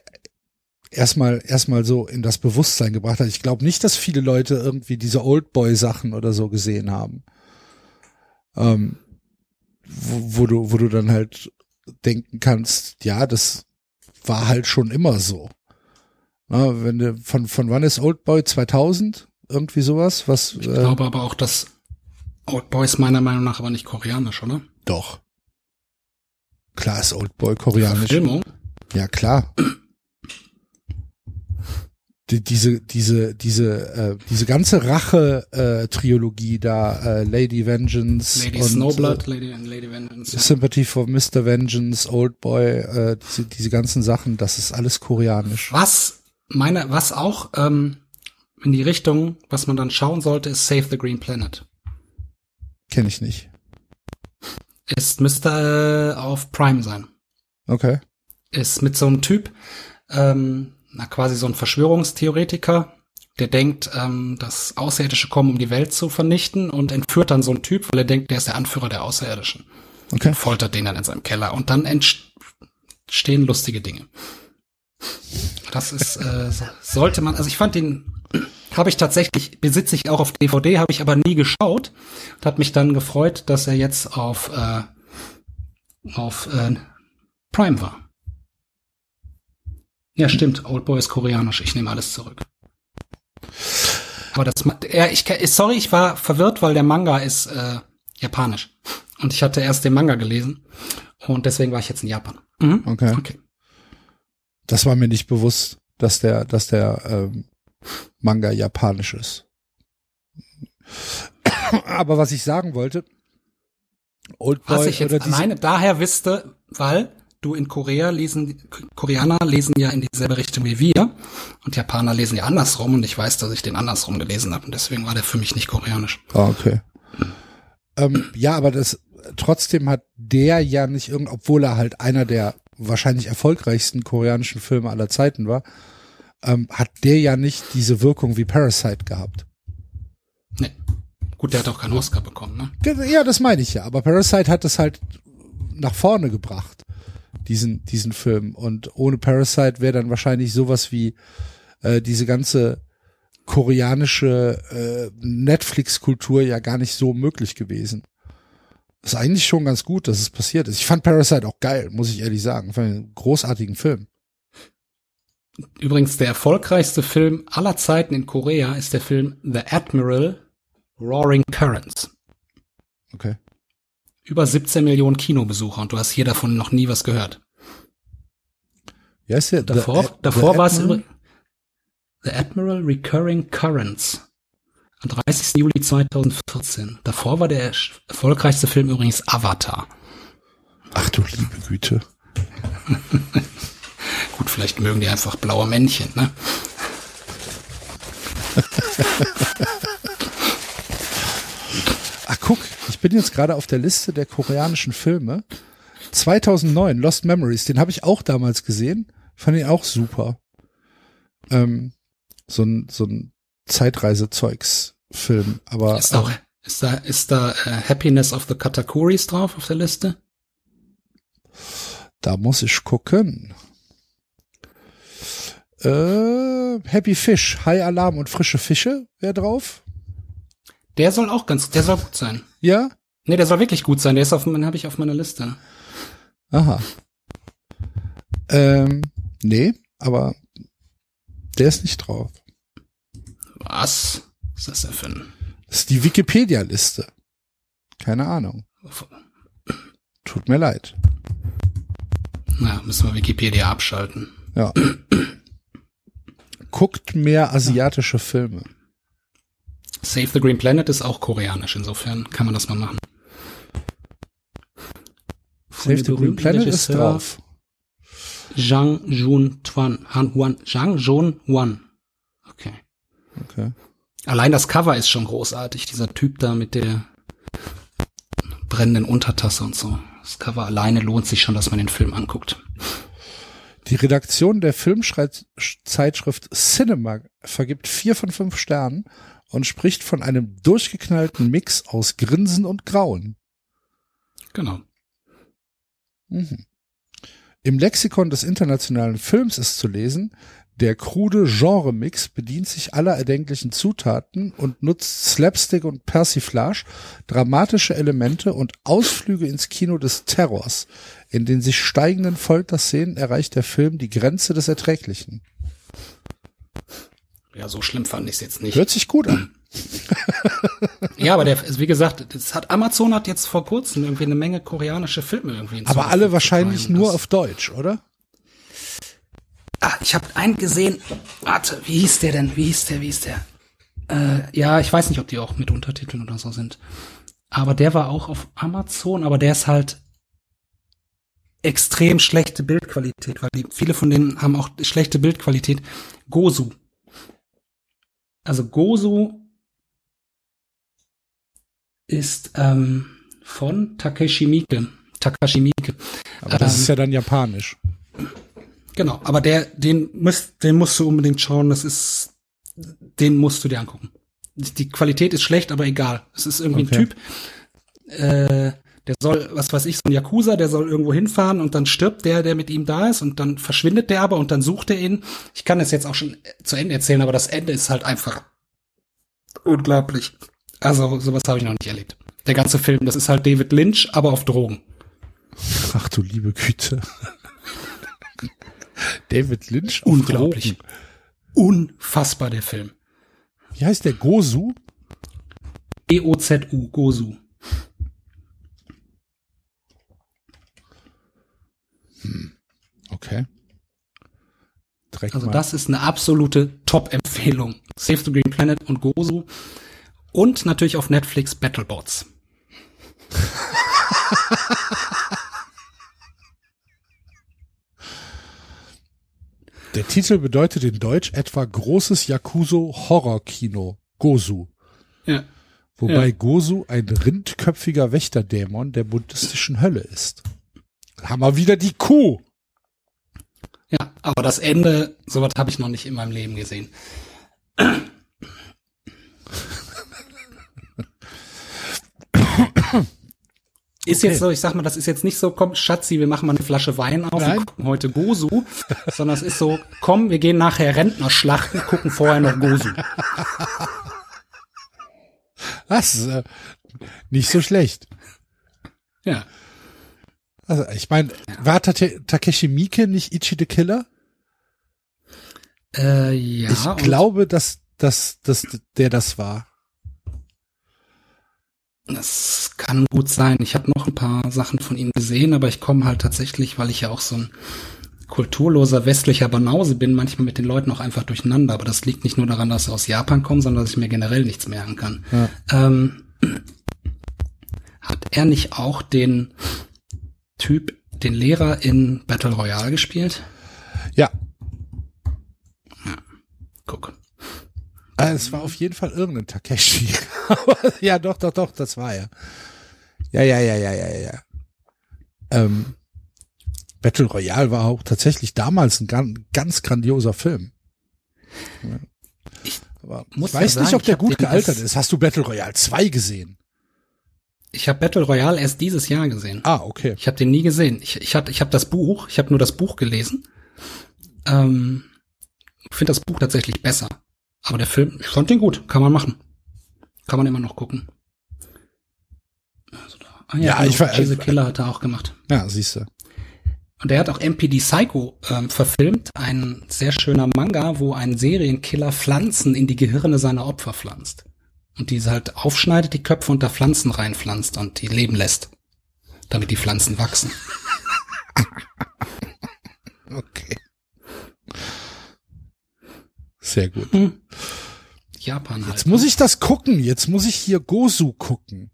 erstmal erstmal so in das Bewusstsein gebracht hat. Ich glaube nicht, dass viele Leute irgendwie diese Oldboy-Sachen oder so gesehen haben. Ähm, wo, wo du, wo du dann halt denken kannst, ja, das war halt schon immer so. Na, wenn du von von wann ist Oldboy 2000 irgendwie sowas, was Ich äh, glaube aber auch, dass Old Boy ist meiner Meinung nach aber nicht koreanisch, oder? doch klar ist Oldboy koreanisch. Filmung? Ja, klar. Die, diese, diese, diese, äh, diese ganze Rache-Triologie da, äh, Lady Vengeance Lady und Snowblood, Lady, Lady Vengeance. äh, Sympathy for Mr. Vengeance, Old Boy, äh, diese, diese ganzen Sachen, das ist alles koreanisch. Was, meine, was auch ähm, in die Richtung, was man dann schauen sollte, ist Save the Green Planet. Kenne ich nicht. Ist müsste äh, auf Prime sein. Okay. Ist mit so einem Typ, ähm, na quasi so ein Verschwörungstheoretiker, der denkt, ähm, dass Außerirdische kommen, um die Welt zu vernichten und entführt dann so einen Typ, weil er denkt, der ist der Anführer der Außerirdischen. Okay. foltert den dann in seinem Keller und dann entstehen lustige Dinge. Das ist, äh, so- sollte man, also ich fand den, habe ich tatsächlich, besitze ich auch auf DVD, habe ich aber nie geschaut und hat mich dann gefreut, dass er jetzt auf, äh, auf äh, Prime war. Ja, stimmt, Oldboy ist koreanisch, ich nehme alles zurück. Aber das, ja, ich, sorry, ich war verwirrt, weil der Manga ist äh, japanisch. Und ich hatte erst den Manga gelesen. Und deswegen war ich jetzt in Japan. Mhm. Okay. Okay. Das war mir nicht bewusst, dass der, dass der ähm, Manga japanisch ist. Aber was ich sagen wollte, Oldboy Was ich jetzt alleine daher wüsste, weil du in Korea lesen, Koreaner lesen ja in dieselbe Richtung wie wir und Japaner lesen ja andersrum und ich weiß, dass ich den andersrum gelesen habe und deswegen war der für mich nicht koreanisch. Ah, okay. Ähm, ja, aber das trotzdem hat der ja nicht irgend, obwohl er halt einer der wahrscheinlich erfolgreichsten koreanischen Filme aller Zeiten war, ähm, hat der ja nicht diese Wirkung wie Parasite gehabt. Nee. Gut, der hat auch keinen Oscar bekommen, ne? Ja, das meine ich ja. Aber Parasite hat es halt nach vorne gebracht, diesen, diesen Film. Und ohne Parasite wäre dann wahrscheinlich sowas wie äh, diese ganze koreanische äh, Netflix-Kultur ja gar nicht so möglich gewesen. Ist eigentlich schon ganz gut, dass es passiert ist. Ich fand Parasite auch geil, muss ich ehrlich sagen. Fand einen großartigen Film. Übrigens, der erfolgreichste Film aller Zeiten in Korea ist der Film The Admiral Roaring Currents. Okay. Über 17 Millionen Kinobesucher und du hast hier davon noch nie was gehört. Wie heißt der? Davor, The- davor The war es The Admiral Recurring Currents. Am 30. Juli 2014. Davor war der erfolgreichste Film übrigens Avatar. Ach du liebe Güte. Gut, vielleicht mögen die einfach blaue Männchen, ne? Ach guck, ich bin jetzt gerade auf der Liste der koreanischen Filme. 2009, Lost Memories, den habe ich auch damals gesehen. Fand ihn auch super. Ähm, so ein, so ein Zeitreise-Zeugs-Film. Aber Ist, auch, ist da, ist da äh, Happiness of the Katakuris drauf auf der Liste? da muss ich gucken. Äh, Happy Fish, High Alarm und frische Fische wäre drauf. Der soll auch ganz, der soll gut sein. Ja? Nee, der soll wirklich gut sein. Der ist auf, den habe ich auf meiner Liste. Aha. Ähm, nee, aber der ist nicht drauf. Was? Was ist das denn für ein... Das ist die Wikipedia-Liste. Keine Ahnung. Tut mir leid. Na, müssen wir Wikipedia abschalten. Ja. Guckt mehr asiatische Filme. Save the Green Planet ist auch koreanisch, insofern kann man das mal machen. Save the Green Planet ist drauf. Zhang Jun Twan, Han Huan, Zhang Jun Wan. Okay. Okay. Allein das Cover ist schon großartig, dieser Typ da mit der brennenden Untertasse und so. Das Cover alleine lohnt sich schon, dass man den Film anguckt. Die Redaktion der Filmzeitschrift Cinema vergibt vier von fünf Sternen und spricht von einem durchgeknallten Mix aus Grinsen und Grauen. Genau. Mhm. Im Lexikon des internationalen Films ist zu lesen, der krude Genre-Mix bedient sich aller erdenklichen Zutaten und nutzt Slapstick und Persiflage, dramatische Elemente und Ausflüge ins Kino des Terrors. In den sich steigenden Folterszenen erreicht der Film die Grenze des Erträglichen. Ja, so schlimm fand ich es jetzt nicht. Hört sich gut an. Ja, aber der, also wie gesagt, das hat Amazon hat jetzt vor kurzem irgendwie eine Menge koreanische Filme irgendwie. Aber alle wahrscheinlich nur Das- auf Deutsch, oder? Ah, ich habe einen gesehen. Warte, wie hieß der denn? Wie hieß der? Wie hieß der? Äh, ja, ich weiß nicht, ob die auch mit Untertiteln oder so sind. Aber der war auch auf Amazon, aber der ist halt extrem schlechte Bildqualität, weil die, viele von denen haben auch schlechte Bildqualität. Gozu. Also Gozu ist ähm, von Takeshi Miike. Takashi Miike. Aber das Ähm, ist ja dann japanisch. Genau, aber der, den musst, den musst du unbedingt schauen. Das ist, den musst du dir angucken. Die Qualität ist schlecht, aber egal. Es ist irgendwie Okay. ein Typ, äh, der soll, was weiß ich, so ein Yakuza, der soll irgendwo hinfahren und dann stirbt der, der mit ihm da ist und dann verschwindet der aber und dann sucht er ihn. Ich kann das jetzt auch schon zu Ende erzählen, aber das Ende ist halt einfach unglaublich. Also sowas habe ich noch nicht erlebt. Der ganze Film, das ist halt David Lynch, aber auf Drogen. Ach du liebe Güte. David Lynch auf Unglaublich. Drogen. Unfassbar der Film. Wie heißt der Gozu? E-O-Z-U, Gozu. Okay. Direkt Also mal. das ist eine absolute Top-Empfehlung. Save the Green Planet und Gozu. Und natürlich auf Netflix Battlebots. Der Titel bedeutet in Deutsch etwa großes Yakuzo Horrorkino. Gozu. Ja. Wobei Ja. Gozu ein rindköpfiger Wächterdämon der buddhistischen Hölle ist. Haben wir wieder die Kuh. Ja, aber das Ende, sowas habe ich noch nicht in meinem Leben gesehen. Ist jetzt so, ich sag mal, das ist jetzt nicht so, komm, Schatzi, wir machen mal eine Flasche Wein auf Nein. und gucken heute Gosu, sondern es ist so, komm, wir gehen nachher Rentner schlachten, gucken vorher noch Gosu. Das ist äh, nicht so schlecht. Ja. Also, ich meine, war Tate Takeshi Miike nicht Ichi the Killer? Äh, ja. ich glaube, dass, dass, dass der das war. Das kann gut sein. Ich habe noch ein paar Sachen von ihm gesehen, aber ich komme halt tatsächlich, weil ich ja auch so ein kulturloser westlicher Banause bin, manchmal mit den Leuten auch einfach durcheinander. Aber das liegt nicht nur daran, dass sie aus Japan kommen, sondern dass ich mir generell nichts merken kann. Ja. Ähm, hat er nicht auch den Typ, den Lehrer in Battle Royale gespielt? Ja, Guck. äh, es war auf jeden Fall irgendein Takeshi. Ja, doch, doch, doch, das war er. Ja, ja, ja, ja, ja, ja. Ähm, Battle Royale war auch tatsächlich damals ein ganz, ganz grandioser Film. Ja. Ich ich weiß ja nicht, sagen, ob der gut gealtert ist. Hast du Battle Royale 2 gesehen? Ich habe Battle Royale erst dieses Jahr gesehen. Ah, okay. Ich habe den nie gesehen. Ich, ich hatte, ich habe das Buch, ich habe nur das Buch gelesen. Ähm, ich finde das Buch tatsächlich besser. Aber der Film, ich fand den gut, kann man machen. Kann man immer noch gucken. Also da, ah Ja, genau, ich war- She's a Killer hat er auch gemacht. Ja, siehst du. Und der hat auch MPD Psycho ähm, verfilmt, ein sehr schöner Manga, wo ein Serienkiller Pflanzen in die Gehirne seiner Opfer pflanzt. Und diese halt aufschneidet, die Köpfe und da Pflanzen reinpflanzt und die leben lässt. Damit die Pflanzen wachsen. Okay. Sehr gut. Japan halt. Jetzt muss ich das gucken. Jetzt muss ich hier Gosu gucken.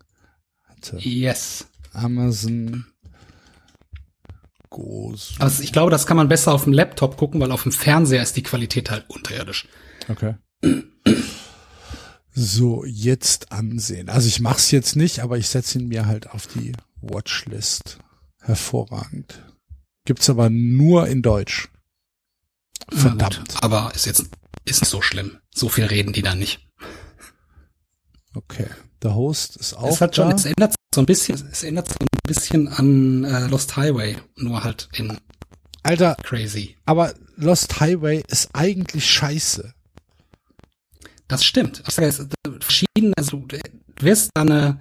Warte. Yes. Amazon Gosu. Also ich glaube, das kann man besser auf dem Laptop gucken, weil auf dem Fernseher ist die Qualität halt unterirdisch. Okay. So, jetzt ansehen. Also ich mach's jetzt nicht, aber ich setze ihn mir halt auf die Watchlist. Hervorragend. Gibt's aber nur in Deutsch. Verdammt. gut, aber ist jetzt ist nicht so schlimm. So viel reden die da nicht. Okay. Der Host ist auch Es hat schon, da. es ändert so ein bisschen, es ändert so ein bisschen an äh, Lost Highway, nur halt in Alter, crazy. aber Lost Highway ist eigentlich scheiße. Das stimmt. Ich sage, es ist verschiedene, also du wirst da eine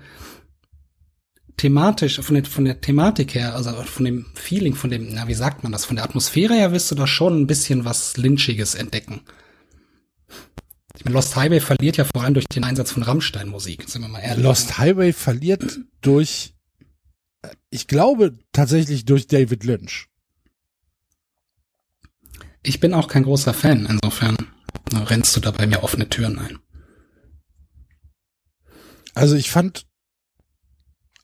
thematisch, von der, von der Thematik her, also von dem Feeling, von dem, na, wie sagt man das, von der Atmosphäre her wirst du da schon ein bisschen was Lynchiges entdecken. Ich meine, Lost Highway verliert ja vor allem durch den Einsatz von Rammstein-Musik, sind wir mal ehrlich. Lost Highway verliert durch, ich glaube tatsächlich durch David Lynch. Ich bin auch kein großer Fan, insofern rennst du da bei mir offene Türen ein. Also ich fand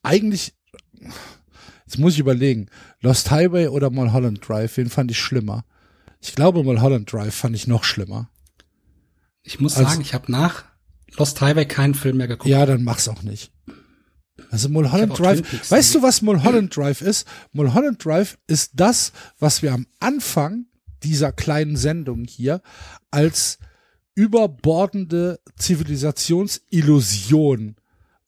eigentlich, jetzt muss ich überlegen, Lost Highway oder Mulholland Drive, wen fand ich schlimmer? Ich glaube Mulholland Drive fand ich noch schlimmer. Ich muss Also- sagen, ich habe nach Lost Highway keinen Film mehr geguckt. Ja, dann mach's auch nicht. Also Mulholland Drive, weißt du, was Mulholland Drive ist? Mulholland Drive ist das, was wir am Anfang dieser kleinen Sendung hier als überbordende Zivilisationsillusion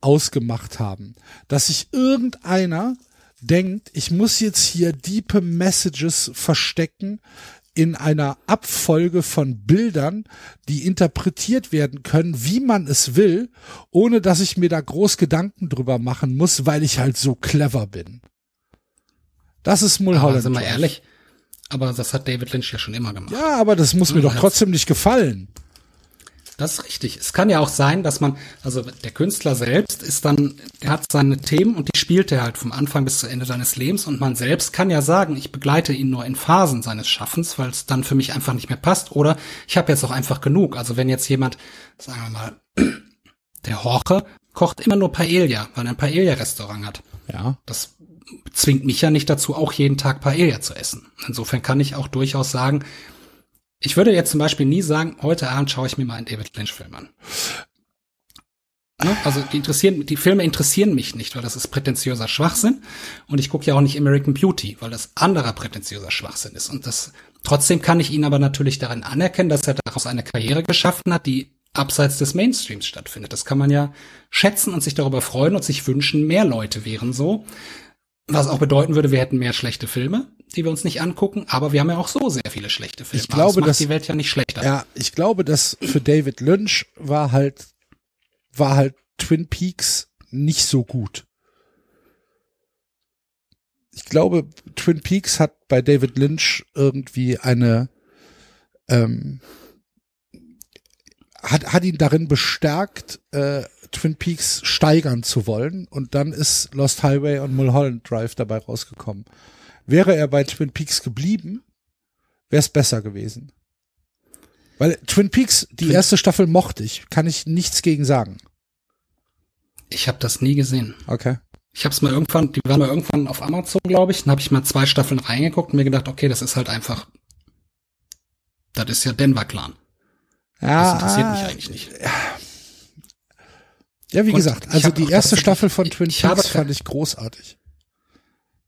ausgemacht haben. Dass sich irgendeiner denkt, ich muss jetzt hier diepe Messages verstecken in einer Abfolge von Bildern, die interpretiert werden können, wie man es will, ohne dass ich mir da groß Gedanken drüber machen muss, weil ich halt so clever bin. Das ist aber Mulholland. sind wir ehrlich, aber das hat David Lynch ja schon immer gemacht. Ja, aber das muss mir doch trotzdem nicht gefallen. Das ist richtig. Es kann ja auch sein, dass man, also der Künstler selbst ist dann, der hat seine Themen und die spielt er halt vom Anfang bis zu Ende seines Lebens und man selbst kann ja sagen, ich begleite ihn nur in Phasen seines Schaffens, weil es dann für mich einfach nicht mehr passt oder ich habe jetzt auch einfach genug. Also wenn jetzt jemand, sagen wir mal, der Horche kocht immer nur Paella, weil er ein Paella-Restaurant hat. Ja. Das zwingt mich ja nicht dazu, auch jeden Tag Paella zu essen. Insofern kann ich auch durchaus sagen, ich würde jetzt zum Beispiel nie sagen, heute Abend schaue ich mir mal einen David Lynch-Film an. Ne? Also die interessieren, die Filme interessieren mich nicht, weil das ist prätentiöser Schwachsinn. Und ich gucke ja auch nicht American Beauty, weil das anderer prätentiöser Schwachsinn ist. Und das trotzdem kann ich ihn aber natürlich darin anerkennen, dass er daraus eine Karriere geschaffen hat, die abseits des Mainstreams stattfindet. Das kann man ja schätzen und sich darüber freuen und sich wünschen, mehr Leute wären so. Was auch bedeuten würde, wir hätten mehr schlechte Filme, die wir uns nicht angucken, aber wir haben ja auch so sehr viele schlechte Filme. Ich glaube, das macht dass- die Welt ja nicht schlechter. Ja, ich glaube, dass für David Lynch war halt, war halt Twin Peaks nicht so gut. Ich glaube, Twin Peaks hat bei David Lynch irgendwie eine, ähm, hat, hat ihn darin bestärkt, äh, Twin Peaks steigern zu wollen und dann ist Lost Highway und Mulholland Drive dabei rausgekommen. Wäre er bei Twin Peaks geblieben, wäre es besser gewesen. Weil Twin Peaks, die Twin- erste Staffel mochte ich, kann ich nichts gegen sagen. Ich habe das nie gesehen. Okay. Ich habe es mal irgendwann, die waren mal irgendwann auf Amazon, glaube ich, dann habe ich mal zwei Staffeln reingeguckt und mir gedacht, okay, das ist halt einfach, das ist ja Denver Clan. Ja, Das interessiert mich eigentlich nicht. Ja, wie Und gesagt, also die erste Staffel von Twin habe- Peaks fand ich großartig.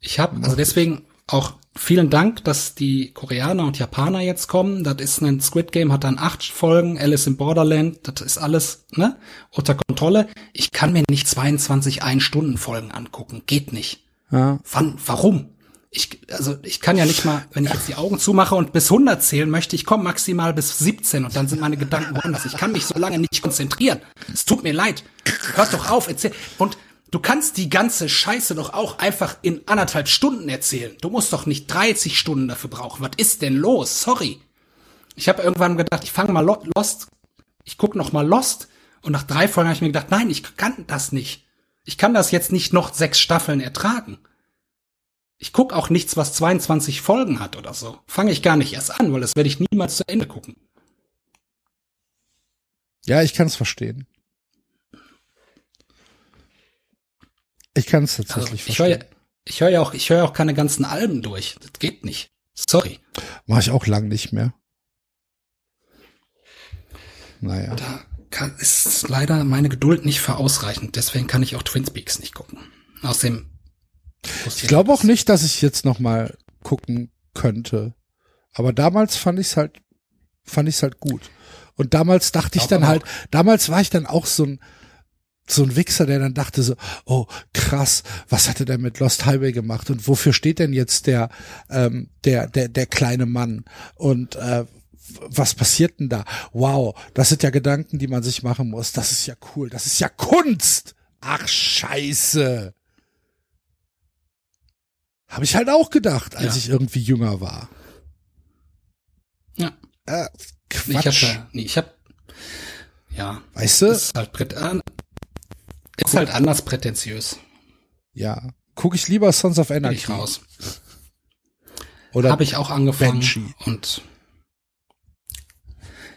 Ich habe, also deswegen auch vielen Dank, dass die Koreaner und Japaner jetzt kommen. Das ist ein Squid Game, hat dann acht Folgen, Alice in Borderland, das ist alles ne, unter Kontrolle. Ich kann mir nicht 22 Ein-Stunden-Folgen angucken, geht nicht. Ja. Wann, warum? Ich, also ich kann ja nicht mal, wenn ich jetzt die Augen zumache und bis 100 zählen möchte, ich komme maximal bis 17 und dann sind meine Gedanken woanders. Ich kann mich so lange nicht konzentrieren. Es tut mir leid. Hört doch auf, erzähl. Und Du kannst die ganze Scheiße doch auch einfach in anderthalb Stunden erzählen. Du musst doch nicht 30 Stunden dafür brauchen. Was ist denn los? Sorry. Ich habe irgendwann gedacht, ich fange mal Lo- Lost. Ich guck noch mal Lost. Und nach drei Folgen habe ich mir gedacht, nein, ich kann das nicht. Ich kann das jetzt nicht noch sechs Staffeln ertragen. Ich guck auch nichts, was 22 Folgen hat oder so. Fange ich gar nicht erst an, weil das werde ich niemals zu Ende gucken. Ja, ich kann es verstehen. Ich kann es Also, tatsächlich ich höre ja, verstehen. ich höre ja auch, ich höre auch keine ganzen Alben durch. Das geht nicht. Sorry. Mache ich auch lang nicht mehr. Naja. Da kann, ist leider meine Geduld nicht für ausreichend. Deswegen kann ich auch Twin Peaks nicht gucken. Außerdem. Ich glaube auch nicht, dass ich jetzt noch mal gucken könnte. Aber damals fand ich es halt, fand ich es halt gut. Und damals dachte ich Glaub dann halt, damals war ich dann auch so ein, so ein Wichser, der dann dachte so, oh krass, was hat er denn mit Lost Highway gemacht und wofür steht denn jetzt der, ähm, der, der, der kleine Mann und äh, was passiert denn da? Wow, das sind ja Gedanken, die man sich machen muss. Das ist ja cool, das ist ja Kunst. Ach scheiße. Habe ich halt auch gedacht, als Ja. ich irgendwie jünger war. Ja. Äh, Ich habe Quatsch. da, nee, ich habe, ja, weißt du? ist halt, prät- äh, ist halt anders prätentiös. ja. Guck ich lieber Sons of Bin Anarchy. ich raus. Oder Habe ich auch angefangen Banshee. und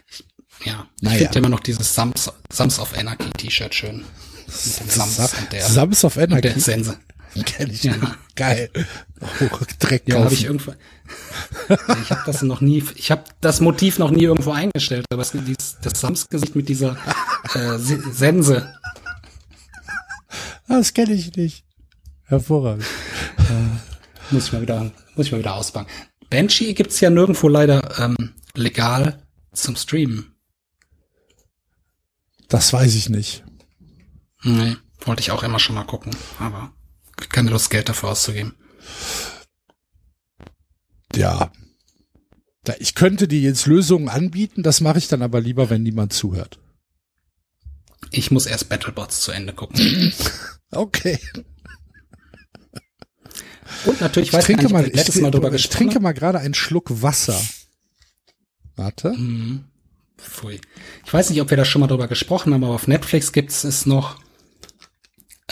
ich, ja, ich Naja. finde immer noch dieses Sams, Sams of Anarchy T-Shirt schön. Mit dem Sams Sa und der, Sons of und der Anarchy. Sense. Kenn ich Ja. nicht. Geil. Oh, direkt Ja, habe ich irgendwo. ich habe das noch nie, ich habe das Motiv noch nie irgendwo eingestellt, aber es dieses, das Sams-Gesicht mit dieser äh, Se- Sense. Das kenne ich nicht. Hervorragend. Muss ich mal wieder, muss ich mal wieder auspacken. Banshee gibt's ja nirgendwo leider ähm, legal zum Streamen. Das weiß ich nicht. Nee, wollte ich auch immer schon mal gucken, aber keine Lust, Geld dafür auszugeben. Ja. Ich könnte dir jetzt Lösungen anbieten, das mache ich dann aber lieber, wenn niemand zuhört. Ich muss erst Battlebots zu Ende gucken. Okay. Und natürlich, ich Ich weiß trinke gar nicht, mal, ich, letztes Mal drüber ich gesprochen trinke mal gerade einen Schluck Wasser. Warte. Mhm. Pfui. Ich weiß nicht, ob wir da schon mal drüber gesprochen haben, aber auf Netflix gibt's es noch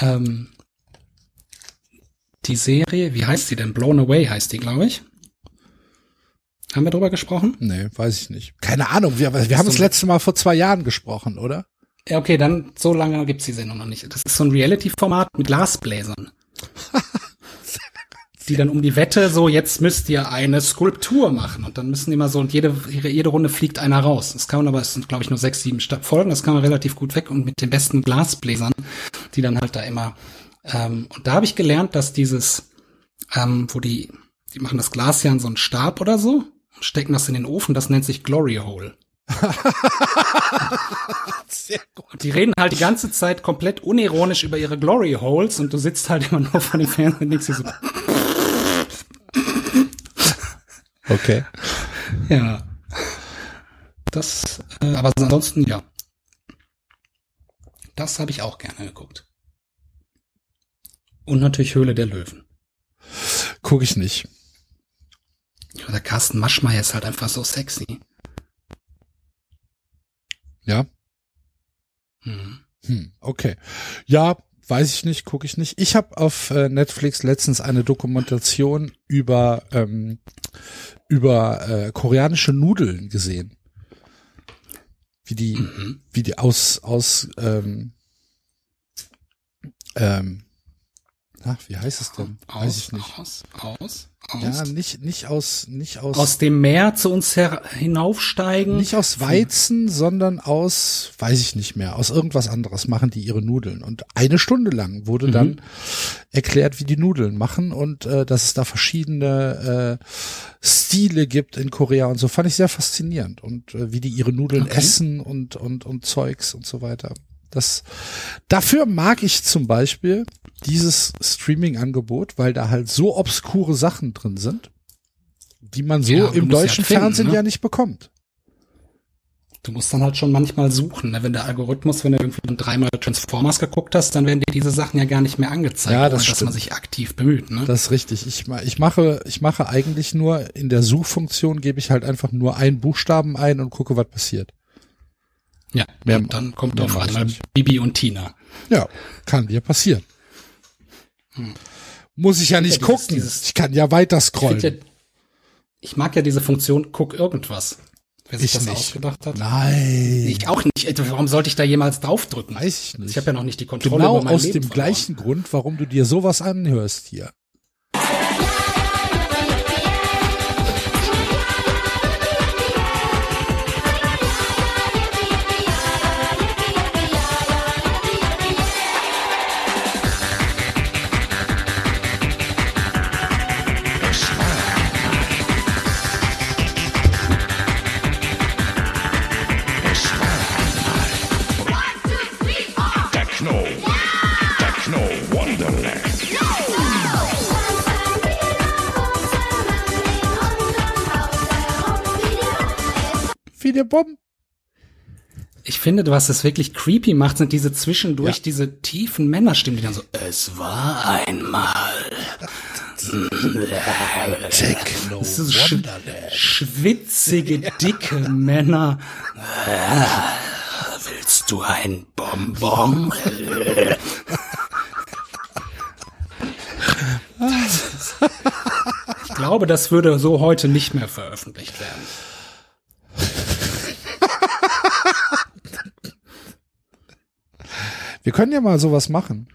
ähm, die Serie, wie heißt die denn? Blown Away heißt die, glaube ich. Haben wir drüber gesprochen? Nee, weiß ich nicht. Keine Ahnung. Wir, wir haben so das letzte Mal vor zwei Jahren gesprochen, oder? Ja, okay, dann so lange gibt's die Sendung noch nicht. Das ist so ein Reality-Format mit Glasbläsern. die dann um die Wette so, jetzt müsst ihr eine Skulptur machen. Und dann müssen die mal so, und jede, jede Runde fliegt einer raus. Das kann man aber, es sind glaube ich nur sechs, sieben Folgen, das kann man relativ gut weg. Und mit den besten Glasbläsern, die dann halt da immer, ähm, und da habe ich gelernt, dass dieses, ähm, wo die, die machen das Glas ja in so einen Stab oder so, und stecken das in den Ofen, das nennt sich Glory Hole. Sehr gut. Und die reden halt die ganze Zeit komplett unironisch über ihre Glory Holes und du sitzt halt immer nur vor dem Fernseher und denkst dir so, Okay. ja. Das, äh, aber ansonsten, ja. Das habe ich auch gerne geguckt. Und natürlich Höhle der Löwen. Guck ich nicht. Ja, der Carsten Maschmeyer ist halt einfach so sexy. Ja. Hm. Hm, okay. Ja, weiß ich nicht, gucke ich nicht. Ich habe auf äh, Netflix letztens eine Dokumentation über ähm, über äh, koreanische Nudeln gesehen. Wie die Mhm. wie die aus aus ähm, ähm, ach, wie heißt es denn? Weiß Aus, ich nicht. aus, aus, aus. Ja, nicht nicht aus nicht aus, aus dem Meer zu uns her hinaufsteigen. nicht aus Weizen, sondern aus, weiß ich nicht mehr, aus irgendwas anderes machen die ihre Nudeln. Und eine Stunde lang wurde dann erklärt, wie die Nudeln machen und äh, dass es da verschiedene äh, Stile gibt in Korea und so. Fand ich sehr faszinierend. Und äh, wie die ihre Nudeln Okay. essen und, und, und Zeugs und so weiter. Das, dafür mag ich zum Beispiel dieses Streaming-Angebot, weil da halt so obskure Sachen drin sind, die man so Ja, im musst ja deutschen finden, Fernsehen ne? ja nicht bekommt. Du musst dann halt schon manchmal suchen, ne? wenn der Algorithmus, wenn du irgendwie dreimal Transformers geguckt hast, dann werden dir diese Sachen ja gar nicht mehr angezeigt, Ja, das ohne dass man sich aktiv bemüht. Ne? Das ist richtig. Ich, ich mache, ich mache eigentlich nur in der Suchfunktion gebe ich halt einfach nur einen Buchstaben ein und gucke, was passiert. Ja, Mehr- und dann kommt auf ich einmal nicht. Bibi und Tina. Ja, kann dir passieren. Muss ich ja nicht Hm. Ja, gucken. dieses- ich kann ja weiter Ich, scrollen. find ja, ich mag ja diese Funktion, guck irgendwas. Wer sich Ich das nicht. ausgedacht hat. Nein. Ich auch nicht. Äh, Warum sollte ich da jemals draufdrücken? Weiß ich nicht. Ich habe ja noch nicht die Kontrolle genau über mein aus Leben dem verloren. gleichen Grund, warum du dir sowas anhörst hier. Der Bomb. Ich finde, was es wirklich creepy macht, sind diese zwischendurch Ja. diese tiefen Männerstimmen, die dann so, es war einmal. Techno Das ist sch schwitzige, dicke Männer. Willst du ein Bonbon? Ich glaube, das würde so heute nicht mehr veröffentlicht werden. Wir können ja mal sowas machen.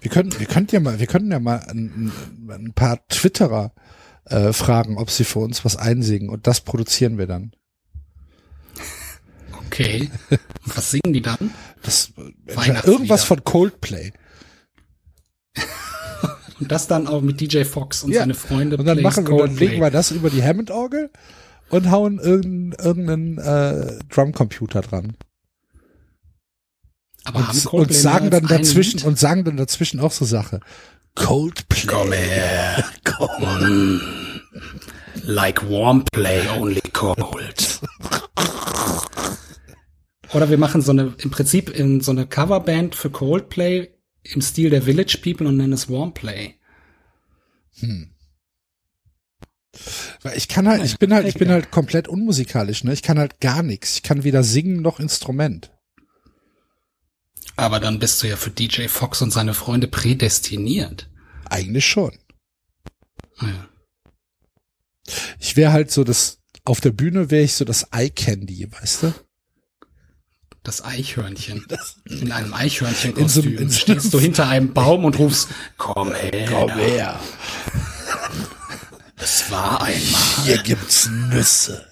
Wir können, wir könnten ja mal, wir könnten ja mal ein, ein, paar Twitterer äh, fragen, ob sie für uns was einsingen und das produzieren wir dann. Okay. Was singen die dann? Das irgendwas von Coldplay. Und das dann auch mit DJ Fox und Ja. seine Freunde. Und dann machen wir, dann legen wir das über die Hammond-Orgel und hauen irgendeinen irgendeinen äh, Drumcomputer dran. Aber haben Und, Coldplay und sagen dann dazwischen Lied? und sagen dann dazwischen auch so Sache. Coldplay. Mm. Like warm play, only cold. Oder wir machen so eine, im Prinzip in so eine Coverband für Coldplay im Stil der Village People und nennen es Warm Play. Weil ich kann halt, ich bin halt, ich bin halt komplett unmusikalisch, ne? Ich kann halt gar nichts. Ich kann weder singen noch Instrument. Aber dann bist du ja für DJ Fox und seine Freunde prädestiniert. Eigentlich schon. Ja. Ich wäre halt so das, auf der Bühne wäre ich so das Eye Candy, weißt du? Das Eichhörnchen. In einem In Eichhörnchenkostüm so in so stehst du hinter einem Baum und rufst, komm her. her. Es war einmal. Hier gibt's Nüsse.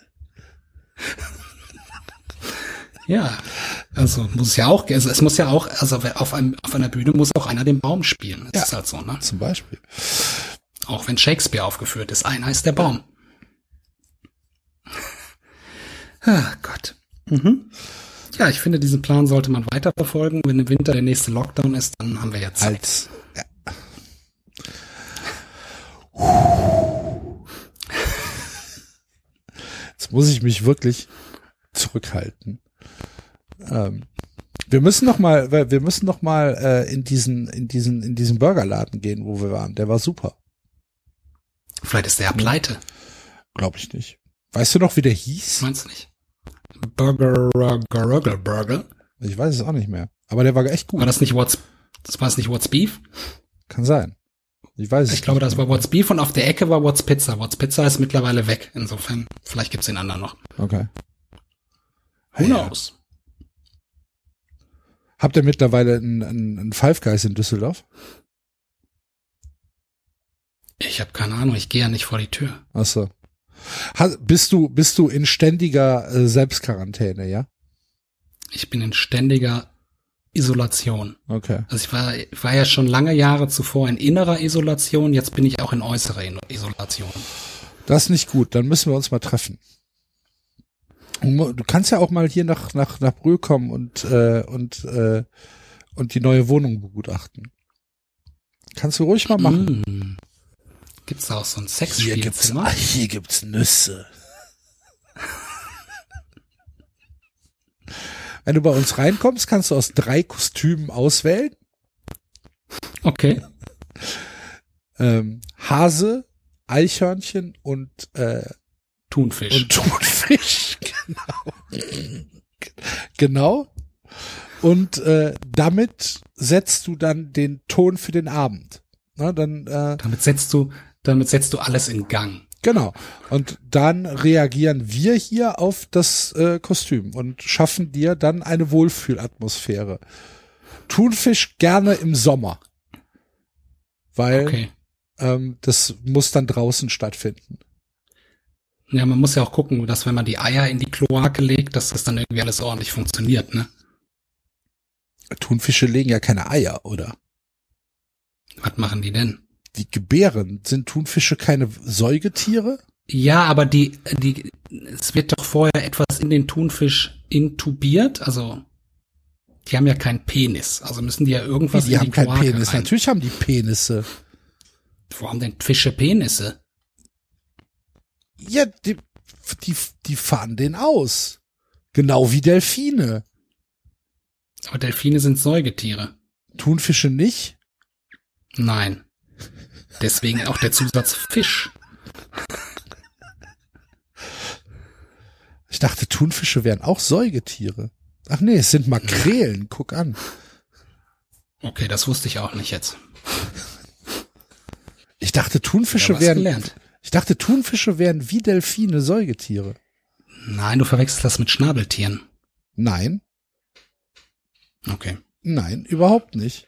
Ja, also muss ja auch, also es muss ja auch, also auf, einem, auf einer Bühne muss auch einer den Baum spielen. Das Ja. ist halt so, ne? Zum Beispiel. Auch wenn Shakespeare aufgeführt ist, einer ist der Baum. Ah, Gott. Mhm. Ja, ich finde, diesen Plan sollte man weiterverfolgen. Wenn im Winter der nächste Lockdown ist, dann haben wir ja Zeit. Als, ja. Jetzt muss ich mich wirklich zurückhalten. Ähm, wir müssen noch mal, wir müssen noch mal äh, in diesen, in diesen, in diesen Burgerladen gehen, wo wir waren. Der war super. Vielleicht ist der ja pleite. Glaube ich nicht. Weißt du noch, wie der hieß? Meinst du nicht? Burger, Burger, Burger. Ich weiß es auch nicht mehr. Aber der war echt gut. War das nicht What's, das war es nicht What's Beef? Kann sein. Ich weiß es Ich glaube, das war What's Beef und auf der Ecke war What's Pizza. What's Pizza ist mittlerweile weg. Insofern, vielleicht gibt's den anderen noch. Okay. Who knows? Habt ihr mittlerweile einen, einen, einen Five Guys in Düsseldorf? Ich habe keine Ahnung, ich gehe ja nicht vor die Tür. Ach so. Bist du, bist du in ständiger äh, Selbstquarantäne, ja? Ich bin in ständiger Isolation. Okay. Also ich war, ich war ja schon lange Jahre zuvor in innerer Isolation, jetzt bin ich auch in äußerer Isolation. Das ist nicht gut. Dann müssen wir uns mal treffen. Du kannst ja auch mal hier nach, nach, nach Brühl kommen und, äh, und, äh, und die neue Wohnung begutachten. Kannst du ruhig mal machen. Mm. Gibt's da auch so ein Hier gibt's, Sexspielzimmer? ah, hier gibt's Nüsse. Wenn du bei uns reinkommst, kannst du aus drei Kostümen auswählen. Okay. Ähm, Hase, Eichhörnchen und, äh, Thunfisch. und Thunfisch. Genau. genau. Und äh, damit setzt du dann den Ton für den Abend. Na, dann äh, damit setzt du, damit setzt du alles in Gang. Genau. Und dann reagieren wir hier auf das äh, Kostüm und schaffen dir dann eine Wohlfühlatmosphäre. Thunfisch gerne im Sommer. Weil Okay. ähm, das muss dann draußen stattfinden. Ja, man muss ja auch gucken, dass wenn man die Eier in die Kloake legt, dass das dann irgendwie alles ordentlich funktioniert, ne? Thunfische legen ja keine Eier, oder? Was machen die denn? Die gebären. Sind Thunfische keine Säugetiere? Ja, aber die, die, es wird doch vorher etwas in den Thunfisch intubiert, also die haben ja keinen Penis, also müssen die ja irgendwas die in haben die keinen Kloake Penis. rein. Natürlich haben die Penisse. Wo haben denn Fische Penisse? Ja, die, die, die fahren den aus. Genau wie Delfine. Aber Delfine sind Säugetiere. Thunfische nicht? Nein. Deswegen auch der Zusatz Fisch. Ich dachte, Thunfische wären auch Säugetiere. Ach nee, es sind Makrelen. Guck an. Okay, das wusste ich auch nicht jetzt. Ich dachte, Thunfische Ja, wären. gelernt. Ich dachte, Thunfische wären wie Delfine Säugetiere. Nein, du verwechselst das mit Schnabeltieren. Nein, Okay. nein, überhaupt nicht.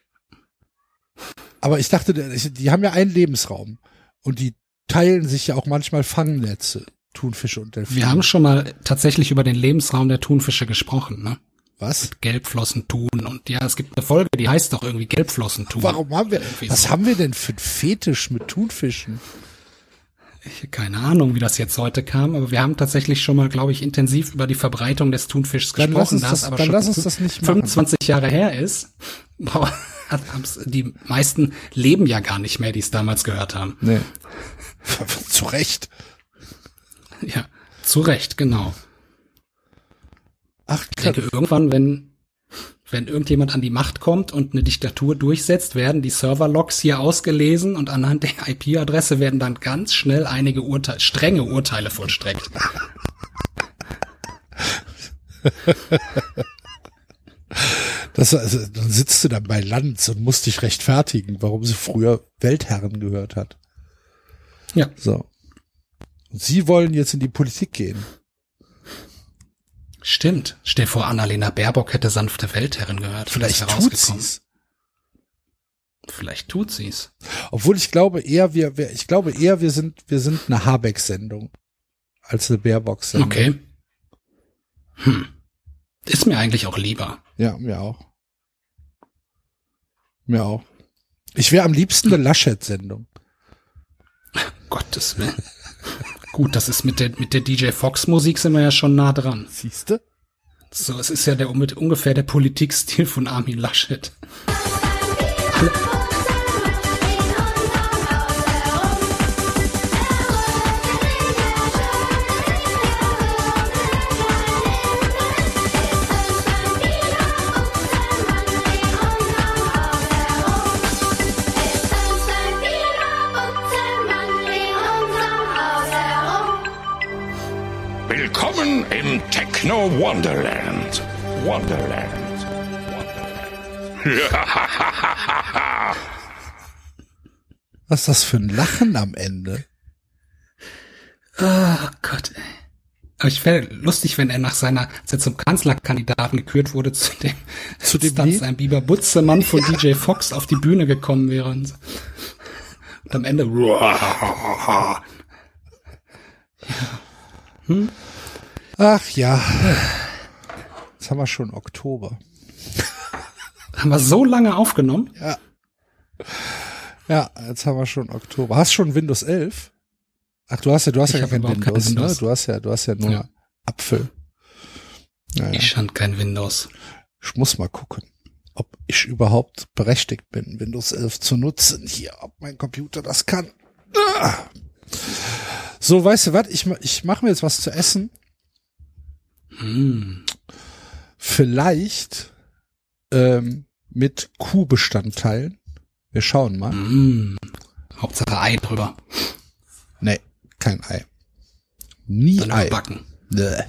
Aber ich dachte, die haben ja einen Lebensraum. Und die teilen sich ja auch manchmal Fangnetze. Thunfische und Delfine. Wir haben schon mal tatsächlich über den Lebensraum der Thunfische gesprochen, ne? was? Gelbflossentun und ja, es gibt eine Folge, die heißt doch irgendwie Gelbflossentun. Warum haben wir, was haben wir denn für einen Fetisch mit Thunfischen? Ich, keine Ahnung, wie das jetzt heute kam, aber wir haben tatsächlich schon mal, glaube ich, intensiv über die Verbreitung des Thunfischs Dann gesprochen, das- es aber dann schon lass uns das nicht machen. 25 Jahre her ist. Die meisten leben ja gar nicht mehr, die es damals gehört haben. Nee. Zu Recht. Ja, zu Recht, genau. Ach, Ich denke, irgendwann, wenn, wenn irgendjemand an die Macht kommt und eine Diktatur durchsetzt, werden die Serverlogs hier ausgelesen und anhand der IP-Adresse werden dann ganz schnell einige Urteile, strenge Urteile vollstreckt. Das, also, dann sitzt du dann bei Lanz und musst dich rechtfertigen, warum sie früher Weltherren gehört hat. Ja. So. Und sie wollen jetzt in die Politik gehen. Stimmt. Stell vor, Annalena Baerbock hätte sanfte Weltherrin gehört. Vielleicht tut sie's. Vielleicht tut sie's. Obwohl ich glaube eher, wir, wir ich glaube eher, wir sind, wir sind eine Habeck-Sendung als eine Baerbock-Sendung. Okay. Hm. Ist mir eigentlich auch lieber. Ja, mir auch. Mir auch. Ich wäre am liebsten eine Laschet-Sendung. Gottes Willen. Gut, das ist mit der, mit der DJ Fox Musik sind wir ja schon nah dran. Siehste? So, es ist ja der, ungefähr der Politikstil von Armin Laschet. im Techno Wonderland. Wonderland. Wonderland. Was ist das für ein Lachen am Ende? Oh Gott, ey. Aber ich wäre lustig, wenn er nach seiner, als er zum Kanzlerkandidaten gekürt wurde, zu dem, Zu dem dann Lied? sein Biber Butzemann von DJ Fox auf die Bühne gekommen wäre und, so. und am Ende, Ach ja. Jetzt haben wir schon Oktober. haben wir so lange aufgenommen? Ja, jetzt haben wir schon Oktober. Hast schon Windows 11? Ach, du hast ja, du hast Ich ja kein überhaupt kein Windows, ne? Windows. Du hast ja, du hast ja nur Ja. Apfel. Ja, Ich stand kein Windows. ich muss mal gucken, ob ich überhaupt berechtigt bin, Windows 11 zu nutzen hier, ob mein Computer das kann. Ah. So, weißt du was? Ich, ich mache mir jetzt was zu essen. Hm. Vielleicht ähm, mit Kuhbestandteilen. Wir schauen mal. Mm. Hauptsache Ei drüber. Nee, kein Ei. Nie Dann Ei. backen. Bäh.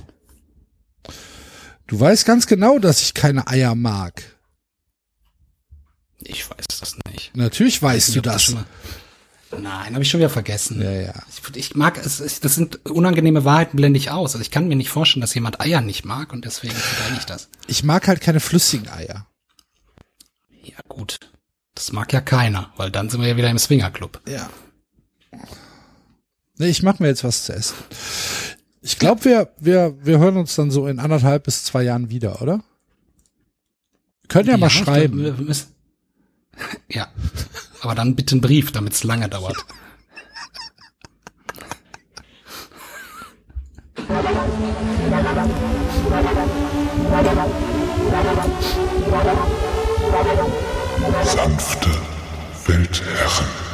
Du weißt ganz genau, dass ich keine Eier mag. Ich weiß das nicht. Natürlich weißt Ich du hab das. Mal- Nein, habe ich schon wieder vergessen. Ja, ja. Ich, ich mag es, es, das sind unangenehme Wahrheiten, blende ich aus. Also ich kann mir nicht vorstellen, dass jemand Eier nicht mag und deswegen verdränge ich das. Ich mag halt keine flüssigen Eier. Ja, gut. Das mag ja keiner, weil dann sind wir ja wieder im Swingerclub. Ja. Nee, ich mach mir jetzt was zu essen. Ich glaube, wir, wir, wir hören uns dann so in anderthalb bis zwei Jahren wieder, oder? Können ja, mal ich schreiben. glaub, Ja, aber dann bitte einen Brief, damit es lange dauert. Sanfte Wildherren.